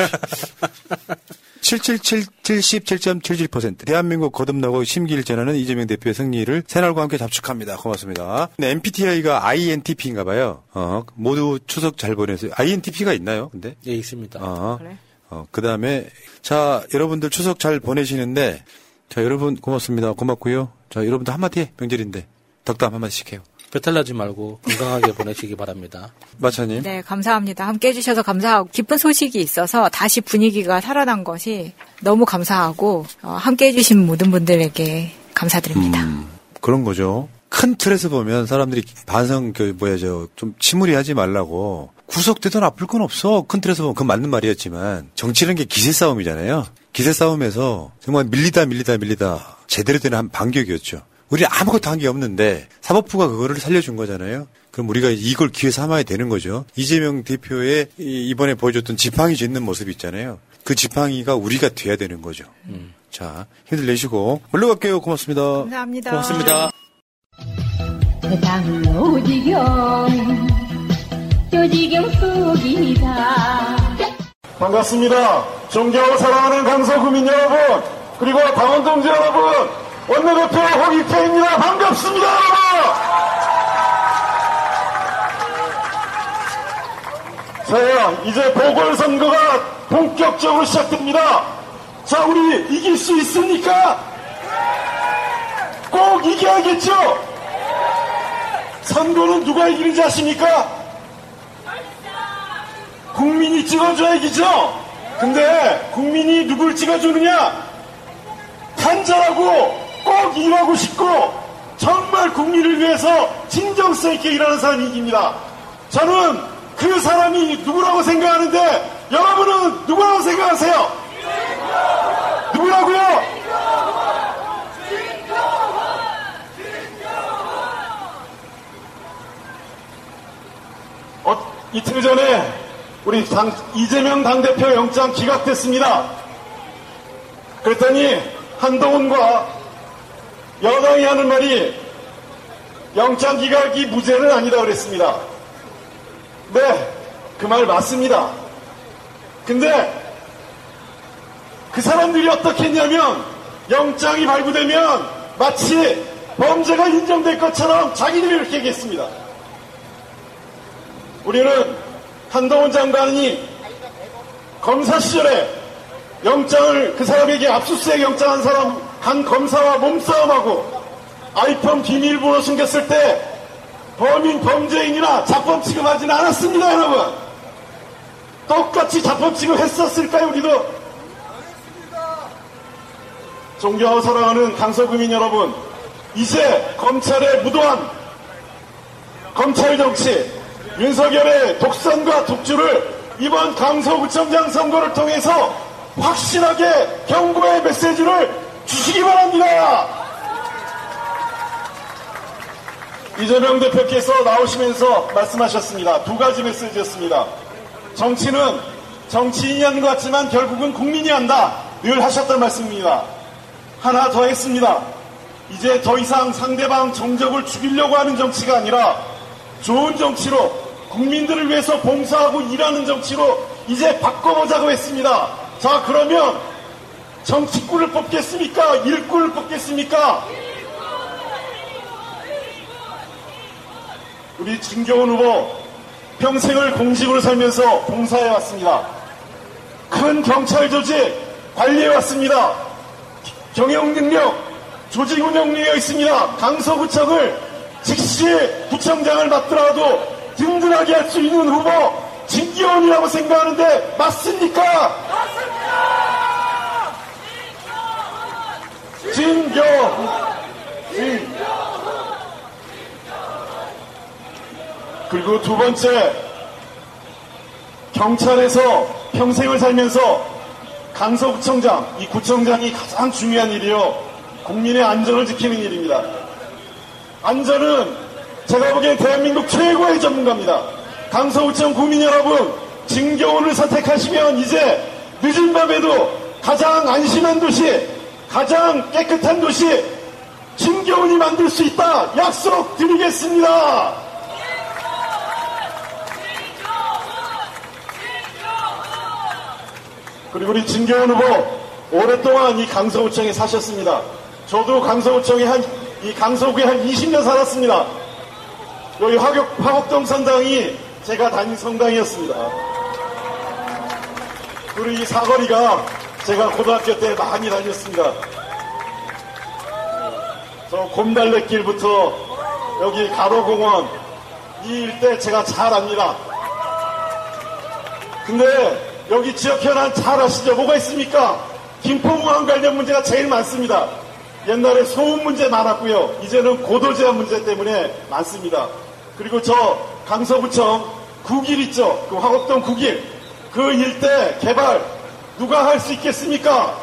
777, 77.77%. 대한민국 거듭나고 심기를 전하는 이재명 대표의 승리를 새날과 함께 잡축합니다. 고맙습니다. 네, MBTI가 INTP인가 봐요. 어, 모두 추석 잘 보내세요. INTP가 있나요? 근데? 예, 있습니다. 어, 어, 그 다음에, 자, 여러분들 추석 잘 보내시는데, 자, 여러분 고맙습니다. 고맙고요. 자, 여러분들 한마디 해. 명절인데. 덕담 한마디씩 해요. 배탈 나지 말고 건강하게 보내시기 바랍니다. 마차님. 네, 감사합니다. 함께 해주셔서 감사하고 기쁜 소식이 있어서 다시 분위기가 살아난 것이 너무 감사하고 어, 함께 해주신 모든 분들에게 감사드립니다. 그런 거죠. 큰 틀에서 보면 사람들이 반성, 그, 뭐야, 저, 좀 침울해하지 말라고. 구속돼도 나쁠 건 없어. 큰 틀에서 보면 그건 맞는 말이었지만, 정치라는 게 기세 싸움이잖아요. 기세 싸움에서 정말 밀리다 밀리다 밀리다 제대로 된 한 반격이었죠. 우리 아무것도 한 게 없는데, 사법부가 그거를 살려준 거잖아요. 그럼 우리가 이걸 기회 삼아야 되는 거죠. 이재명 대표의 이- 이번에 보여줬던 지팡이 짚는 모습이 있잖아요. 그 지팡이가 우리가 돼야 되는 거죠. 자, 힘들 내시고, 물러갈게요. 고맙습니다. 감사합니다. 고맙습니다. 세상은 오지경 요지경 속이다 반갑습니다. 존경하고 사랑하는 강서구민 여러분, 그리고 당원 동지 여러분, 원내대표 홍익태입니다. 반갑습니다! 자, 이제 보궐선거가 본격적으로 시작됩니다. 자, 우리 이길 수 있습니까? 꼭 이겨야겠죠? 선거는 누가 이기는지 아십니까? 국민이 찍어줘야 이기죠? 근데 국민이 누굴 찍어주느냐? 간절하고 꼭 일하고 싶고 정말 국민을 위해서 진정성 있게 일하는 사람이 이깁니다. 저는 그 사람이 누구라고 생각하는데 여러분은 누구라고 생각하세요? 누구라고요? 어, 이틀 전에 우리 당, 이재명 당대표 영장 기각됐습니다. 그랬더니 한동훈과 여당이 하는 말이 영장 기각이 무죄는 아니다 그랬습니다. 네, 그 말 맞습니다. 근데 그 사람들이 어떻게 했냐면 영장이 발부되면 마치 범죄가 인정될 것처럼 자기들이 이렇게 얘기했습니다. 우리는 한동훈 장관이 검사 시절에 영장을 그 사람에게 압수수색 영장 한 사람 한 검사와 몸싸움하고 아이폰 비밀번호 숨겼을 때 범인 범죄인이나 자범 취급하지는 않았습니다 여러분. 똑같이 자범 취급했었을까요 우리도? 존경하고 사랑하는 강서구민 여러분 이제 검찰의 무도한 검찰 정치 윤석열의 독선과 독주를 이번 강서구청장 선거를 통해서 확실하게 경고의 메시지를 주시기 바랍니다. 이재명 대표께서 나오시면서 말씀하셨습니다. 두 가지 메시지였습니다. 정치는 정치인이 하는 것 같지만 결국은 국민이 한다. 늘 하셨던 말씀입니다. 하나 더 했습니다. 이제 더 이상 상대방 정적을 죽이려고 하는 정치가 아니라 좋은 정치로 국민들을 위해서 봉사하고 일하는 정치로 이제 바꿔보자고 했습니다. 자, 그러면 정치꾼을 뽑겠습니까? 일꾼을 뽑겠습니까? 우리 진경훈 후보 평생을 공직으로 살면서 봉사해 왔습니다. 큰 경찰 조직 관리해 왔습니다. 경영 능력, 조직 운영 능력 있습니다. 강서구청을 즉시 구청장을 맡더라도 든든하게 할 수 있는 후보 진기원이라고 생각하는데 맞습니까? 진경 진 그리고 두 번째 경찰에서 평생을 살면서 강서구청장 이 구청장이 가장 중요한 일이요 국민의 안전을 지키는 일입니다. 안전은 제가 보기엔 대한민국 최고의 전문가입니다. 강서구청 구민 여러분, 진경훈을 선택하시면 이제 늦은 밤에도 가장 안심한 도시, 가장 깨끗한 도시, 진경훈이 만들 수 있다 약속 드리겠습니다. 그리고 우리 진경훈 후보 오랫동안 이 강서구청에 사셨습니다. 저도 강서구청에 한, 이 강서구에 한 20년 살았습니다. 여기 화곡, 화곡동 성당이 제가 다닌 성당이었습니다. 그리고 이 사거리가 제가 고등학교 때 많이 다녔습니다. 저 곰달래길부터 여기 가로공원 이 일대 제가 잘 압니다. 근데 여기 지역 현안 잘 아시죠? 뭐가 있습니까? 김포공항 관련 문제가 제일 많습니다. 옛날에 소음 문제 많았고요. 이제는 고도 제한 문제 때문에 많습니다. 그리고 저 강서구청 국일 있죠? 그 화곡동 국일 그 일대 개발 누가 할 수 있겠습니까?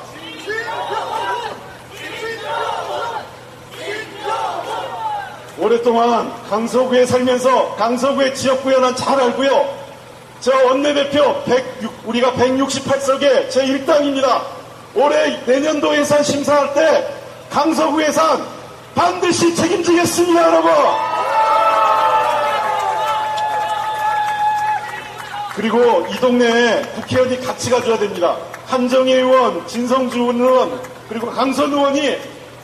오랫동안 강서구에 살면서 강서구의 지역구 현안 잘 알고요. 저 원내대표 106, 우리가 168석의 제 1당입니다. 올해 내년도 예산 심사할 때 강서구 예산 반드시 책임지겠습니다, 여러분. 그리고 이 동네에 국회의원이 같이 가줘야 됩니다. 한정희 의원, 진성주 의원, 그리고 강선 의원이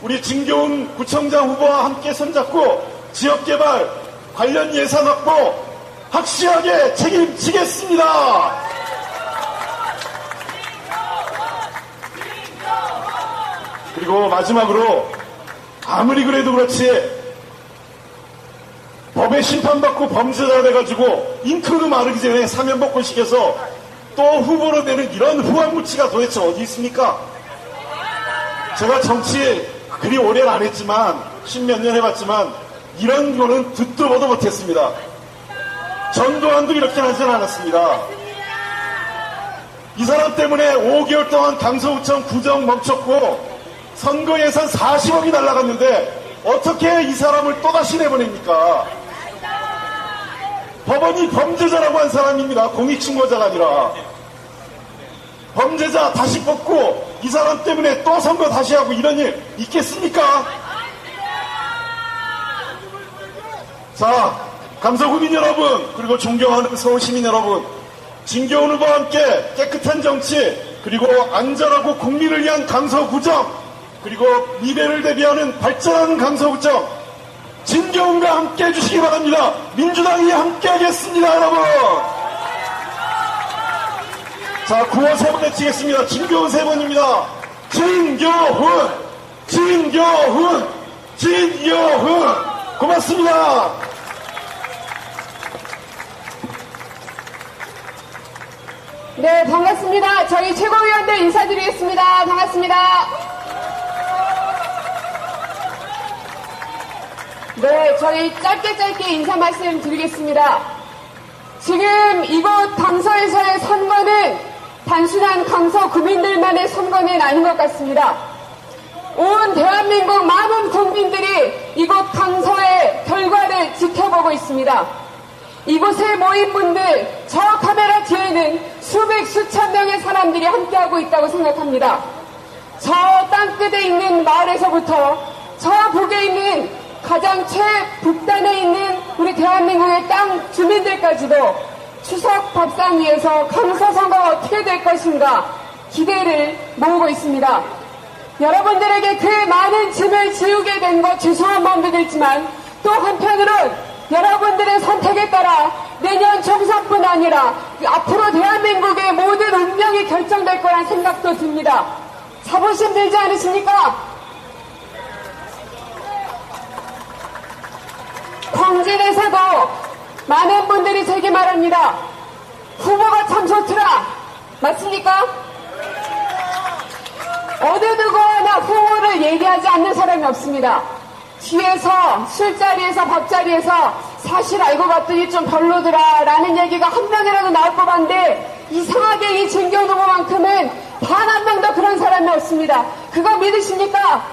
우리 진교훈 구청장 후보와 함께 손잡고 지역개발 관련 예산 확보 확실하게 책임지겠습니다. 그리고 마지막으로 아무리 그래도 그렇지 법에 심판받고 범죄자가 돼가지고 잉크로 마르기 전에 사면복권 시켜서 또 후보로 되는 이런 후한무치가 도대체 어디 있습니까? 제가 정치 그리 오래는 안 했지만 십몇 년 해봤지만 이런 거는 듣도 보도 못했습니다. 전두환도 이렇게 하진 않았습니다. 이 사람 때문에 5개월 동안 강서구청 구정 멈췄고 선거 예산 40억이 날라갔는데 어떻게 이 사람을 또다시 내보냅니까? 법원이 범죄자라고 한 사람입니다. 공익신고자가 아니라. 범죄자 다시 뽑고 이 사람 때문에 또 선거 다시 하고 이런 일 있겠습니까? 자, 감사국민 여러분, 그리고 존경하는 서울시민 여러분, 진교훈 후보와 함께 깨끗한 정치, 그리고 안전하고 국민을 위한 강서구정, 그리고 미래를 대비하는 발전하는 강서구청, 진교훈과 함께 해주시기 바랍니다. 민주당이 함께 하겠습니다, 여러분! 자, 구호 세번 외치겠습니다. 진교훈 세 번입니다. 진교훈! 진교훈! 진교훈! 고맙습니다. 네, 반갑습니다. 저희 최고위원들 인사드리겠습니다. 반갑습니다. 네, 저희 짧게 짧게 인사 말씀 드리겠습니다. 지금 이곳 강서에서의 선거는 단순한 강서 구민들만의 선거는 아닌 것 같습니다. 온 대한민국 많은 국민들이 이곳 강서의 결과를 지켜보고 있습니다. 이곳에 모인 분들, 저 카메라 뒤에는 수백, 수천 명의 사람들이 함께하고 있다고 생각합니다. 저 땅끝에 있는 마을에서부터 저 북에 있는 가장 최북단에 있는 우리 대한민국의 땅 주민들까지도 추석 밥상 위에서 강서 선거가 어떻게 될 것인가 기대를 모으고 있습니다. 여러분들에게 그 많은 짐을 지우게 된 것 죄송한 마음도 들지만 또 한편으론 여러분들의 선택에 따라 내년 총선뿐 아니라 앞으로 대한민국의 모든 운명이 결정될 거란 생각도 듭니다. 자부심 들지 않으십니까? 광진에서도 많은 분들이 제게 말합니다. 후보가 참 좋더라. 맞습니까? 어느 누구나 후보를 얘기하지 않는 사람이 없습니다. 뒤에서 술자리에서 밥자리에서 사실 알고 봤더니 좀 별로더라 라는 얘기가 한 명이라도 나올 법한데 이상하게 이 진경 후보만큼은 단 한 명도 그런 사람이 없습니다. 그거 믿으십니까?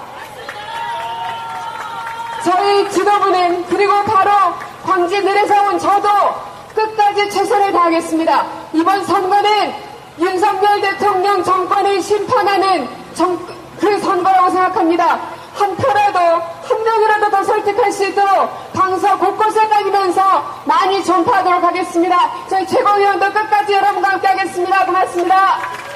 저희 지도부는 그리고 바로 광진 을에서 온 저도 끝까지 최선을 다하겠습니다. 이번 선거는 윤석열 대통령 정권을 심판하는 정, 그 선거라고 생각합니다. 한 표라도 한 명이라도 더 설득할 수 있도록 강서 곳곳에 다니면서 많이 전파하도록 하겠습니다. 저희 최고위원도 끝까지 여러분과 함께 하겠습니다. 고맙습니다.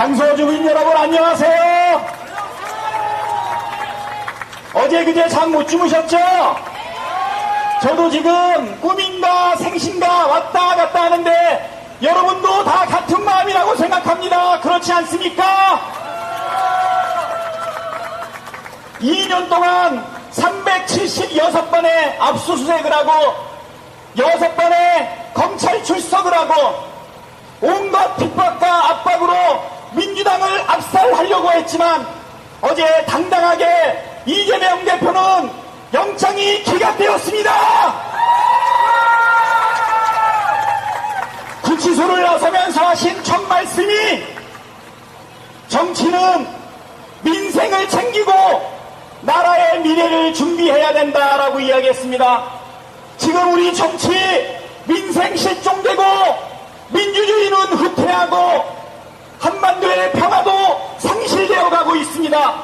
강서 주민 여러분 안녕하세요. 어제 그제 잠 못 주무셨죠? 저도 지금 꿈인가 생신가 왔다 갔다 하는데 여러분도 다 같은 마음이라고 생각합니다. 그렇지 않습니까? 2년 동안 376번의 압수수색을 하고 6번의 검찰 출석을 하고 온갖 핍박과 압박으로 민주당을 압살하려고 했지만 어제 당당하게 이재명 대표는 영장이 기각되었습니다. 구치소를 나서면서 하신 첫 말씀이 정치는 민생을 챙기고 나라의 미래를 준비해야 된다라고 이야기했습니다. 지금 우리 정치 민생 실종되고 민주주의는 후퇴하고 한반도의 평화도 상실되어 가고 있습니다.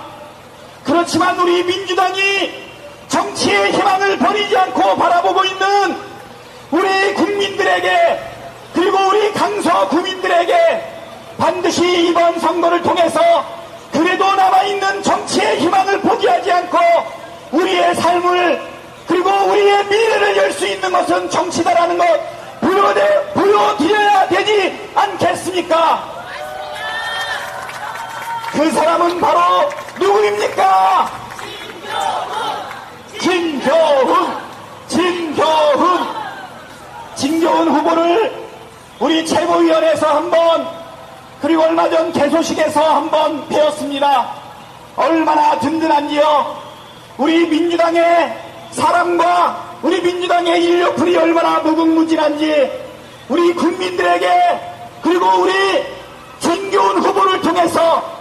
그렇지만 우리 민주당이 정치의 희망을 버리지 않고 바라보고 있는 우리 국민들에게 그리고 우리 강서 구민들에게 반드시 이번 선거를 통해서 그래도 남아있는 정치의 희망을 포기하지 않고 우리의 삶을 그리고 우리의 미래를 열 수 있는 것은 정치다라는 것 보여드, 보여드려야 되지 않겠습니까? 그 사람은 바로 누구입니까? 김교훈, 김교훈, 김교훈 후보를 우리 최고위원회에서 한번 그리고 얼마 전 개소식에서 한번 배웠습니다. 얼마나 든든한지요. 우리 민주당의 사람과 우리 민주당의 인력풀이 얼마나 무궁무진한지 우리 국민들에게 그리고 우리 김교훈 후보를 통해서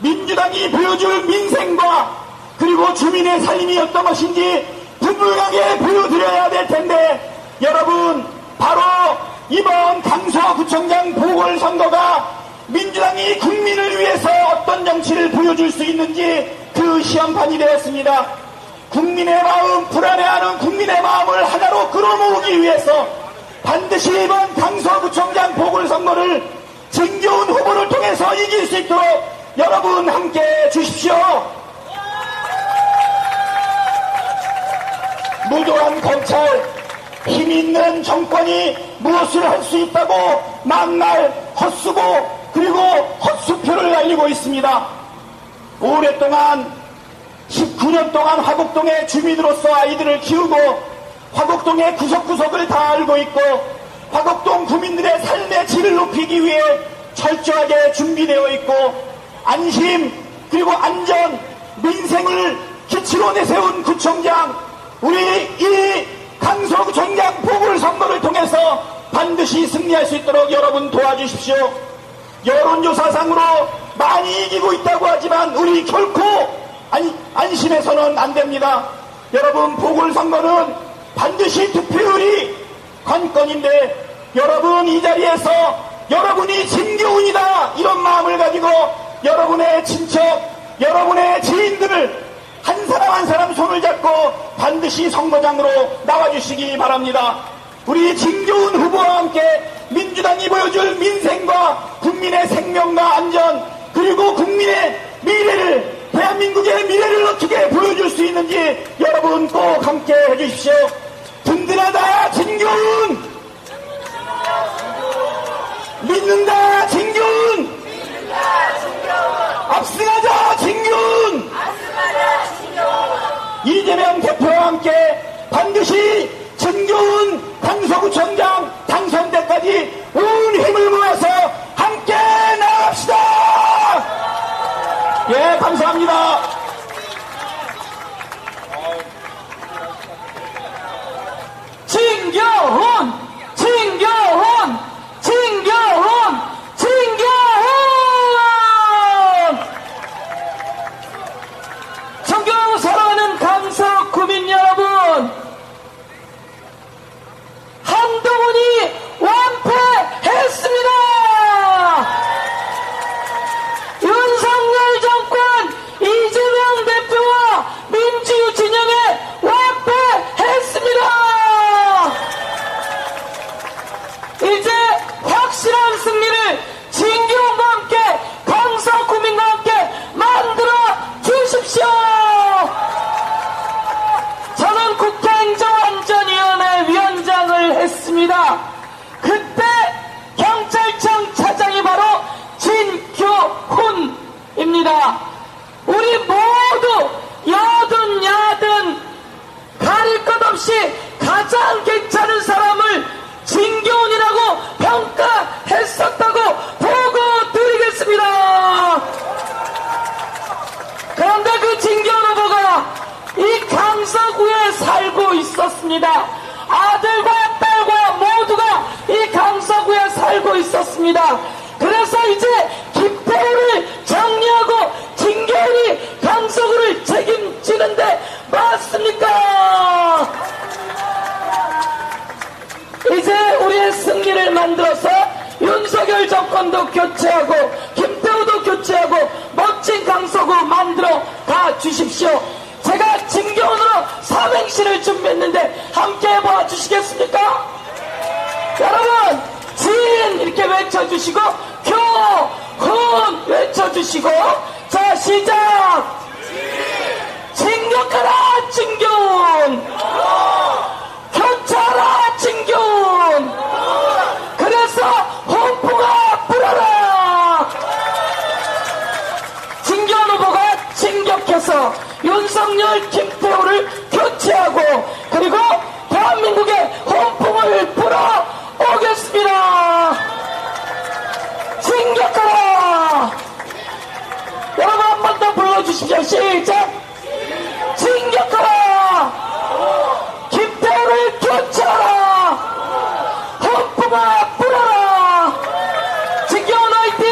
민주당이 보여줄 민생과 그리고 주민의 살림이 어떤 것인지 분명하게 보여드려야 될 텐데 여러분 바로 이번 강서구청장 보궐선거가 민주당이 국민을 위해서 어떤 정치를 보여줄 수 있는지 그 시험판이 되었습니다. 국민의 마음, 불안해하는 국민의 마음을 하나로 끌어모으기 위해서 반드시 이번 강서구청장 보궐선거를 정겨운 후보를 통해서 이길 수 있도록 여러분 함께 해 주십시오. 무도한 검찰, 힘 있는 정권이 무엇을 할 수 있다고 만날 헛수고 그리고 헛수표를 날리고 있습니다. 오랫동안 19년 동안 화곡동의 주민으로서 아이들을 키우고 화곡동의 구석구석을 다 알고 있고 화곡동 구민들의 삶의 질을 높이기 위해 철저하게 준비되어 있고 안심 그리고 안전 민생을 기치로 내세운 구청장 우리 이 강서구청장 보궐선거를 통해서 반드시 승리할 수 있도록 여러분 도와주십시오. 여론조사상으로 많이 이기고 있다고 하지만 우리 결코 안, 안심해서는 안 됩니다. 여러분 보궐선거는 반드시 투표율이 관건인데 여러분 이 자리에서 여러분이 진교훈이다 이런 마음을 가지고 여러분의 친척 여러분의 지인들을 한 사람 한 사람 손을 잡고 반드시 선거장으로 나와주시기 바랍니다. 우리 진교훈 후보와 함께 민주당이 보여줄 민생과 국민의 생명과 안전 그리고 국민의 미래를 대한민국의 미래를 어떻게 보여줄 수 있는지 여러분 꼭 함께 해주십시오. 든든하다 진교훈 믿는다 진교훈 압승하자 진교훈 이재명 대표와 함께 반드시 진교훈 강서구청장 당선 때까지 온 힘을 모아서 함께 나갑시다. 예, 감사합니다. 진교훈! 진교훈! 진교훈! 존경 사랑하는 강서 구민 여러분! 한동훈이 완패했습니다! 윤석열 정권 이재명 대표와 민주 진영에 완패했습니다! 이제 확실한 승리를 진경과 함께 강서 구민과 함께 만들어 주십시오! 저는 국회 행정안전위원회 위원장을 했습니다. 그때 경찰청 차장이 바로 진교훈입니다. 우리 모두 여든 야든 가릴 것 없이 가장 괜찮은 사람을 진교훈이라고 평가했었다고 보고 드리겠습니다. 그런데 그 진교훈 후보가 이 강서구에 살고 있었습니다. 아들과 딸과 모두가 이 강서구에 살고 있었습니다. 그래서 이제 김태우를 정리하고 진교훈이 강서구를 책임지는데 맞습니까? 이제 우리의 승리를 만들어서 윤석열 정권도 교체하고 김태우도 교체하고 멋진 강서구 만들어 가 주십시오. 제가 진교훈으로 삼행시를 준비했는데 함께 해봐 주시겠습니까? 여러분 주인 이렇게 외쳐주시고 교훈 외쳐주시고 자 시작! 진격하라 진교훈! 교차라 진교훈! 그래서 홍포가 불어라! 진교훈 후보가 진격해서 윤석열 김태호를 교체하고 그리고 대한민국의 홍풍을 불어 불러주십시오. 시작! 진격하라! 김태우를 교체하라! 헌풍을 불어라! 진경원 화이팅!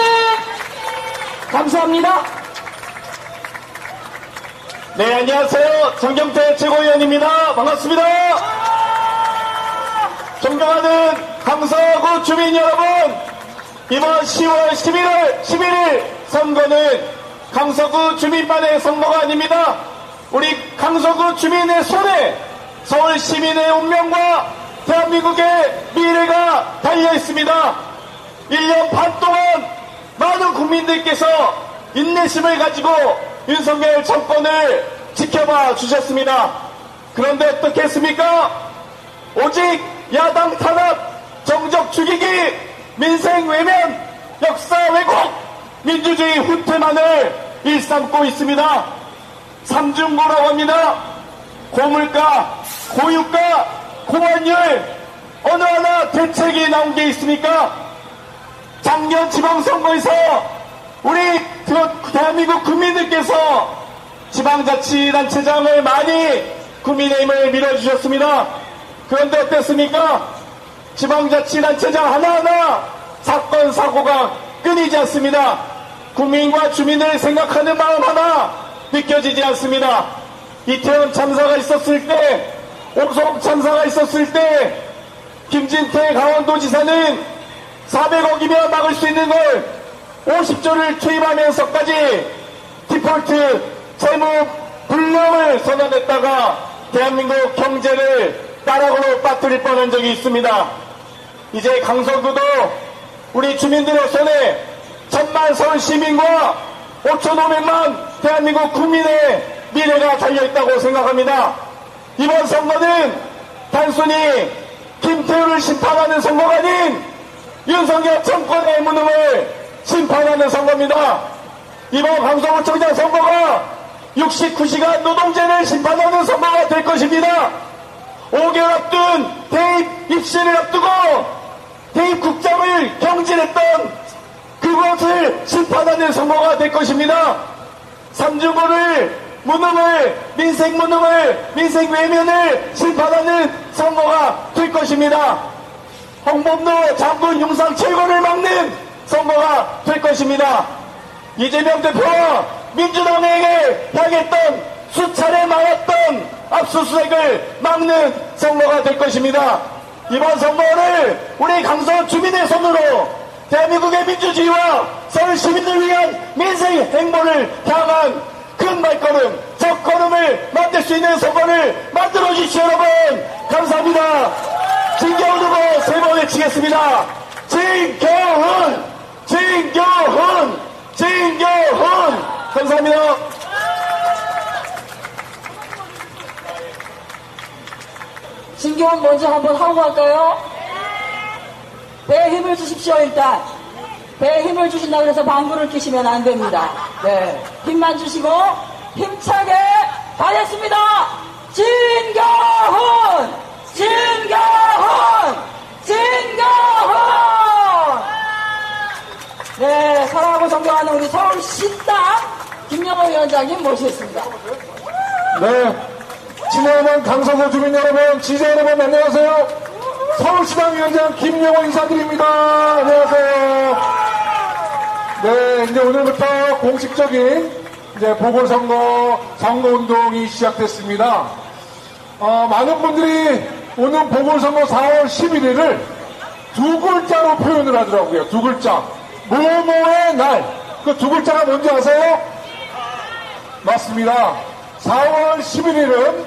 감사합니다. 네, 안녕하세요. 정경태 최고위원입니다. 반갑습니다. 존경하는 강서구 주민 여러분, 이번 10월 11월 11일 선거는 강서구 주민만의 선거가 아닙니다. 우리 강서구 주민의 손에 서울 시민의 운명과 대한민국의 미래가 달려 있습니다. 1년 반 동안 많은 국민들께서 인내심을 가지고 윤석열 정권을 지켜봐 주셨습니다. 그런데 어떻게 했습니까? 오직 야당 탄압, 정적 죽이기, 민생 외면, 역사 왜곡, 민주주의 후퇴만을 일삼고 있습니다. 삼중고라고 합니다. 고물가, 고유가, 고환율, 어느 하나 대책이 나온 게 있습니까? 작년 지방선거에서 우리 그 대한민국 국민들께서 지방자치단체장을 많이 국민의힘을 밀어주셨습니다. 그런데 어땠습니까? 지방자치단체장 하나하나 사건, 사고가 끊이지 않습니다. 국민과 주민을 생각하는 마음 하나 느껴지지 않습니다. 이태원 참사가 있었을 때, 옥석 참사가 있었을 때, 김진태 강원도지사는 400억이면 막을 수 있는 걸 50조를 투입하면서까지 디폴트 재무 불능을 선언했다가 대한민국 경제를 나락으로 빠뜨릴 뻔한 적이 있습니다. 이제 강서구도 우리 주민들의 손에 천만 서울 시민과 5,500만 대한민국 국민의 미래가 달려있다고 생각합니다. 이번 선거는 단순히 김태우를 심판하는 선거가 아닌 윤석열 정권의 무능을 심판하는 선거입니다. 이번 강서구청장 선거가 69시간 노동제를 심판하는 선거가 될 것입니다. 5개월 앞둔 대입 입시를 앞두고 대입 국장을 경질했던 그것을 심판하는 선거가 될 것입니다. 삼중고를 무능을 민생 무능을 민생 외면을 심판하는 선거가 될 것입니다. 홍범도 장군 용상 철거를 막는 선거가 될 것입니다. 이재명 대표와 민주당에게 향했던 수차례 막았던 압수수색을 막는 선거가 될 것입니다. 이번 선거를 우리 강서 주민의 손으로 대한민국의 민주주의와 서울 시민을 위한 민생 행보를 향한 큰 발걸음, 첫 걸음을 만들 수 있는 선거를 만들어 주십시오, 여러분. 감사합니다. 진경훈 후보 세 번 외치겠습니다. 진경훈! 진경훈! 진경훈! 감사합니다. 진경훈 먼저 한번 하고 갈까요? 배에 힘을 주십시오, 일단. 배에 힘을 주신다고 해서 방구를 끼시면 안 됩니다. 네. 힘만 주시고, 힘차게 가겠습니다! 진경훈! 진경훈! 진경훈! 네, 사랑하고 존경하는 우리 서울 신당 김영호 위원장님 모시겠습니다. 네. 친애하는 강서구 주민 여러분, 지지 여러분, 안녕하세요. 서울시당 위원장 김영호 인사드립니다. 안녕하세요. 네, 이제 오늘부터 공식적인 이제 보궐선거 선거운동이 시작됐습니다. 어, 많은 분들이 오늘 보궐선거 4월 11일을 두 글자로 표현을 하더라고요. 두 글자. 모모의 날. 그 두 글자가 뭔지 아세요? 맞습니다. 4월 11일은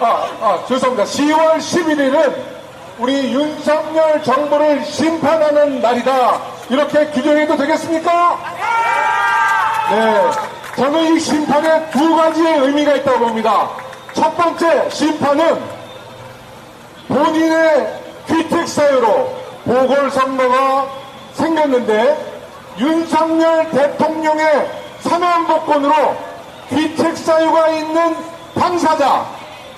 아, 아, 죄송합니다. 10월 11일은 우리 윤석열 정부를 심판하는 날이다. 이렇게 규정해도 되겠습니까? 네. 저는 이 심판에 두 가지의 의미가 있다고 봅니다. 첫 번째 심판은 본인의 귀택 사유로 보궐선거가 생겼는데 윤석열 대통령의 사면복권으로 귀책 사유가 있는 당사자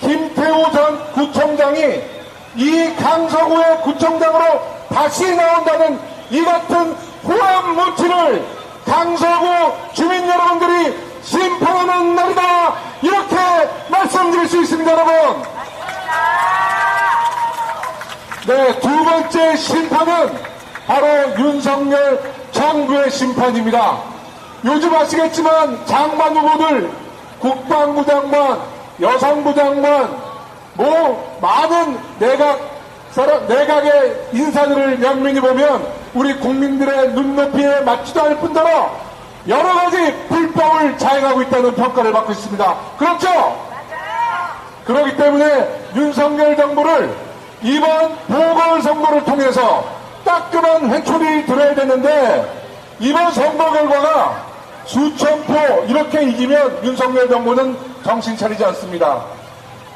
김태우 전 구청장이 이 강서구의 구청장으로 다시 나온다는 이 같은 후한 무치를 강서구 주민 여러분들이 심판하는 날이다 이렇게 말씀드릴 수 있습니다 여러분 네, 두 번째 심판은 바로 윤석열 정부의 심판입니다. 요즘 아시겠지만 장관 후보들 국방부 장관, 여성부 장관, 뭐 많은 내각 사람, 내각의 인사들을 면밀히 보면 우리 국민들의 눈높이에 맞지도 않을 뿐더러 여러 가지 불법을 자행하고 있다는 평가를 받고 있습니다. 그렇죠? 그렇기 때문에 윤석열 정부를 이번 보궐선거를 통해서 따끔한 회초리 들어야 되는데 이번 선거 결과가 수천 표 이렇게 이기면 윤석열 정부는 정신 차리지 않습니다.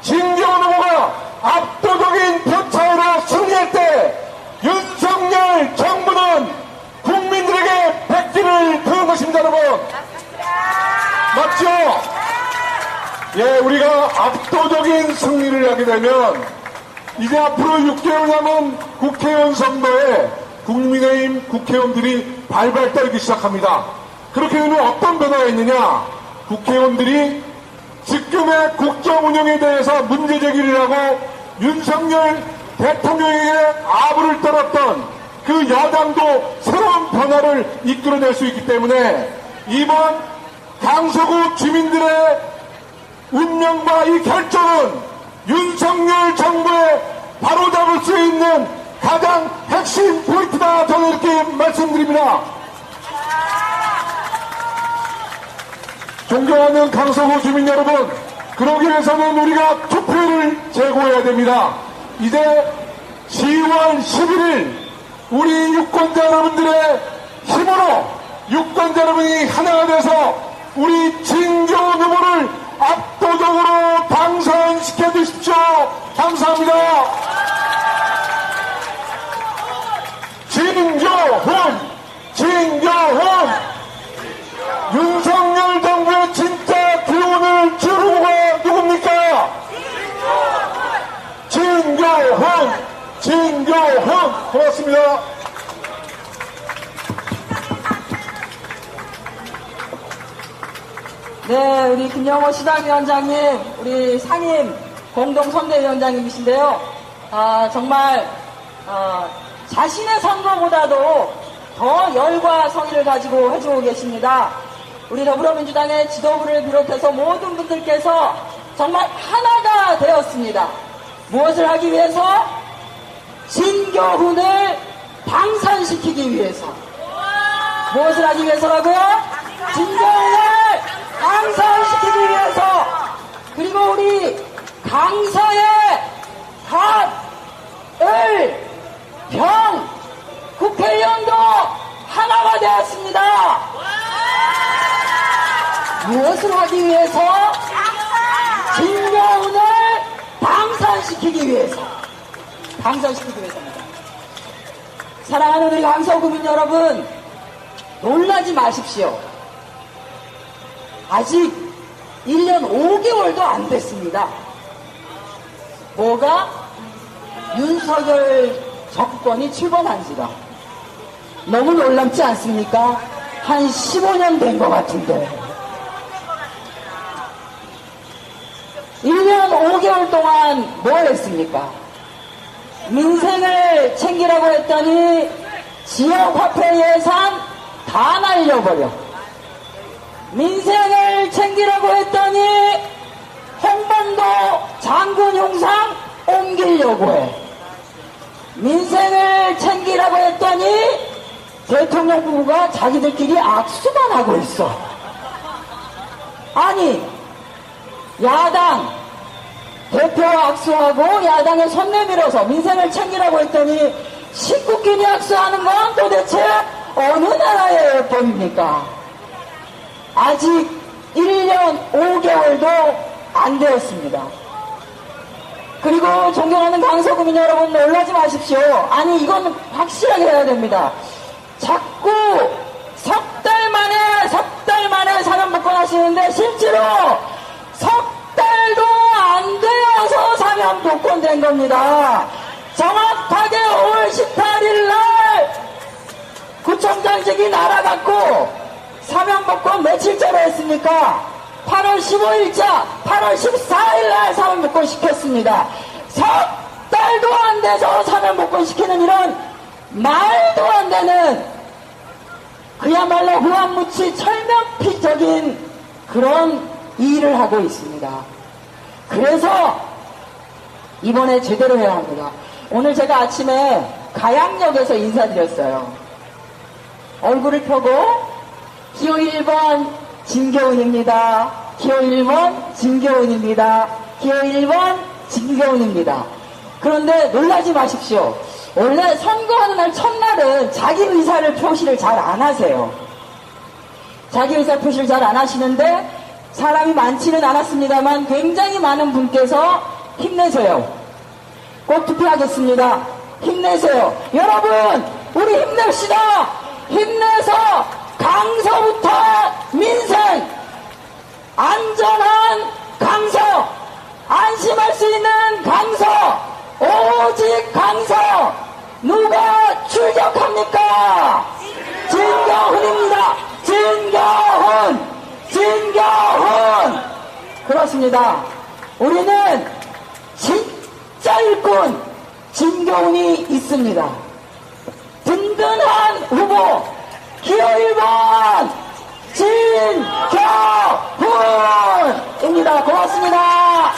진경원 후보가 압도적인 표차로 승리할 때 윤석열 정부는 국민들에게 백기를 드는 것입니다, 여러분. 맞죠? 예, 우리가 압도적인 승리를 하게 되면 이제 앞으로 6개월 남은 국회의원 선거에 국민의힘 국회의원들이 발발 떨기 시작합니다. 그렇게 되면 어떤 변화가 있느냐? 국회의원들이 지금의 국정 운영에 대해서 문제 제기를 하고 윤석열 대통령에게 아부를 떨었던 그 여당도 새로운 변화를 이끌어낼 수 있기 때문에 이번 강서구 주민들의 운명과 이 결정은 윤석열 정부에 바로잡을 수 있는 가장 핵심 포인트다 저는 이렇게 말씀드립니다. 존경하는 강서구 주민 여러분, 그러기 위해서는 우리가 투표를 제고해야 됩니다. 이제 10월 11일 우리 유권자 여러분들의 힘으로 유권자 여러분이 하나가 돼서 우리 진교훈 후보를 압도적으로 당선시켜 주십시오. 감사합니다. 진교훈, 진교훈, 윤석열 정부의 진짜 기운을 주루가 누굽니까? 진교훈, 진교훈, 고맙습니다. 네, 우리 김영호 시당위원장님, 우리 상임 공동선대위원장님이신데요. 아, 정말, 아, 자신의 선거보다도 더 열과 성의를 가지고 해주고 계십니다. 우리 더불어민주당의 지도부를 비롯해서 모든 분들께서 정말 하나가 되었습니다. 무엇을 하기 위해서? 진교훈을 방산시키기 위해서. 무엇을 하기 위해서라고요? 진교훈을 강서시키기 위해서 그리고 우리 강서의 갓, 을, 병 국회의원도 하나가 되었습니다. 무엇을 하기 위해서? 진경훈을 당선시키기 위해서. 당선시키기 위해서입니다. 사랑하는 우리 강서구민 여러분, 놀라지 마십시오. 아직 1년 5개월도 안 됐습니다. 뭐가? 윤석열 정권이 출범한 지가 너무 놀랍지 않습니까? 한 15년 된 것 같은데. 1년 5개월 동안 뭘 했습니까? 민생을 챙기라고 했더니 지역화폐 예산 다 날려버려. 민생을 챙기라고 했더니 홍범도 장군 용상 옮기려고 해. 민생을 챙기라고 했더니 대통령 부부가 자기들끼리 악수만 하고 있어. 아니, 야당 대표 악수하고 야당에 손 내밀어서 민생을 챙기라고 했더니 식구끼리 악수하는 건 도대체 어느 나라의 법입니까? 아직 1년 5개월도 안 되었습니다. 그리고 존경하는 강서구민 여러분 놀라지 마십시오. 아니 이건 확실하게 해야 됩니다. 자꾸 석 달 만에 석 달 만에 사면 복권하시는데 실제로 석 달도 안 되어서 사면 복권된 겁니다. 정확하게 5월 18일 날 구청장직이 날아갔고 사면 복권 며칠째로 했습니까? 8월 15일자 8월 14일 날 사면 복권 시켰습니다. 석 달도 안 돼서 사면 복권 시키는 이런 말도 안 되는 그야말로 후한무치 철면피적인 그런 일을 하고 있습니다. 그래서 이번에 제대로 해야 합니다. 오늘 제가 아침에 가양역에서 인사드렸어요. 얼굴을 펴고 기호 1번 진교훈입니다. 기호 1번 진교훈입니다. 기호 1번 진교훈입니다. 그런데 놀라지 마십시오. 원래 선거하는 날 첫날은 자기 의사를 표시를 잘 안 하세요. 자기 의사 표시를 잘 안 하시는데 사람이 많지는 않았습니다만 굉장히 많은 분께서 힘내세요. 꼭 투표하겠습니다. 힘내세요. 여러분, 우리 힘냅시다. 힘내서 강서부터 민생, 안전한 강서, 안심할 수 있는 강서, 오직 강서, 누가 출격합니까? 진경훈입니다. 진경훈! 진경훈! 그렇습니다. 우리는 진짜 일꾼 진경훈이 있습니다. 든든한 후보 기호 1번 진경훈입니다. 고맙습니다.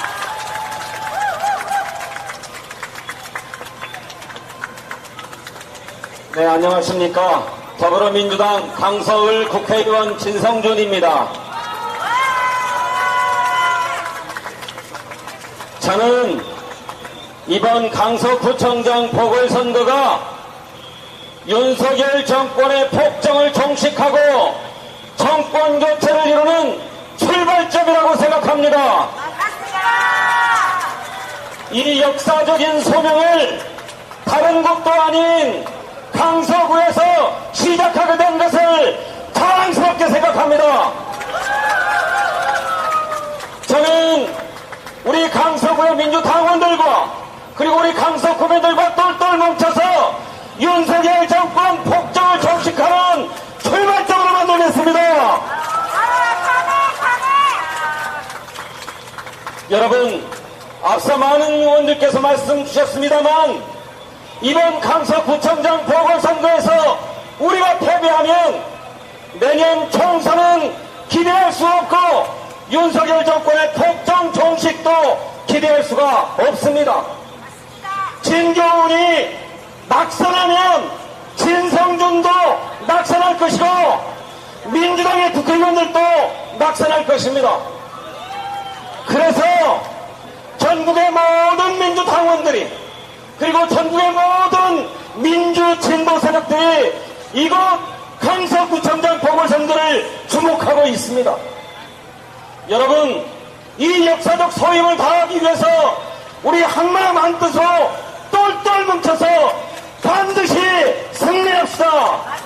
네, 안녕하십니까. 더불어민주당 강서울 국회의원 진성준입니다. 저는 이번 강서구청장 보궐선거가 윤석열 정권의 폭정을 종식하고 정권 교체를 이루는 출발점이라고 생각합니다. 이 역사적인 소명을 다른 곳도 아닌 강서구에서 시작하게 된 것을 자랑스럽게 생각합니다. 저는 우리 강서구의 민주당원들과 그리고 우리 강서 구민들과 똘똘 뭉쳐서 윤석열 정권 폭정을 종식하는 출발점으로 만들겠습니다. 여러분, 앞서 많은 의원들께서 말씀 주셨습니다만 이번 강서구청장 보궐선거에서 우리가 패배하면 내년 총선은 기대할 수 없고 윤석열 정권의 폭정 종식도 기대할 수가 없습니다. 진교훈이 낙선하면 진성준도 낙선할 것이고 민주당의 국회의원들도 낙선할 것입니다. 그래서 전국의 모든 민주당원들이 그리고 전국의 모든 민주 진보 세력들이 이곳 강서구청장 보궐선거를 주목하고 있습니다. 여러분, 이 역사적 소임을 다하기 위해서 우리 한마음 한뜻으로 똘똘 뭉쳐서 반드시 승리합시다.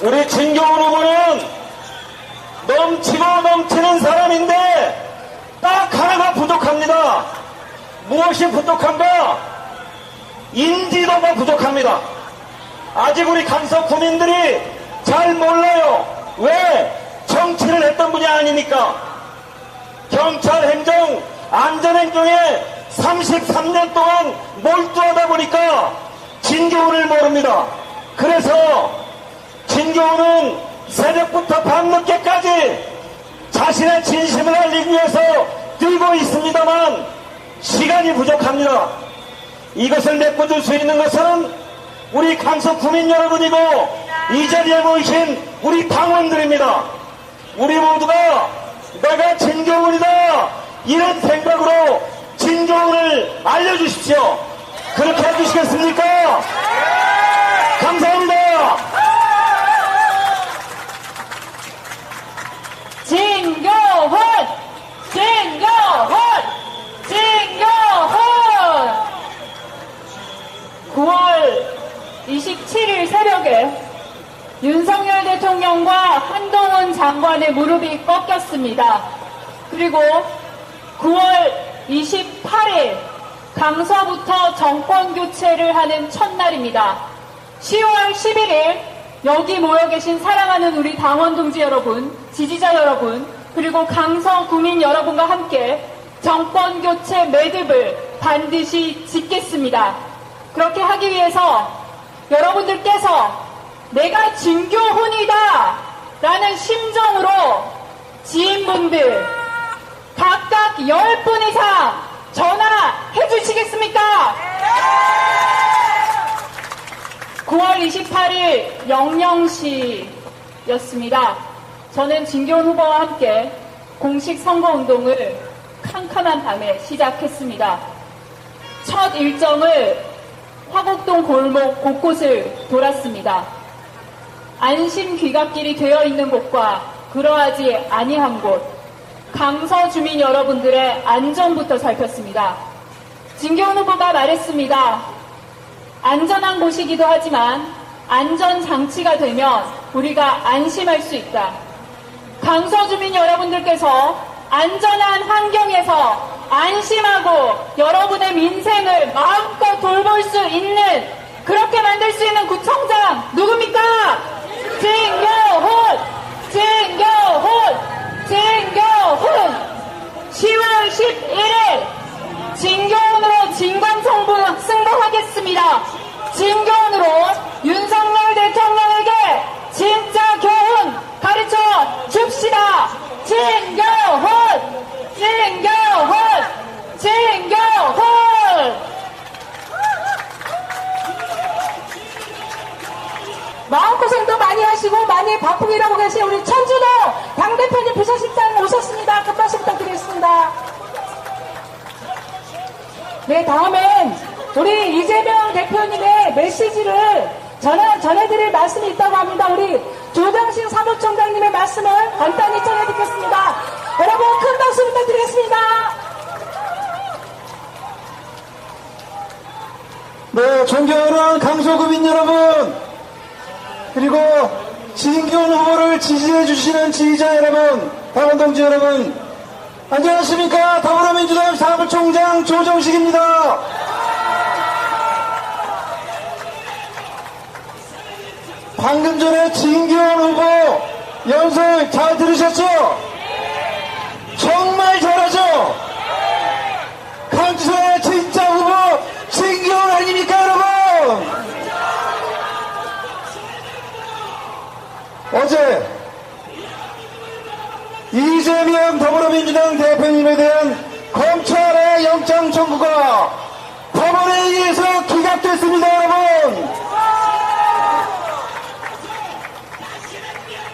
우리 진경훈 후보는 넘치고 넘치는 사람인데 딱 하나가 부족합니다. 무엇이 부족한가? 인지도가 부족합니다. 아직 우리 강서 구민들이 잘 몰라요. 왜? 정치를 했던 분이 아니니까. 경찰 행정, 안전행정에 33년 동안 몰두하다 보니까 진교훈을 모릅니다. 그래서 진교훈은 새벽부터 밤늦게까지 자신의 진심을 알리기 위해서 뛰고 있습니다만 시간이 부족합니다. 이것을 메꿔줄 수 있는 것은 우리 강서 구민 여러분이고 이 자리에 모이신 우리 당원들입니다. 우리 모두가 내가 진경훈이다 이런 생각으로 진경훈을 알려주십시오. 그렇게 해주시겠습니까? 감사합니다. 진경훈! 진경훈! 진경훈! 9월 27일 새벽에 윤석열 대통령과 한동훈 장관의 무릎이 꺾였습니다. 그리고 9월 28일 강서부터 정권 교체를 하는 첫날입니다. 10월 11일 여기 모여 계신 사랑하는 우리 당원 동지 여러분, 지지자 여러분, 그리고 강서 구민 여러분과 함께 정권 교체 매듭을 반드시 짓겠습니다. 그렇게 하기 위해서 여러분들께서 내가 진교훈이다 라는 심정으로 지인분들 각각 10분 이상 전화해 주시겠습니까? 9월 28일 00시였습니다. 저는 진교훈 후보와 함께 공식 선거운동을 캄캄한 밤에 시작했습니다. 첫 일정을 화곡동 골목 곳곳을 돌았습니다. 안심 귀갓길이 되어 있는 곳과 그러하지 아니한 곳, 강서 주민 여러분들의 안전부터 살폈습니다. 진경훈 후보가 말했습니다. 안전한 곳이기도 하지만 안전 장치가 되면 우리가 안심할 수 있다. 강서 주민 여러분들께서 안전한 환경에서 안심하고 여러분의 민생을 마음껏 돌볼 수 있는 그렇게 만들 수 있는 구청장 누굽니까? 진교훈! 진교훈! 진교훈! 10월 11일 진교훈으로 진관성부 승부하겠습니다. 진교훈으로 윤석열 대통령에게 진짜 교훈 가르쳐 줍시다. 진교훈! 진교훈! 진교훈! 마음고생도 많이 하시고 많이 바쁘게 일하고 계신 우리 천준호 당대표님 부서실장 오셨습니다. 큰 박수 부탁드리겠습니다. 네, 다음엔 우리 이재명 대표님의 메시지를 전해, 전해드릴 말씀이 있다고 합니다. 우리 조정신 사무총장님의 말씀을 간단히 전해드리겠습니다. 여러분 큰 박수 부탁드리겠습니다. 네, 존경하는 강소구민 여러분, 그리고 진기훈 후보를 지지해 주시는 지지자 여러분, 당원 동지 여러분, 안녕하십니까. 더불어민주당 사무총장 조정식입니다. 방금 전에 진기훈 후보 연설 잘 들으셨죠? 정말 잘하죠? 강주의 진짜 후보 진기훈 아닙니까 여러분? 어제 이재명 더불어민주당 대표님에 대한 검찰의 영장 청구가 법원에 의해서 기각됐습니다 여러분.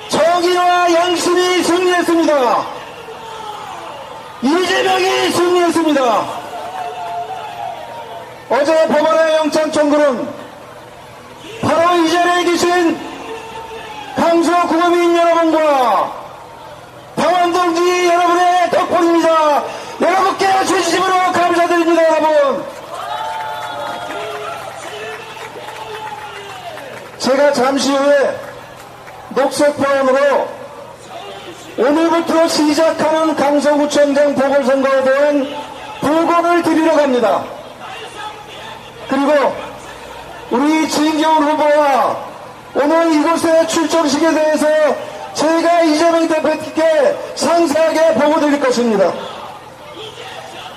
정의와 양심이 승리했습니다. 이재명이 승리했습니다. 어제 법원의 영장 청구는 바로 이 자리에 계신 강서 구민 여러분과 당원 동지 여러분의 덕분입니다. 여러분께 진심으로 감사드립니다, 여러분. 제가 잠시 후에 녹색포럼으로 오늘부터 시작하는 강서구청장 보궐선거에 대한 보고를 드리러 갑니다. 그리고 우리 진경훈 후보와 오늘 이곳의 출정식에 대해서 제가 이재명 대표께 상세하게 보고 드릴 것입니다.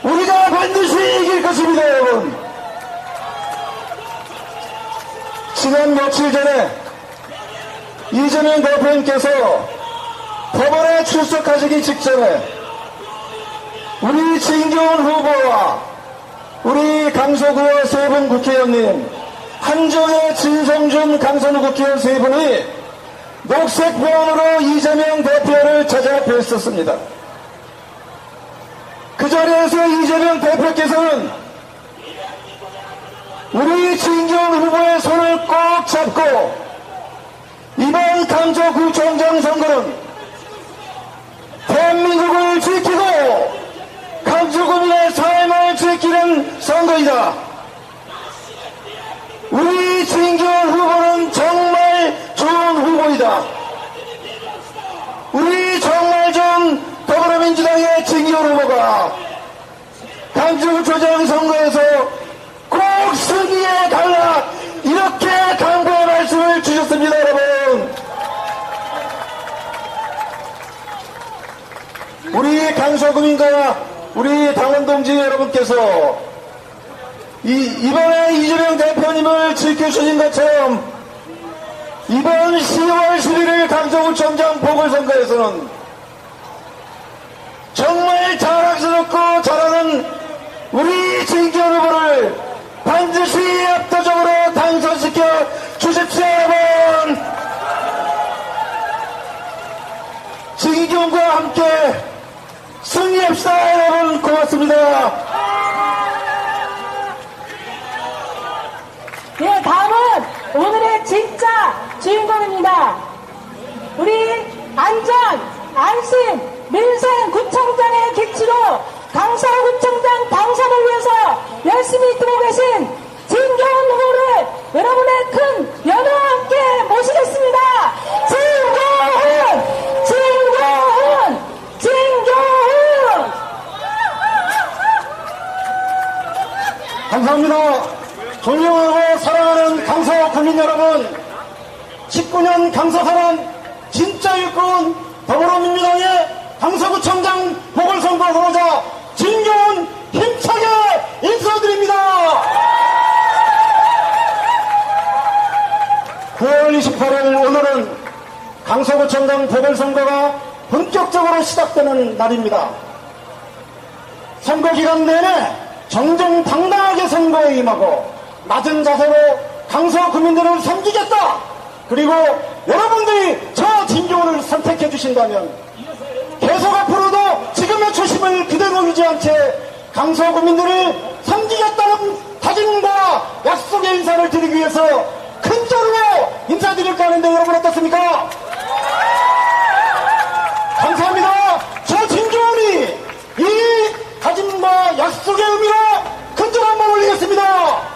우리가 반드시 이길 것입니다, 여러분. 지난 며칠 전에 이재명 대표님께서 법원에 출석하시기 직전에 우리 진경훈 후보와 우리 강서구의 세분 국회의원님, 한정의 진성준 강선우 국회의원 세 분이 녹색병원으로 이재명 대표를 찾아 뵀었습니다. 그 자리에서 이재명 대표께서는 우리 진경 후보의 손을 꼭 잡고 이번 강서구청장 선거는 대한민국을 지키고 강서구민의 삶을 지키는 선거이다. 우리 진경 후보는 정말 좋은 후보이다. 우리 정말 좀 더불어민주당의 진기현 후보가 강주조정 선거에서 꼭 승리에 갈라 이렇게 강구의 말씀을 주셨습니다 여러분 우리 강서구민과 우리 당원 동지 여러분께서 이, 이번에 이재명 대표님을 지켜주신 것처럼 이번 10월 11일 강서구청장 보궐선거에서는 정말 자랑스럽고 잘하는 우리 진기현 후보를 반드시 압도적으로 당선시켜 주십시오 여러분! 진기현과 함께 승리합시다 여러분! 고맙습니다 네, 다음은 오늘의 진짜 주인공입니다. 우리 안전, 안심, 민생 구청장의 기치로 강서구청장 당선을 위해서 열심히 뛰고 계신 진경훈 후보를 여러분의 큰 연호와 함께 모시겠습니다. 진경훈! 진경훈! 진경훈! 감사합니다. 존경하고 사랑하는 강서 국민 여러분, 19년 강서 사람 진짜 일꾼 더불어민주당의 강서구청장 보궐선거 후보자 진경훈 힘차게 인사드립니다. 9월 28일 오늘은 강서구청장 보궐선거가 본격적으로 시작되는 날입니다. 선거 기간 내내 정정당당하게 선거에 임하고 낮은 자세로 강서 국민들을 섬기겠다. 그리고 여러분들이 저 진경을 선택해 주신다면 계속 앞으로도 지금의 초심을 그대로 유지한 채 강서 국민들을 섬기겠다는 다짐과 약속의 인사를 드리기 위해서 큰 절로 인사드릴까 하는데 여러분 어떻습니까? 감사합니다. 저 진경훈이 이 다짐과 약속의 의미로 큰절 한번 올리겠습니다.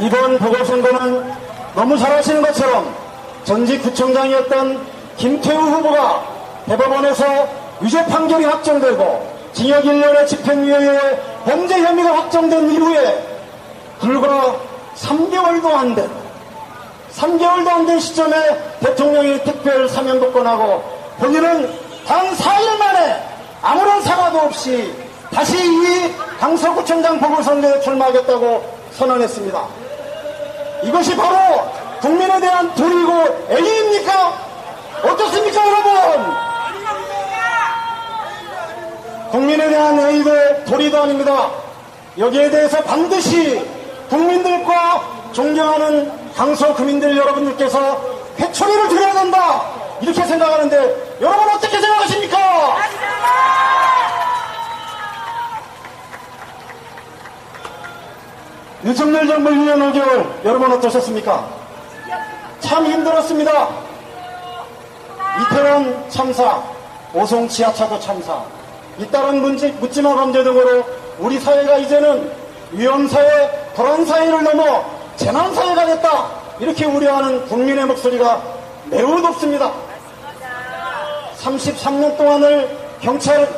이번 보궐선거는 너무 잘 아시는 것처럼 전직 구청장이었던 김태우 후보가 대법원에서 유죄 판결이 확정되고 징역 1년의 집행유예의 범죄 혐의가 확정된 이후에 불과 3개월도 안 된, 3개월도 안 된 시점에 대통령이 특별 사면 복권하고 본인은 단 4일 만에 아무런 사과도 없이 다시 이 강서구청장 보궐선거에 출마하겠다고 선언했습니다. 이것이 바로 국민에 대한 도리고 애기입니까? 어떻습니까, 여러분? 국민에 대한 애이도 도리도 아닙니다. 여기에 대해서 반드시 국민들과 존경하는 강서 구민들 여러분들께서 회초리를 드려야 된다. 이렇게 생각하는데 여러분 어떻게 생각하십니까? 윤석열 정부 1년 5개월 여러분 어떠셨습니까? 참 힘들었습니다. 이태원 참사, 오송 지하차도 참사, 잇따른 문지, 묻지마 범죄 등으로 우리 사회가 이제는 위험사회, 불안사회를 넘어 재난사회가 됐다. 이렇게 우려하는 국민의 목소리가 매우 높습니다. 33년 동안을 경찰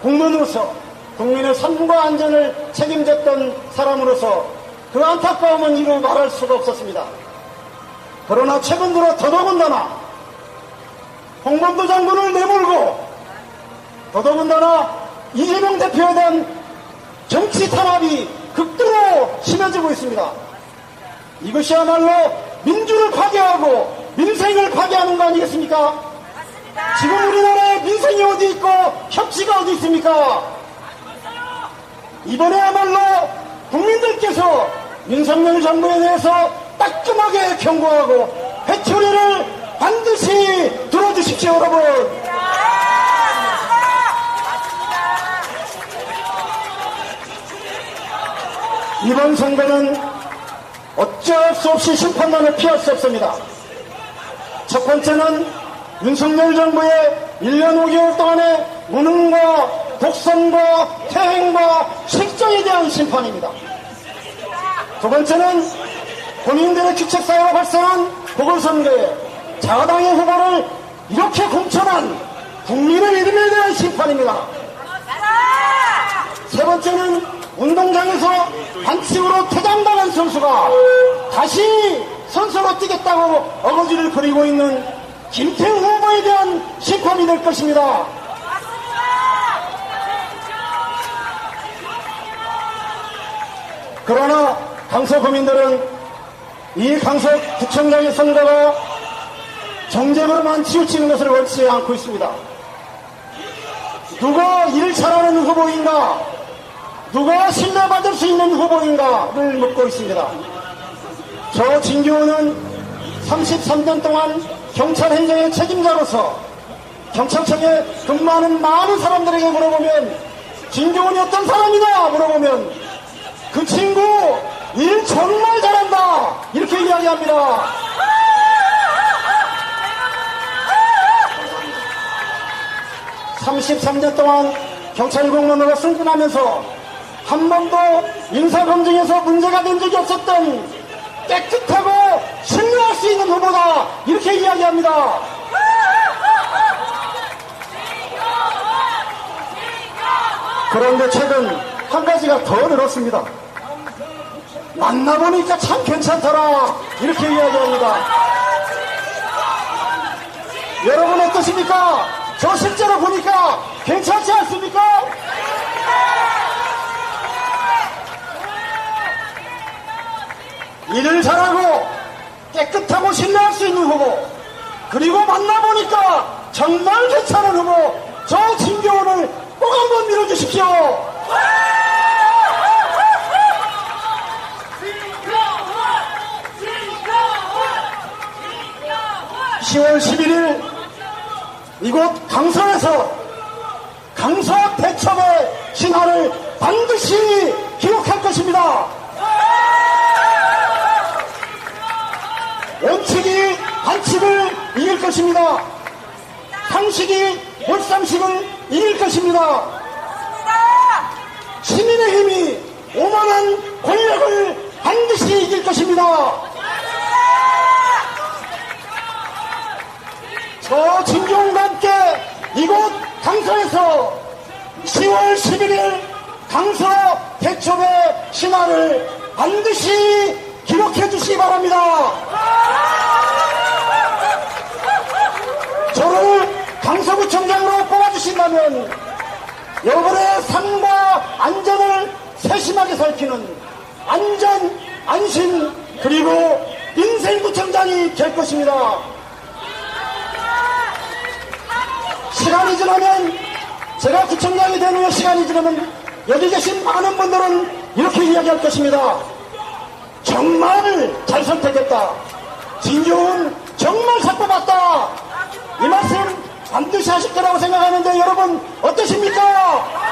공무원으로서 국민의 삶과 안전을 책임졌던 사람으로서 그 안타까움은 이루 말할 수가 없었습니다. 그러나 최근 들어 더더군다나 홍범도 장군을 내몰고 더더군다나 이재명 대표에 대한 정치 탄압이 극도로 심해지고 있습니다. 이것이야말로 민주를 파괴하고 민생을 파괴하는 거 아니겠습니까? 지금 우리나라에 민생이 어디 있고 협치가 어디 있습니까? 이번에야말로 국민들께서 윤석열 정부에 대해서 따끔하게 경고하고 회초리를 반드시 들어주십시오, 여러분. 이번 선거는 어쩔 수 없이 심판만을 피할 수 없습니다. 첫 번째는 윤석열 정부의 1년 5개월 동안의 무능과 독선과 퇴행과 실정에 대한 심판입니다. 두 번째는 본인들의 규칙사회가 발생한 보궐선거에 자당의 후보를 이렇게 공천한 국민의 이름에 대한 심판입니다. 세 번째는 운동장에서 반칙으로 퇴장당한 선수가 다시 선수로 뛰겠다고 어거지를 부리고 있는 김태우 후보에 대한 심판이 될 것입니다. 그러나 강서 구민들은 이 강서 구청장의 선거가 정쟁으로만 치우치는 것을 원치 않고 있습니다. 누가 일을 잘하는 후보인가, 누가 신뢰받을 수 있는 후보인가를 묻고 있습니다. 저 진규호는 33년 동안 경찰 행정의 책임자로서 경찰청에 근무하는 많은 사람들에게 물어보면 진규훈이 어떤 사람이냐 물어보면 그 친구 일 정말 잘한다 이렇게 이야기합니다. (33년) 동안 경찰 공무원으로 승진하면서 한 번도 인사검증에서 문제가 된 적이 없었던 깨끗하고 신뢰할 수 있는 후보다 이렇게 이야기합니다. 그런데 최근 한 가지가 더 늘었습니다. 만나보니까 참 괜찮더라 이렇게 이야기합니다. 여러분 어떠십니까? 저 실제로 보니까 괜찮지 않습니까? 일을 잘하고 깨끗하고 신뢰할 수 있는 후보 그리고 만나보니까 정말 괜찮은 후보 저 진교훈을 꼭 한번 밀어주십시오 10월 11일 이곳 강서에서 강서 대첩의 신화를 반드시 기록할 것입니다. 원칙이 반칙을 이길 것입니다. 상식이 몰상식을 이길 것입니다. 시민의 힘이 오만한 권력을 반드시 이길 것입니다. 저 진경과 함께 이곳 강서에서 10월 11일 강서 대첩의 신화를 반드시 기록해 주시기 바랍니다. 저를 강서구청장으로 뽑아주신다면 여러분의 삶과 안전을 세심하게 살피는 안전, 안심, 그리고 인생구청장이 될 것입니다. 시간이 지나면 제가 구청장이 되는 시간이 지나면 여기 계신 많은 분들은 이렇게 이야기할 것입니다. 정말 잘 선택했다. 진주은 정말 잘 뽑았다. 이 말씀 반드시 하실 거라고 생각하는데 여러분 어떠십니까?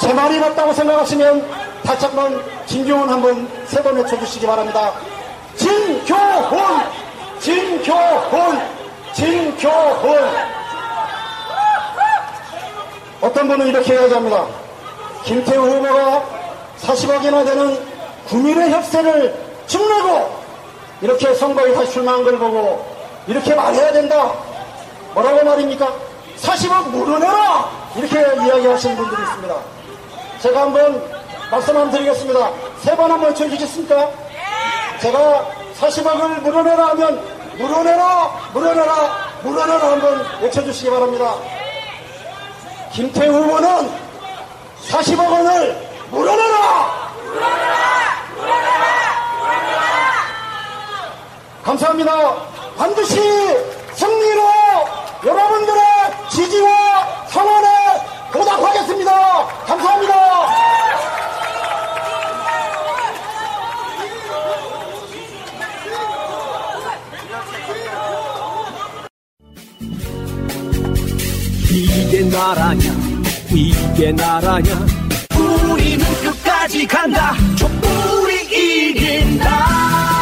제 말이 맞다고 생각하시면 다시 한번 진교훈 한번 세 번 외쳐주시기 바랍니다. 진교훈! 진교훈! 진교훈! 어떤 분은 이렇게 이야기합니다. 김태우 후보가 40억이나 되는 국민의 혈세를 축내고 이렇게 선거에 다시 출마한 걸 보고 이렇게 말해야 된다. 뭐라고 말입니까? 40억 물어내라! 이렇게 이야기하시는 분들이 있습니다. 제가 한번 말씀 한번 드리겠습니다. 세 번 한번 쳐주시겠습니까? 제가 40억을 물어내라 하면 물어내라, 물어내라, 물어내라 한번 외쳐주시기 바랍니다. 김태우 후보는 40억 원을 물어내라! 감사합니다. 반드시 승리로 여러분들의 지지와 성원에 보답하겠습니다. 감사합니다. 이게 나라냐? 이게 나라냐? 우리는 끝까지 간다. 촛불이 이긴다